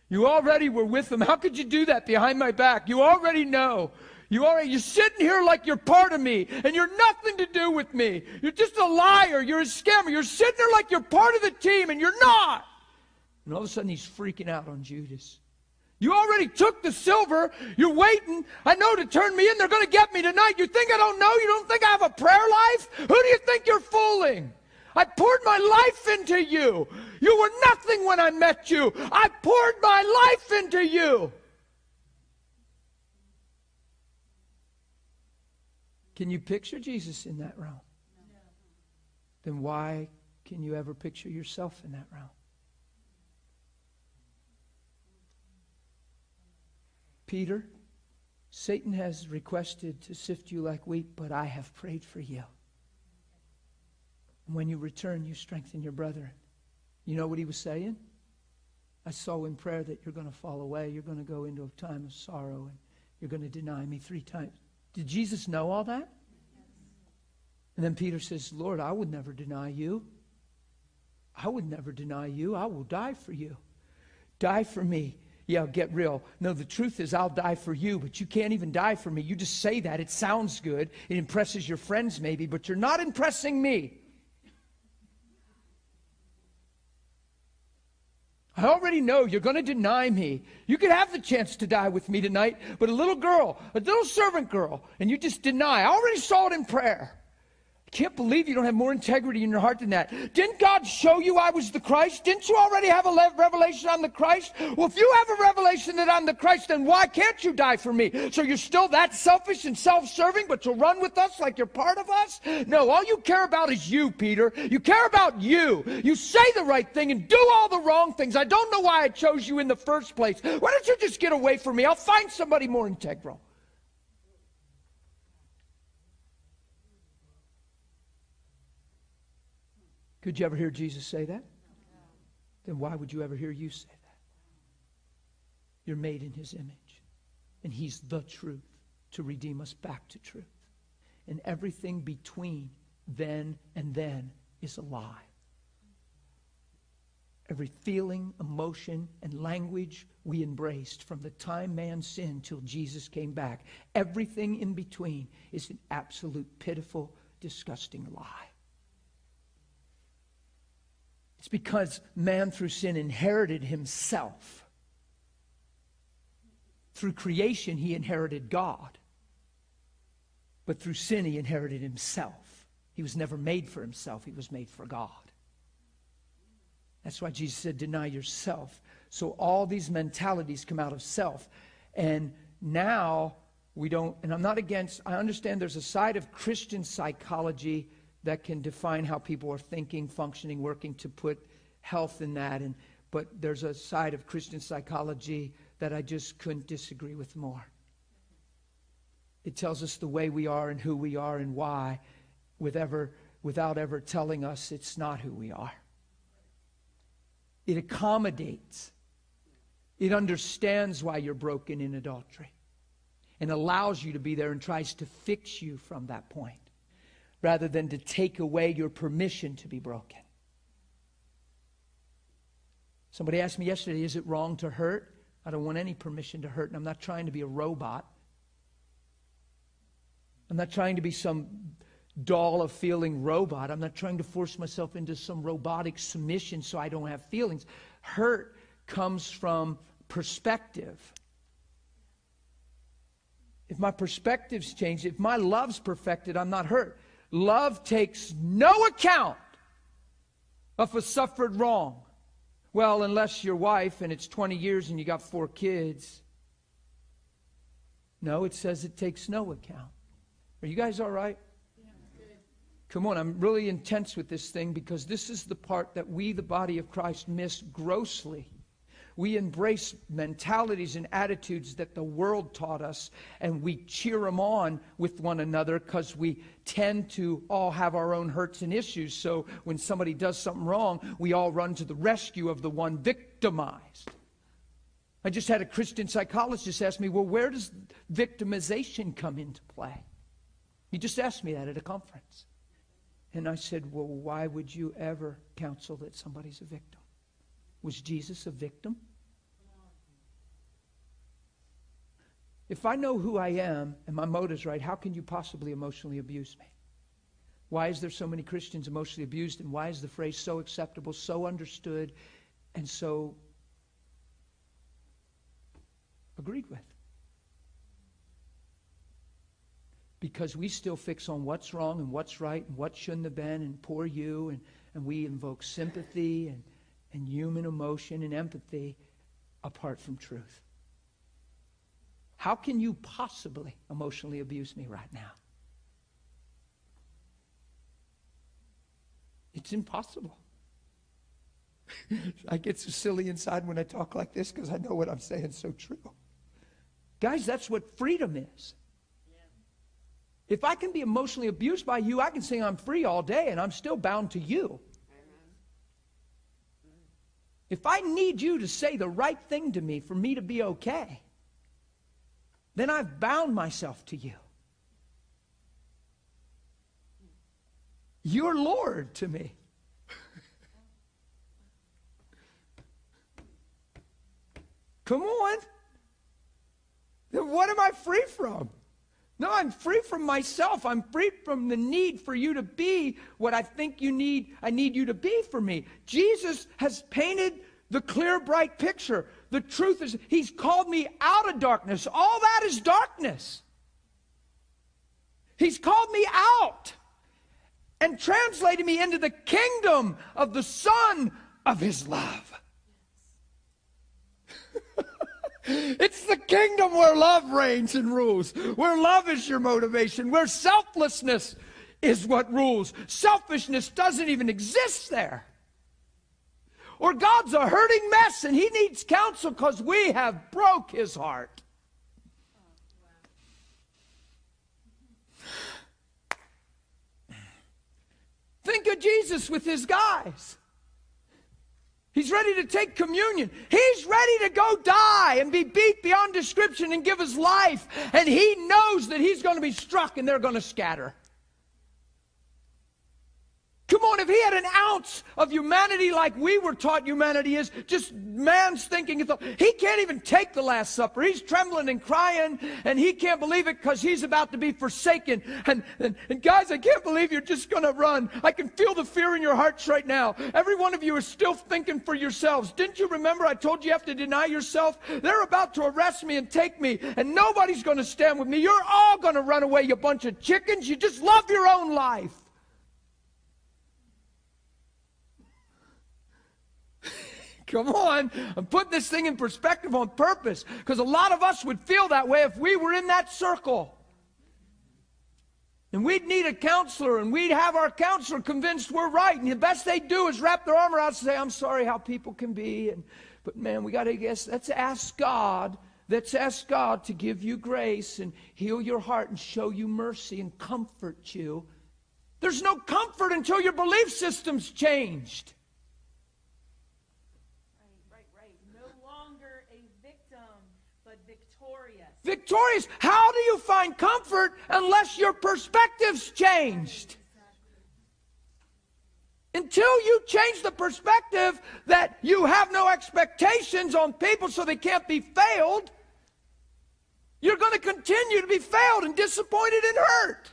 You already were with them. How could you do that behind my back? You already know. You already, you're sitting here like you're part of me, and you're nothing to do with me. You're just a liar. You're a scammer. You're sitting there like you're part of the team, and you're not. And all of a sudden, he's freaking out on Judas. You already took the silver. You're waiting, I know, to turn me in. They're going to get me tonight. You think I don't know? You don't think I have a prayer life? Who do you think you're fooling? I poured my life into you. You were nothing when I met you. I poured my life into you. Can you picture Jesus in that realm? Then why can you ever picture yourself in that realm? Peter, Satan has requested to sift you like wheat, but I have prayed for you. When you return, you strengthen your brethren. You know what he was saying? I saw in prayer that you're going to fall away. You're going to go into a time of sorrow and you're going to deny me three times. Did Jesus know all that? And then Peter says, Lord, I would never deny you. I would never deny you. I will die for you. Die for me. Yeah, get real. No, the truth is, I'll die for you, but you can't even die for me. You just say that. It sounds good. It impresses your friends, maybe, but you're not impressing me. I already know you're going to deny me. You could have the chance to die with me tonight, but a little girl, a little servant girl, and you just deny. I already saw it in prayer can't believe you don't have more integrity in your heart than that. Didn't God show you I was the Christ? Didn't you already have a revelation on the Christ? Well, if you have a revelation that I'm the Christ, then why can't you die for me? So you're still that selfish and self serving, but you'll run with us like you're part of us? No, all you care about is you, Peter. You care about you. You say the right thing and do all the wrong things. I don't know why I chose you in the first place. Why don't you just get away from me? I'll find somebody more integral. Could you ever hear Jesus say that? Then why would you ever hear you say that? You're made in his image, and he's the truth to redeem us back to truth. And everything between then and then is a lie. Every feeling, emotion, and language we embraced from the time man sinned till Jesus came back, everything in between is an absolute pitiful, disgusting lie. It's because man through sin inherited himself. Through creation, he inherited God. But through sin, he inherited himself. He was never made for himself, he was made for God. That's why Jesus said, Deny yourself. So all these mentalities come out of self. And now we don't, and I'm not against, I understand there's a side of Christian psychology that can define how people are thinking, functioning, working to put health in that. And, but there's a side of Christian psychology that I just couldn't disagree with more. It tells us the way we are and who we are and why with ever, without ever telling us it's not who we are. It accommodates. It understands why you're broken in adultery and allows you to be there and tries to fix you from that point rather than to take away your permission to be broken. Somebody asked me yesterday, is it wrong to hurt? I don't want any permission to hurt, and I'm not trying to be a robot. I'm not trying to be some doll of feeling robot. I'm not trying to force myself into some robotic submission so I don't have feelings. Hurt comes from perspective. If my perspective's changed, if my love's perfected, I'm not hurt. Love takes no account of a suffered wrong. Well, unless your wife and it's 20 years and you got four kids. No, it says it takes no account. Are you guys all right? Come on, I'm really intense with this thing because this is the part that we, the body of Christ, miss grossly. We embrace mentalities and attitudes that the world taught us, and we cheer them on with one another because we tend to all have our own hurts and issues. So when somebody does something wrong, we all run to the rescue of the one victimized. I just had a Christian psychologist ask me, Well, where does victimization come into play? He just asked me that at a conference. And I said, Well, why would you ever counsel that somebody's a victim? Was Jesus a victim? If I know who I am and my motive's right, how can you possibly emotionally abuse me? Why is there so many Christians emotionally abused, and why is the phrase so acceptable, so understood, and so agreed with? Because we still fix on what's wrong and what's right and what shouldn't have been, and poor you, and, and we invoke sympathy and and human emotion and empathy apart from truth. How can you possibly emotionally abuse me right now? It's impossible. I get so silly inside when I talk like this because I know what I'm saying is so true. Guys, that's what freedom is. If I can be emotionally abused by you, I can say I'm free all day and I'm still bound to you. If I need you to say the right thing to me for me to be okay, then I've bound myself to you. You're Lord to me. Come on. Then what am I free from? No, I'm free from myself. I'm free from the need for you to be what I think you need, I need you to be for me. Jesus has painted the clear, bright picture. The truth is, He's called me out of darkness. All that is darkness. He's called me out and translated me into the kingdom of the Son of His love. It's the kingdom where love reigns and rules, where love is your motivation, where selflessness is what rules. Selfishness doesn't even exist there. Or God's a hurting mess and he needs counsel because we have broke his heart. Think of Jesus with his guys. He's ready to take communion. He's ready to go die and be beat beyond description and give his life. And he knows that he's going to be struck and they're going to scatter. Come on, if he had an ounce of humanity like we were taught humanity is, just man's thinking, he can't even take the Last Supper. He's trembling and crying, and he can't believe it because he's about to be forsaken. And, and, and guys, I can't believe you're just going to run. I can feel the fear in your hearts right now. Every one of you is still thinking for yourselves. Didn't you remember I told you you have to deny yourself? They're about to arrest me and take me, and nobody's going to stand with me. You're all going to run away, you bunch of chickens. You just love your own life. Come on. I'm putting this thing in perspective on purpose because a lot of us would feel that way if we were in that circle. And we'd need a counselor and we'd have our counselor convinced we're right. And the best they do is wrap their arm around and say, I'm sorry how people can be. And, but man, we got to guess, let's ask God. Let's ask God to give you grace and heal your heart and show you mercy and comfort you. There's no comfort until your belief system's changed. Victorious. How do you find comfort unless your perspective's changed? Until you change the perspective that you have no expectations on people so they can't be failed, you're going to continue to be failed and disappointed and hurt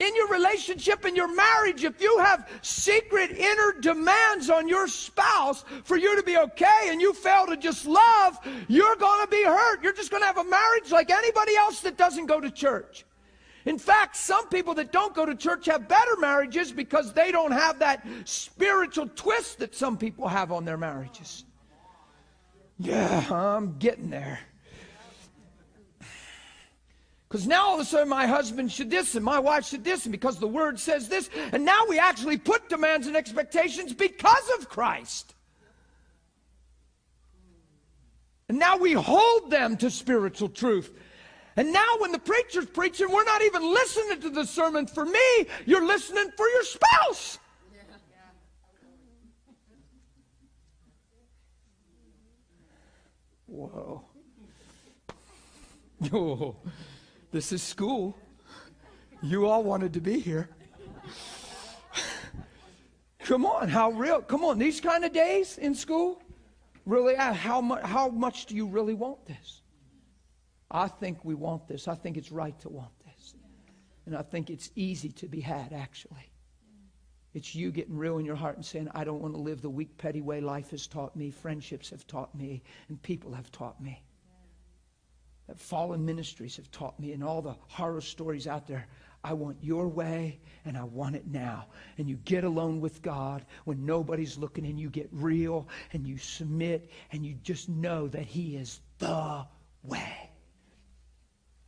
in your relationship, in your marriage, if you have secret inner demands on your spouse for you to be okay and you fail to just love, you're going to be hurt. You're just going to have a marriage like anybody else that doesn't go to church. In fact, some people that don't go to church have better marriages because they don't have that spiritual twist that some people have on their marriages. Yeah, I'm getting there. Because now all of a sudden my husband should this and my wife should this, and because the word says this, and now we actually put demands and expectations because of Christ. And now we hold them to spiritual truth. And now when the preacher's preaching, we're not even listening to the sermon for me, you're listening for your spouse. Whoa. Oh. This is school. You all wanted to be here. Come on, how real? Come on, these kind of days in school? Really, uh, how much, how much do you really want this? I think we want this. I think it's right to want this. And I think it's easy to be had, actually. It's you getting real in your heart and saying, I don't want to live the weak, petty way life has taught me, friendships have taught me, and people have taught me that fallen ministries have taught me and all the horror stories out there. I want your way and I want it now. And you get alone with God when nobody's looking and you get real and you submit and you just know that He is the way.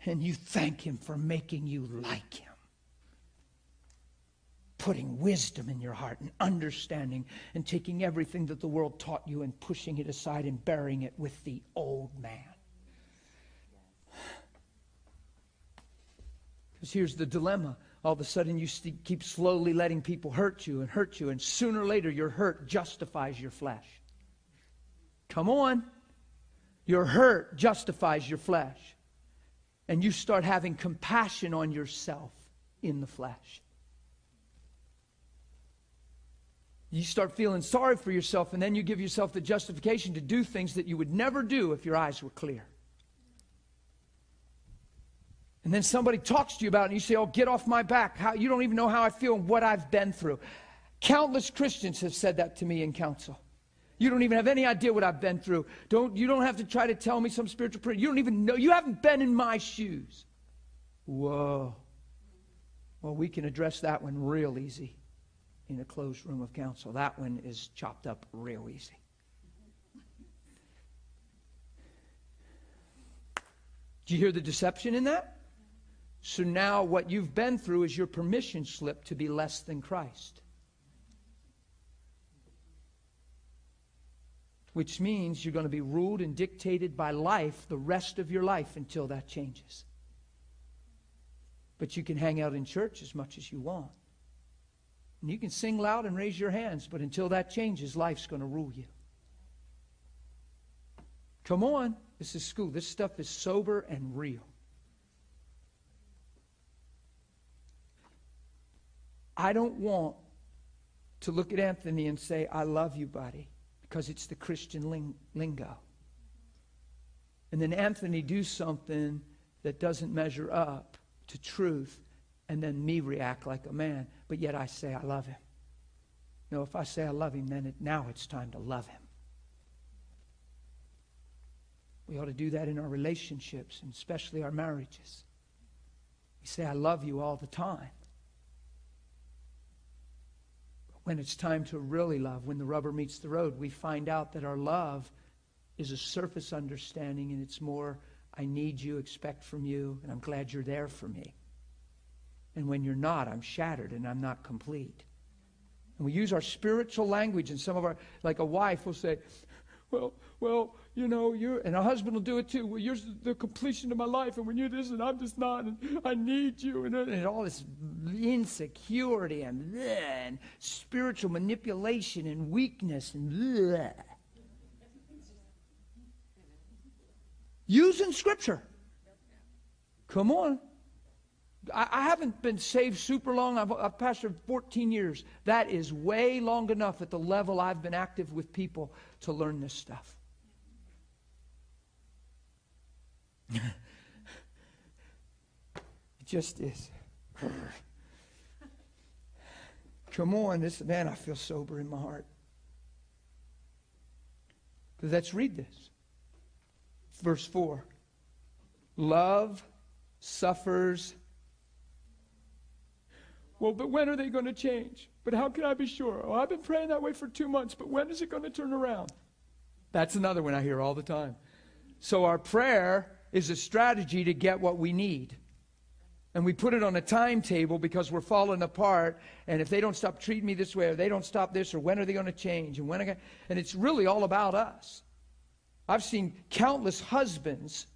And you thank Him for making you like Him. Putting wisdom in your heart and understanding and taking everything that the world taught you and pushing it aside and burying it with the old man. Because here's the dilemma. All of a sudden, you st- keep slowly letting people hurt you and hurt you, and sooner or later, your hurt justifies your flesh. Come on. Your hurt justifies your flesh. And you start having compassion on yourself in the flesh. You start feeling sorry for yourself, and then you give yourself the justification to do things that you would never do if your eyes were clear. And then somebody talks to you about it, and you say, Oh, get off my back. How, you don't even know how I feel and what I've been through. Countless Christians have said that to me in counsel. You don't even have any idea what I've been through. Don't, you don't have to try to tell me some spiritual prayer. You don't even know. You haven't been in my shoes. Whoa. Well, we can address that one real easy in a closed room of counsel. That one is chopped up real easy. Do you hear the deception in that? So now what you've been through is your permission slip to be less than Christ. Which means you're going to be ruled and dictated by life the rest of your life until that changes. But you can hang out in church as much as you want. And you can sing loud and raise your hands, but until that changes, life's going to rule you. Come on. This is school. This stuff is sober and real. I don't want to look at Anthony and say, I love you, buddy, because it's the Christian ling- lingo. And then Anthony do something that doesn't measure up to truth, and then me react like a man, but yet I say I love him. No, if I say I love him, then it, now it's time to love him. We ought to do that in our relationships, and especially our marriages. We say, I love you all the time when it's time to really love, when the rubber meets the road, we find out that our love is a surface understanding and it's more, I need you, expect from you, and I'm glad you're there for me. And when you're not, I'm shattered and I'm not complete. And we use our spiritual language, and some of our, like a wife will say, Well, well, you know, you're, and a husband will do it too. Well, you're the completion of my life, and when you're this, and I'm just not, and I need you, and, and all this insecurity and, bleh, and spiritual manipulation and weakness and bleh. using scripture. Come on. I, I, haven't been saved super long. I've, I've pastored 14 years. That is way long enough at the level I've been active with people to learn this stuff. it just is. Come on, this man, I feel sober in my heart. Let's read this. Verse 4. Love suffers. Well, but when are they going to change? But how can I be sure? Oh, I've been praying that way for two months, but when is it going to turn around? That's another one I hear all the time. So our prayer is a strategy to get what we need. And we put it on a timetable because we're falling apart. And if they don't stop treating me this way, or they don't stop this, or when are they going to change? And when again? And it's really all about us. I've seen countless husbands,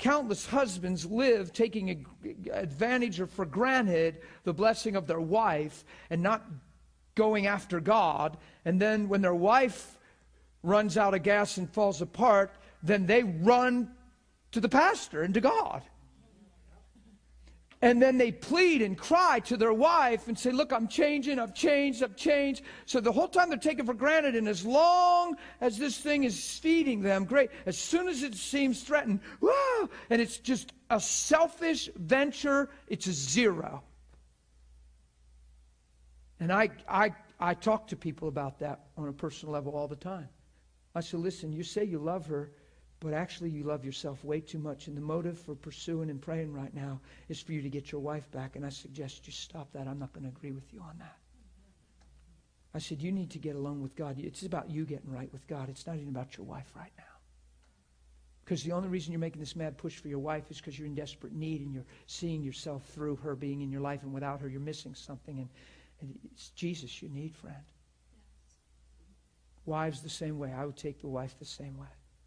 countless husbands live taking advantage or for granted the blessing of their wife and not going after God. And then when their wife runs out of gas and falls apart, then they run to the pastor and to God. And then they plead and cry to their wife and say, Look, I'm changing, I've changed, I've changed. So the whole time they're taken for granted, and as long as this thing is feeding them, great. As soon as it seems threatened, whoa, and it's just a selfish venture, it's a zero. And I, I, I talk to people about that on a personal level all the time. I say, Listen, you say you love her, but actually you love yourself way too much. And the motive for pursuing and praying right now is for you to get your wife back. And I suggest you stop that. I'm not going to agree with you on that. I said, You need to get alone with God. It's about you getting right with God. It's not even about your wife right now. Because the only reason you're making this mad push for your wife is because you're in desperate need and you're seeing yourself through her being in your life, and without her, you're missing something. And, and it's Jesus you need, friend. Wives, the same way. I would take the wife the same way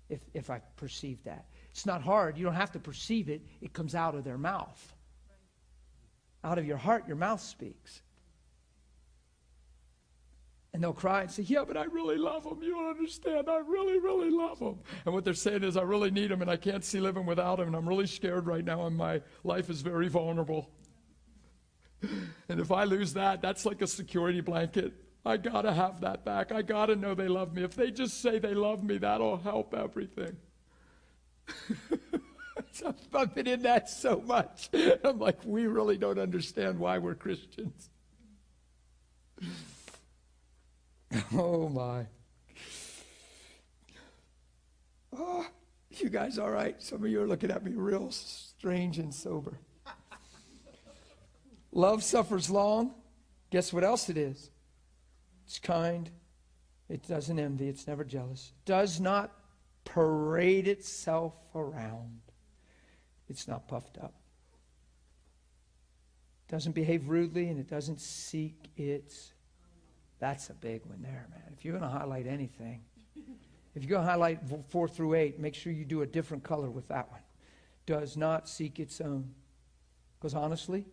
if, if I perceive that. It's not hard. You don't have to perceive it, it comes out of their mouth. Out of your heart, your mouth speaks. And they'll cry and say, Yeah, but I really love them. You don't understand. I really, really love them. And what they're saying is, I really need them and I can't see living without them. And I'm really scared right now and my life is very vulnerable. And if I lose that, that's like a security blanket. I got to have that back. I got to know they love me. If they just say they love me, that'll help everything. I've been in that so much. I'm like, we really don't understand why we're Christians. Oh, my. Oh, you guys all right? Some of you are looking at me real strange and sober. Love suffers long. Guess what else it is? It's kind. It doesn't envy. It's never jealous. It Does not parade itself around. It's not puffed up. It Doesn't behave rudely and it doesn't seek its that's a big one there, man. If you're going to highlight anything, if you're going to highlight four through eight, make sure you do a different color with that one. Does not seek its own. Because honestly,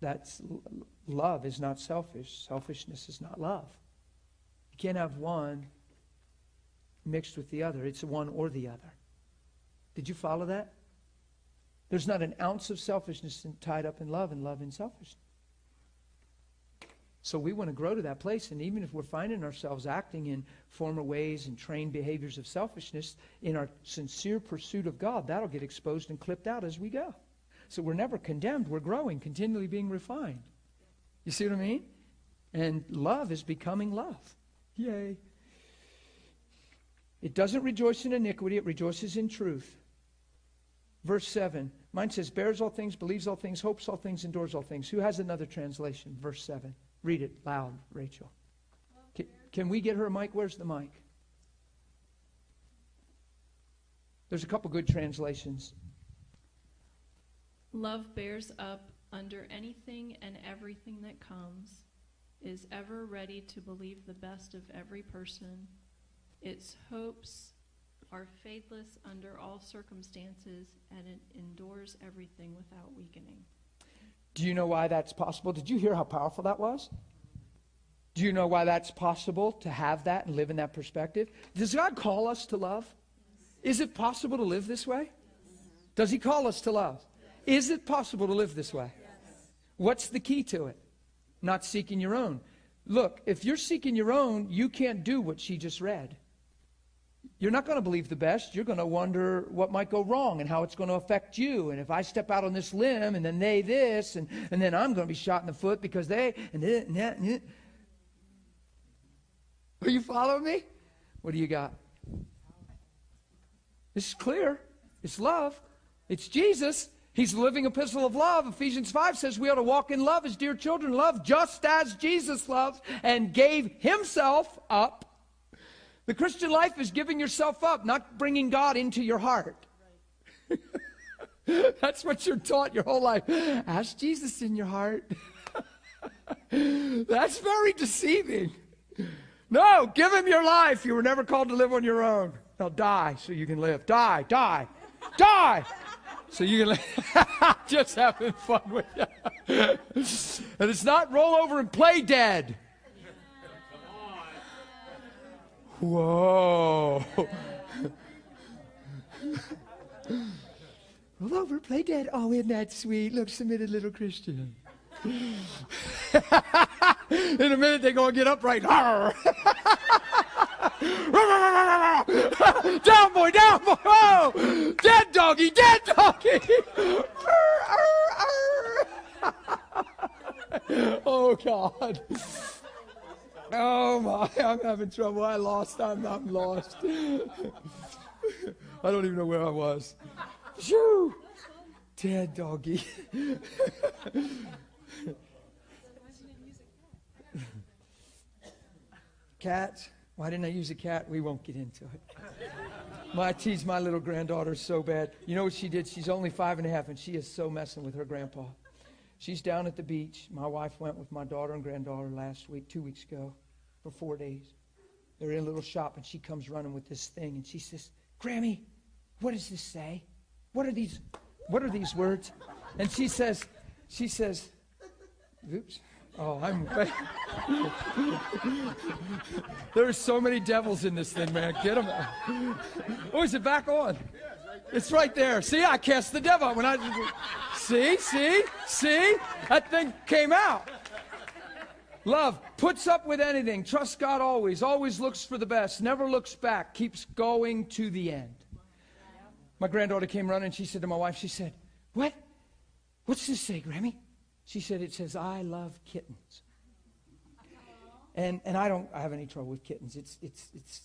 that's love is not selfish. Selfishness is not love. You can't have one mixed with the other. It's one or the other. Did you follow that? There's not an ounce of selfishness tied up in love and love in selfishness. So we want to grow to that place. And even if we're finding ourselves acting in former ways and trained behaviors of selfishness, in our sincere pursuit of God, that'll get exposed and clipped out as we go. So we're never condemned. We're growing, continually being refined. You see what I mean? And love is becoming love. Yay. It doesn't rejoice in iniquity, it rejoices in truth. Verse 7. Mine says, bears all things, believes all things, hopes all things, endures all things. Who has another translation? Verse 7. Read it loud, Rachel. Can, can we get her a mic? Where's the mic? There's a couple good translations. Love bears up under anything and everything that comes, is ever ready to believe the best of every person. Its hopes are faithless under all circumstances, and it endures everything without weakening. Do you know why that's possible? Did you hear how powerful that was? Do you know why that's possible to have that and live in that perspective? Does God call us to love? Is it possible to live this way? Does He call us to love? Is it possible to live this way? What's the key to it? Not seeking your own. Look, if you're seeking your own, you can't do what she just read. You're not going to believe the best. You're going to wonder what might go wrong and how it's going to affect you. And if I step out on this limb and then they this, and, and then I'm going to be shot in the foot because they, and, that, and, that, and. Are you following me? What do you got? This is clear. It's love. It's Jesus. He's the living epistle of love. Ephesians 5 says we ought to walk in love as dear children love, just as Jesus loved and gave himself up the Christian life is giving yourself up, not bringing God into your heart. That's what you're taught your whole life. Ask Jesus in your heart. That's very deceiving. No, give him your life. You were never called to live on your own. Now die so you can live. Die, die, die. So you can live. Just having fun with you. and it's not roll over and play dead. Whoa. Roll over, play dead. Oh, isn't that sweet? Look, submitted little Christian. In a minute, they're going to get upright. down, boy, down, boy. Oh, dead doggy, dead doggy. oh, God. Oh my, I'm having trouble. I lost. I'm, I'm lost. I don't even know where I was. Shoo! Dead doggy. Cats. Why didn't I use a cat? We won't get into it. My, I tease my little granddaughter so bad. You know what she did? She's only five and a half, and she is so messing with her grandpa. She's down at the beach. My wife went with my daughter and granddaughter last week, two weeks ago, for four days. They're in a little shop, and she comes running with this thing, and she says, Grammy, what does this say? What are these? What are these words? And she says, she says, oops. Oh, I'm. There's so many devils in this thing, man. Get them. Oh, is it back on? It's right there. See, I cast the devil when I. See, see, see. That thing came out. Love puts up with anything. Trust God always. Always looks for the best. Never looks back. Keeps going to the end. My granddaughter came running. She said to my wife, she said, "What? What's this say, Grammy?" She said, "It says I love kittens." And and I don't have any trouble with kittens. It's it's it's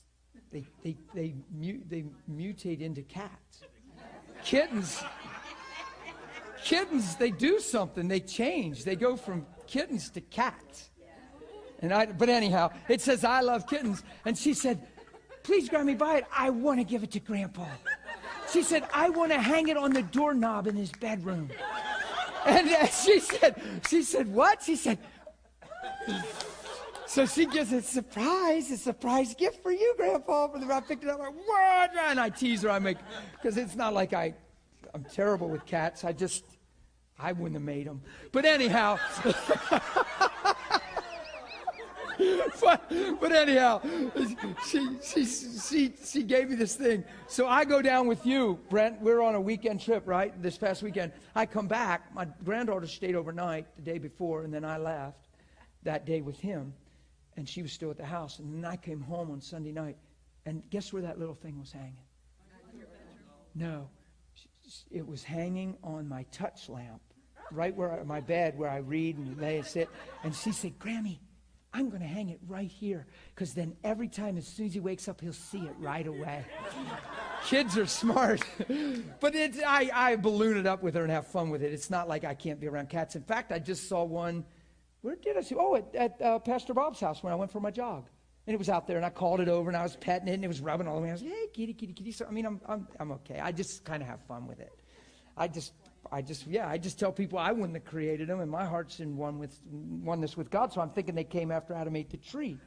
they they they mu- they mutate into cats. Kittens. Kittens, they do something. They change. They go from kittens to cats. And I, but anyhow, it says I love kittens. And she said, "Please, Grammy, buy it. I want to give it to Grandpa." She said, "I want to hang it on the doorknob in his bedroom." And uh, she said, "She said what?" She said. So she gives a surprise, a surprise gift for you, Grandpa. For the I picked it up, like what? And I tease her. I make because it's not like I, I'm terrible with cats. I just, I wouldn't have made them. But anyhow. but, but anyhow, she, she, she, she gave me this thing. So I go down with you, Brent. We're on a weekend trip, right? This past weekend. I come back. My granddaughter stayed overnight the day before, and then I left that day with him. And she was still at the house. And then I came home on Sunday night. And guess where that little thing was hanging? No. It was hanging on my touch lamp, right where I, my bed, where I read and lay and sit. And she said, Grammy, I'm going to hang it right here because then every time, as soon as he wakes up, he'll see it right away. Kids are smart. but it, I, I balloon it up with her and have fun with it. It's not like I can't be around cats. In fact, I just saw one. Where did I see? Oh, at, at uh, Pastor Bob's house when I went for my jog. And it was out there, and I called it over, and I was petting it, and it was rubbing all the way. I was like, hey, kitty, kitty, kitty. So, I mean, I'm, I'm, I'm okay. I just kind of have fun with it. I just I just, yeah, I just tell people I wouldn't have created them, and my heart's in one with oneness with God. So I'm thinking they came after Adam ate the tree.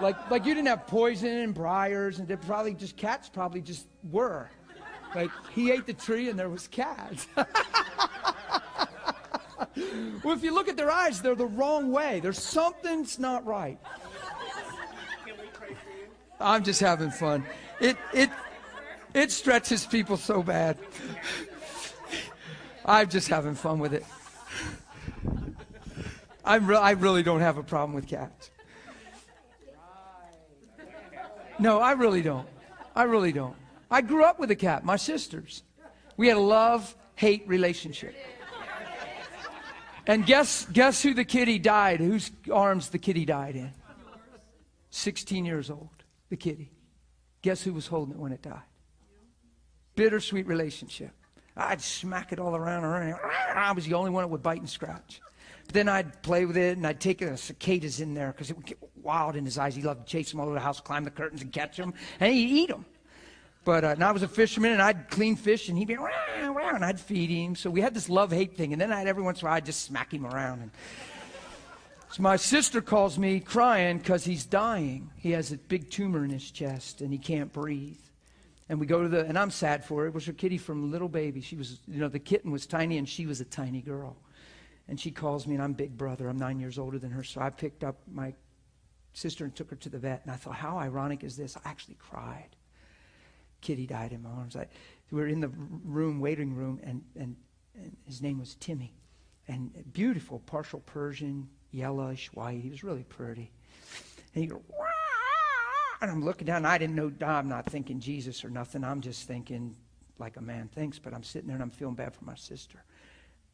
Like, like you didn't have poison and briars, and they probably just cats probably just were. Like he ate the tree, and there was cats. well, if you look at their eyes, they're the wrong way. There's something's not right. I'm just having fun. It it it stretches people so bad. I'm just having fun with it. I'm re- I really don't have a problem with cats. No, I really don't. I really don't. I grew up with a cat, my sisters. We had a love hate relationship. And guess, guess who the kitty died, whose arms the kitty died in? 16 years old, the kitty. Guess who was holding it when it died? Bittersweet relationship. I'd smack it all around her. I was the only one that would bite and scratch. But then I'd play with it, and I'd take the cicadas in there because it would get wild in his eyes. He loved to chase them all over the house, climb the curtains, and catch them, and he'd eat them. But uh, and I was a fisherman, and I'd clean fish, and he'd be around, around, and I'd feed him. So we had this love-hate thing. And then I'd every once in a while I'd just smack him around. And so my sister calls me crying because he's dying. He has a big tumor in his chest, and he can't breathe. And we go to the, and I'm sad for it. It was her kitty from little baby. She was, you know, the kitten was tiny and she was a tiny girl. And she calls me, and I'm big brother. I'm nine years older than her. So I picked up my sister and took her to the vet. And I thought, how ironic is this? I actually cried. Kitty died in my arms. I, we were in the room, waiting room, and, and, and his name was Timmy. And beautiful, partial Persian, yellowish white. He was really pretty. And he go, Wah! And I'm looking down, and I didn't know, I'm not thinking Jesus or nothing. I'm just thinking like a man thinks, but I'm sitting there and I'm feeling bad for my sister.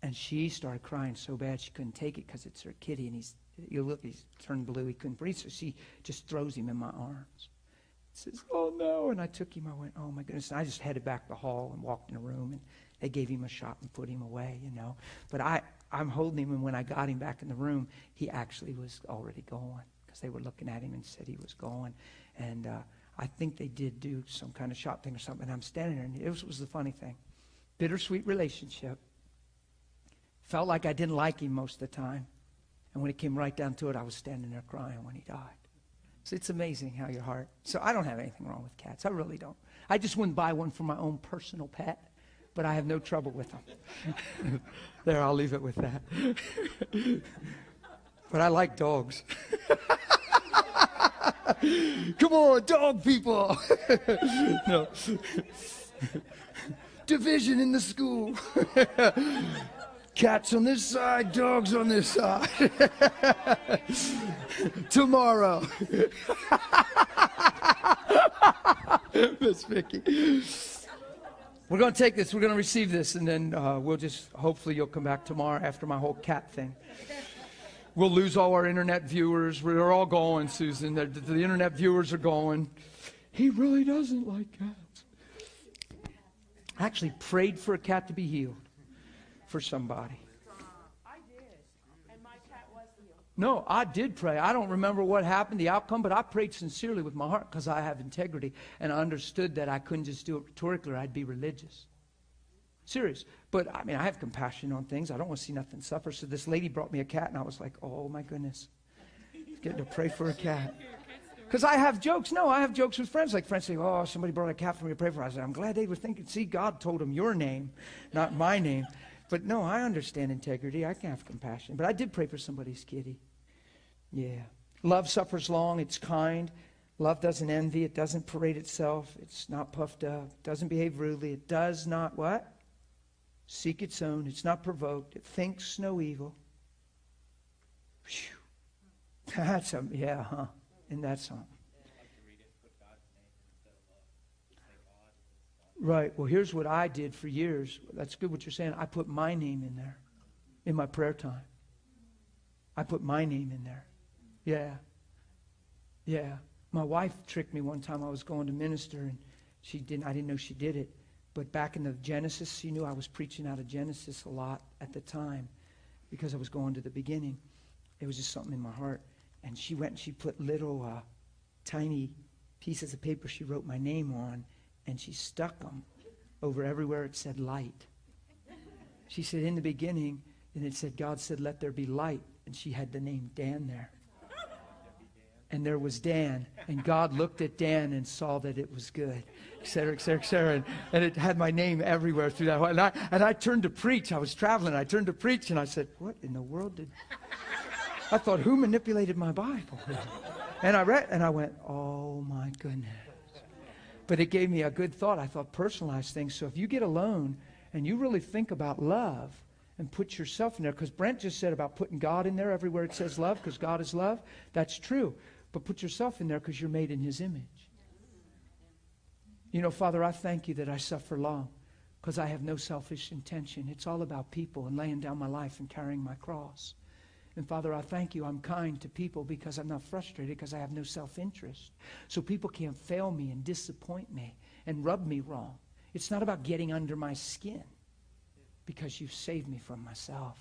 And she started crying so bad she couldn't take it because it's her kitty, and he's, you look, he's turned blue, he couldn't breathe, so she just throws him in my arms. says, Oh no. And I took him. I went, Oh my goodness. And I just headed back the hall and walked in a room and they gave him a shot and put him away, you know. But I, I'm holding him, and when I got him back in the room, he actually was already gone because they were looking at him and said he was going. And uh, I think they did do some kind of shot thing or something. And I'm standing there, and it was, was the funny thing. Bittersweet relationship. Felt like I didn't like him most of the time. And when it came right down to it, I was standing there crying when he died. So it's amazing how your heart. So I don't have anything wrong with cats. I really don't. I just wouldn't buy one for my own personal pet but I have no trouble with them. there, I'll leave it with that. but I like dogs. Come on, dog people. no. Division in the school. Cats on this side, dogs on this side. Tomorrow. Miss Vicky. We're going to take this, we're going to receive this, and then uh, we'll just, hopefully, you'll come back tomorrow after my whole cat thing. We'll lose all our internet viewers. We're all going, Susan. The, the, internet viewers are going. He really doesn't like cats. I actually prayed for a cat to be healed for somebody. And my cat was healed. No, I did pray. I don't remember what happened, the outcome, but I prayed sincerely with my heart because I have integrity and I understood that I couldn't just do it rhetorically or I'd be religious. Serious. But I mean, I have compassion on things. I don't want to see nothing suffer. So this lady brought me a cat and I was like, oh my goodness. Getting to pray for a cat. Because I have jokes. No, I have jokes with friends. Like friends say, oh, somebody brought a cat for me to pray for. I said, I'm glad they were thinking. See, God told them your name, not my name. But no, I understand integrity. I can have compassion. But I did pray for somebody's kitty. Yeah. Love suffers long, it's kind. Love doesn't envy, it doesn't parade itself, it's not puffed up, it doesn't behave rudely, it does not what? Seek its own, it's not provoked, it thinks no evil. Whew. That's a, yeah, huh? And that's something. Right. Well, here's what I did for years. That's good what you're saying. I put my name in there in my prayer time. I put my name in there. Yeah. Yeah. My wife tricked me one time. I was going to minister, and she didn't. I didn't know she did it. But back in the Genesis, she knew I was preaching out of Genesis a lot at the time because I was going to the beginning. It was just something in my heart. And she went and she put little uh, tiny pieces of paper she wrote my name on, and she stuck them over everywhere it said light. She said, in the beginning, and it said, God said, let there be light. And she had the name Dan there and there was Dan. And God looked at Dan and saw that it was good, et cetera, et cetera, et cetera. And, and it had my name everywhere through that. And I, and I turned to preach. I was traveling. I turned to preach and I said, What in the world did. I thought, Who manipulated my Bible? And I read and I went, Oh my goodness. But it gave me a good thought. I thought, personalize things. So if you get alone and you really think about love, and put yourself in there. Because Brent just said about putting God in there everywhere it says love, because God is love. That's true but put yourself in there because you're made in His image. You know, Father, I thank you that I suffer long because I have no selfish intention. It's all about people and laying down my life and carrying my cross. And Father, I thank you. I'm kind to people because I'm not frustrated because I have no self interest. So people can't fail me and disappoint me and rub me wrong. It's not about getting under my skin because you've saved me from myself.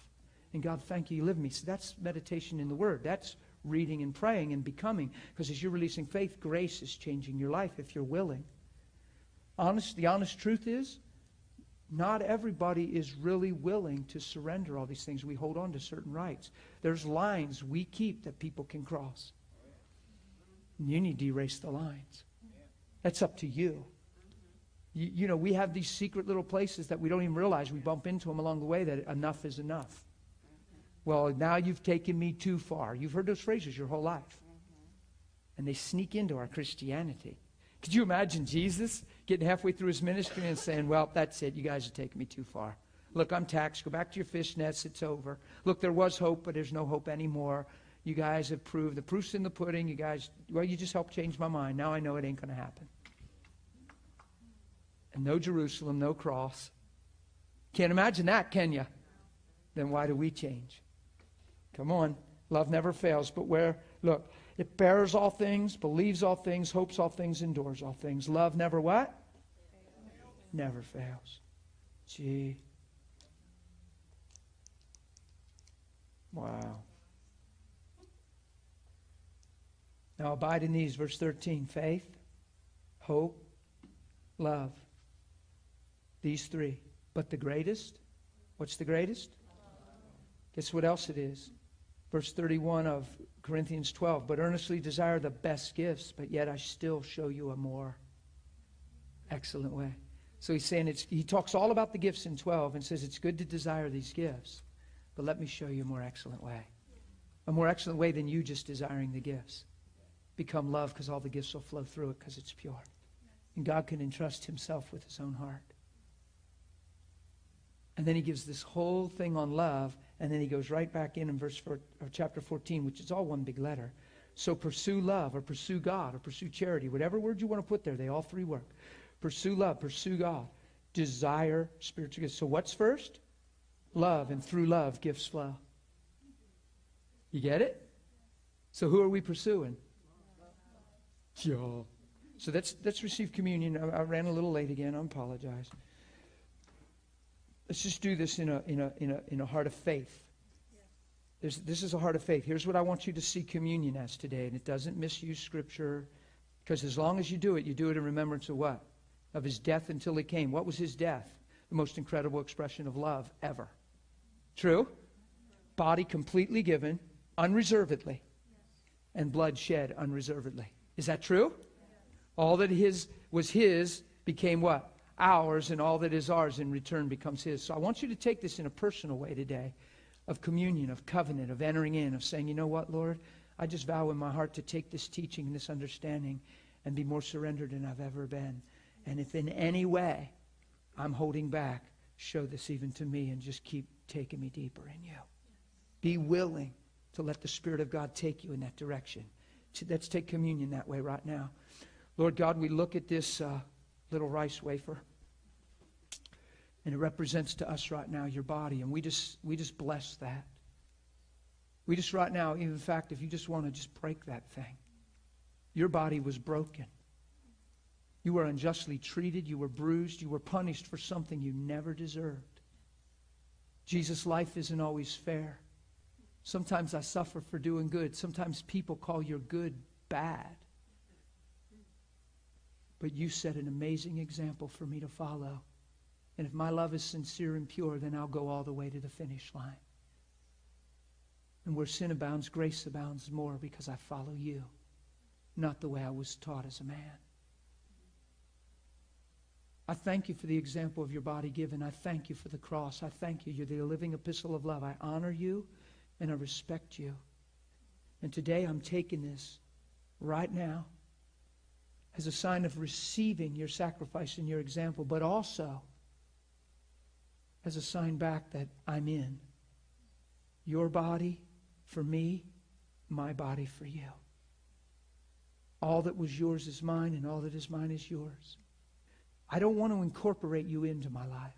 And God, thank you, you live me. So that's meditation in the Word. That's reading and praying and becoming. Because as you're releasing faith, grace is changing your life if you're willing. Honest, the honest truth is, not everybody is really willing to surrender all these things. We hold on to certain rights. There's lines we keep that people can cross. You need to erase the lines. That's up to you. you. You know, we have these secret little places that we don't even realize. We bump into them along the way that enough is enough. Well, now you've taken me too far. You've heard those phrases your whole life. Mm-hmm. And they sneak into our Christianity. Could you imagine Jesus getting halfway through his ministry and saying, Well, that's it. You guys are taking me too far. Look, I'm taxed. Go back to your fish nets. It's over. Look, there was hope, but there's no hope anymore. You guys have proved the proof's in the pudding. You guys, well, you just helped change my mind. Now I know it ain't going to happen. And no Jerusalem, no cross. Can't imagine that, can you? Then why do we change? Come on. Love never fails. But where, look, It bears all things, believes all things, hopes all things, endures all things. Love never what? Never fails. Gee. Wow. Now abide in these, verse 13 faith, hope, love. These three. But the greatest? What's the greatest? Guess what else it is? Verse 31 of Corinthians 12. But earnestly desire the best gifts, but yet I still show you a more excellent way. So he's saying it's, he talks all about the gifts in 12 and says it's good to desire these gifts, but let me show you a more excellent way. A more excellent way than you just desiring the gifts. Become love because all the gifts will flow through it because it's pure. And God can entrust himself with his own heart. And then he gives this whole thing on love, and then he goes right back in in verse four, chapter 14, which is all one big letter. So pursue love, or pursue God, or pursue charity, whatever word you want to put there, they all three work. Pursue love, pursue God, desire spiritual gifts. So what's first? Love, and through love, gifts flow. You get it? So who are we pursuing? Yeah. So let's, let's receive communion. I, I ran a little late again. I apologize. Let's just do this in a, in a, in a, in a heart of faith. There's, this is a heart of faith. Here's what I want you to see communion as today, and it doesn't misuse Scripture, because as long as you do it, you do it in remembrance of what? Of his death until he came. What was his death? The most incredible expression of love ever. True? Body completely given, unreservedly, and blood shed unreservedly. Is that true? All that his was his became what? Ours, and all that is ours in return becomes His. So I want you to take this in a personal way today of communion, of covenant, of entering in, of saying, you know what, Lord? I just vow in my heart to take this teaching and this understanding and be more surrendered than I've ever been. And if in any way I'm holding back, show this even to me and just keep taking me deeper in you. Be willing to let the Spirit of God take you in that direction. Let's take communion that way right now. Lord God, we look at this. Uh, little rice wafer. And it represents to us right now your body. And we just, we just bless that. We just right now, in fact, if you just want to just break that thing, your body was broken. You were unjustly treated. You were bruised. You were punished for something you never deserved. Jesus' life isn't always fair. Sometimes I suffer for doing good. Sometimes people call your good bad. But you set an amazing example for me to follow. And if my love is sincere and pure, then I'll go all the way to the finish line. And where sin abounds, grace abounds more because I follow you, not the way I was taught as a man. I thank you for the example of your body given. I thank you for the cross. I thank you. You're the living epistle of love. I honor you and I respect you. And today I'm taking this right now as a sign of receiving your sacrifice and your example, but also as a sign back that I'm in. Your body for me, my body for you. All that was yours is mine, and all that is mine is yours. I don't want to incorporate you into my life.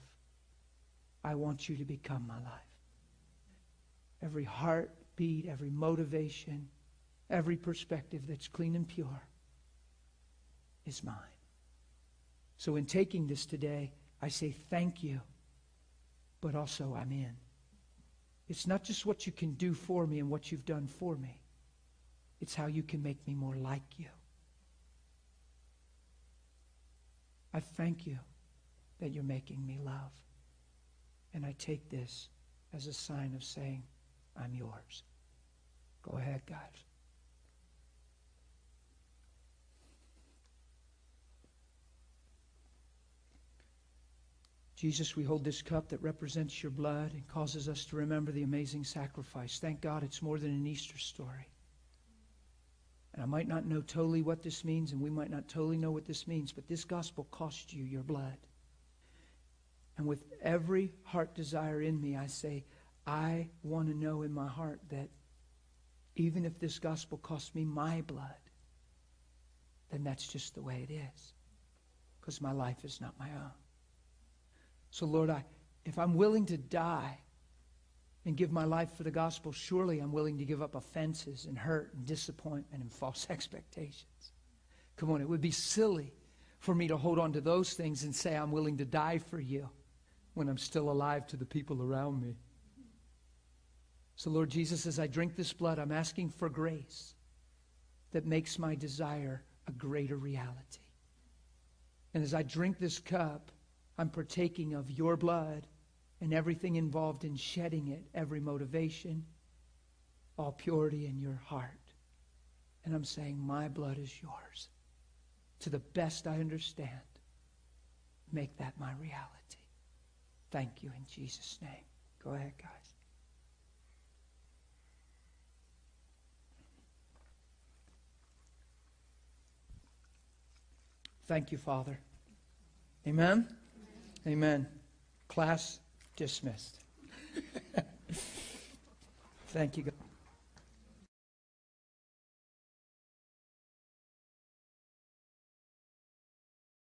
I want you to become my life. Every heartbeat, every motivation, every perspective that's clean and pure is mine. So, in taking this today, I say thank you, but also I'm in. It's not just what you can do for me and what you've done for me, it's how you can make me more like you. I thank you that you're making me love. And I take this as a sign of saying, I'm yours. Go ahead, guys. Jesus, we hold this cup that represents your blood and causes us to remember the amazing sacrifice. Thank God it's more than an Easter story. And I might not know totally what this means, and we might not totally know what this means, but this gospel cost you your blood. And with every heart desire in me, I say, I want to know in my heart that even if this gospel cost me my blood, then that's just the way it is. Because my life is not my own. So, Lord, I, if I'm willing to die and give my life for the gospel, surely I'm willing to give up offenses and hurt and disappointment and false expectations. Come on, it would be silly for me to hold on to those things and say I'm willing to die for you when I'm still alive to the people around me. So, Lord Jesus, as I drink this blood, I'm asking for grace that makes my desire a greater reality. And as I drink this cup, I'm partaking of your blood and everything involved in shedding it, every motivation, all purity in your heart. And I'm saying, My blood is yours. To the best I understand, make that my reality. Thank you in Jesus' name. Go ahead, guys. Thank you, Father. Amen? Amen. Class dismissed. Thank you.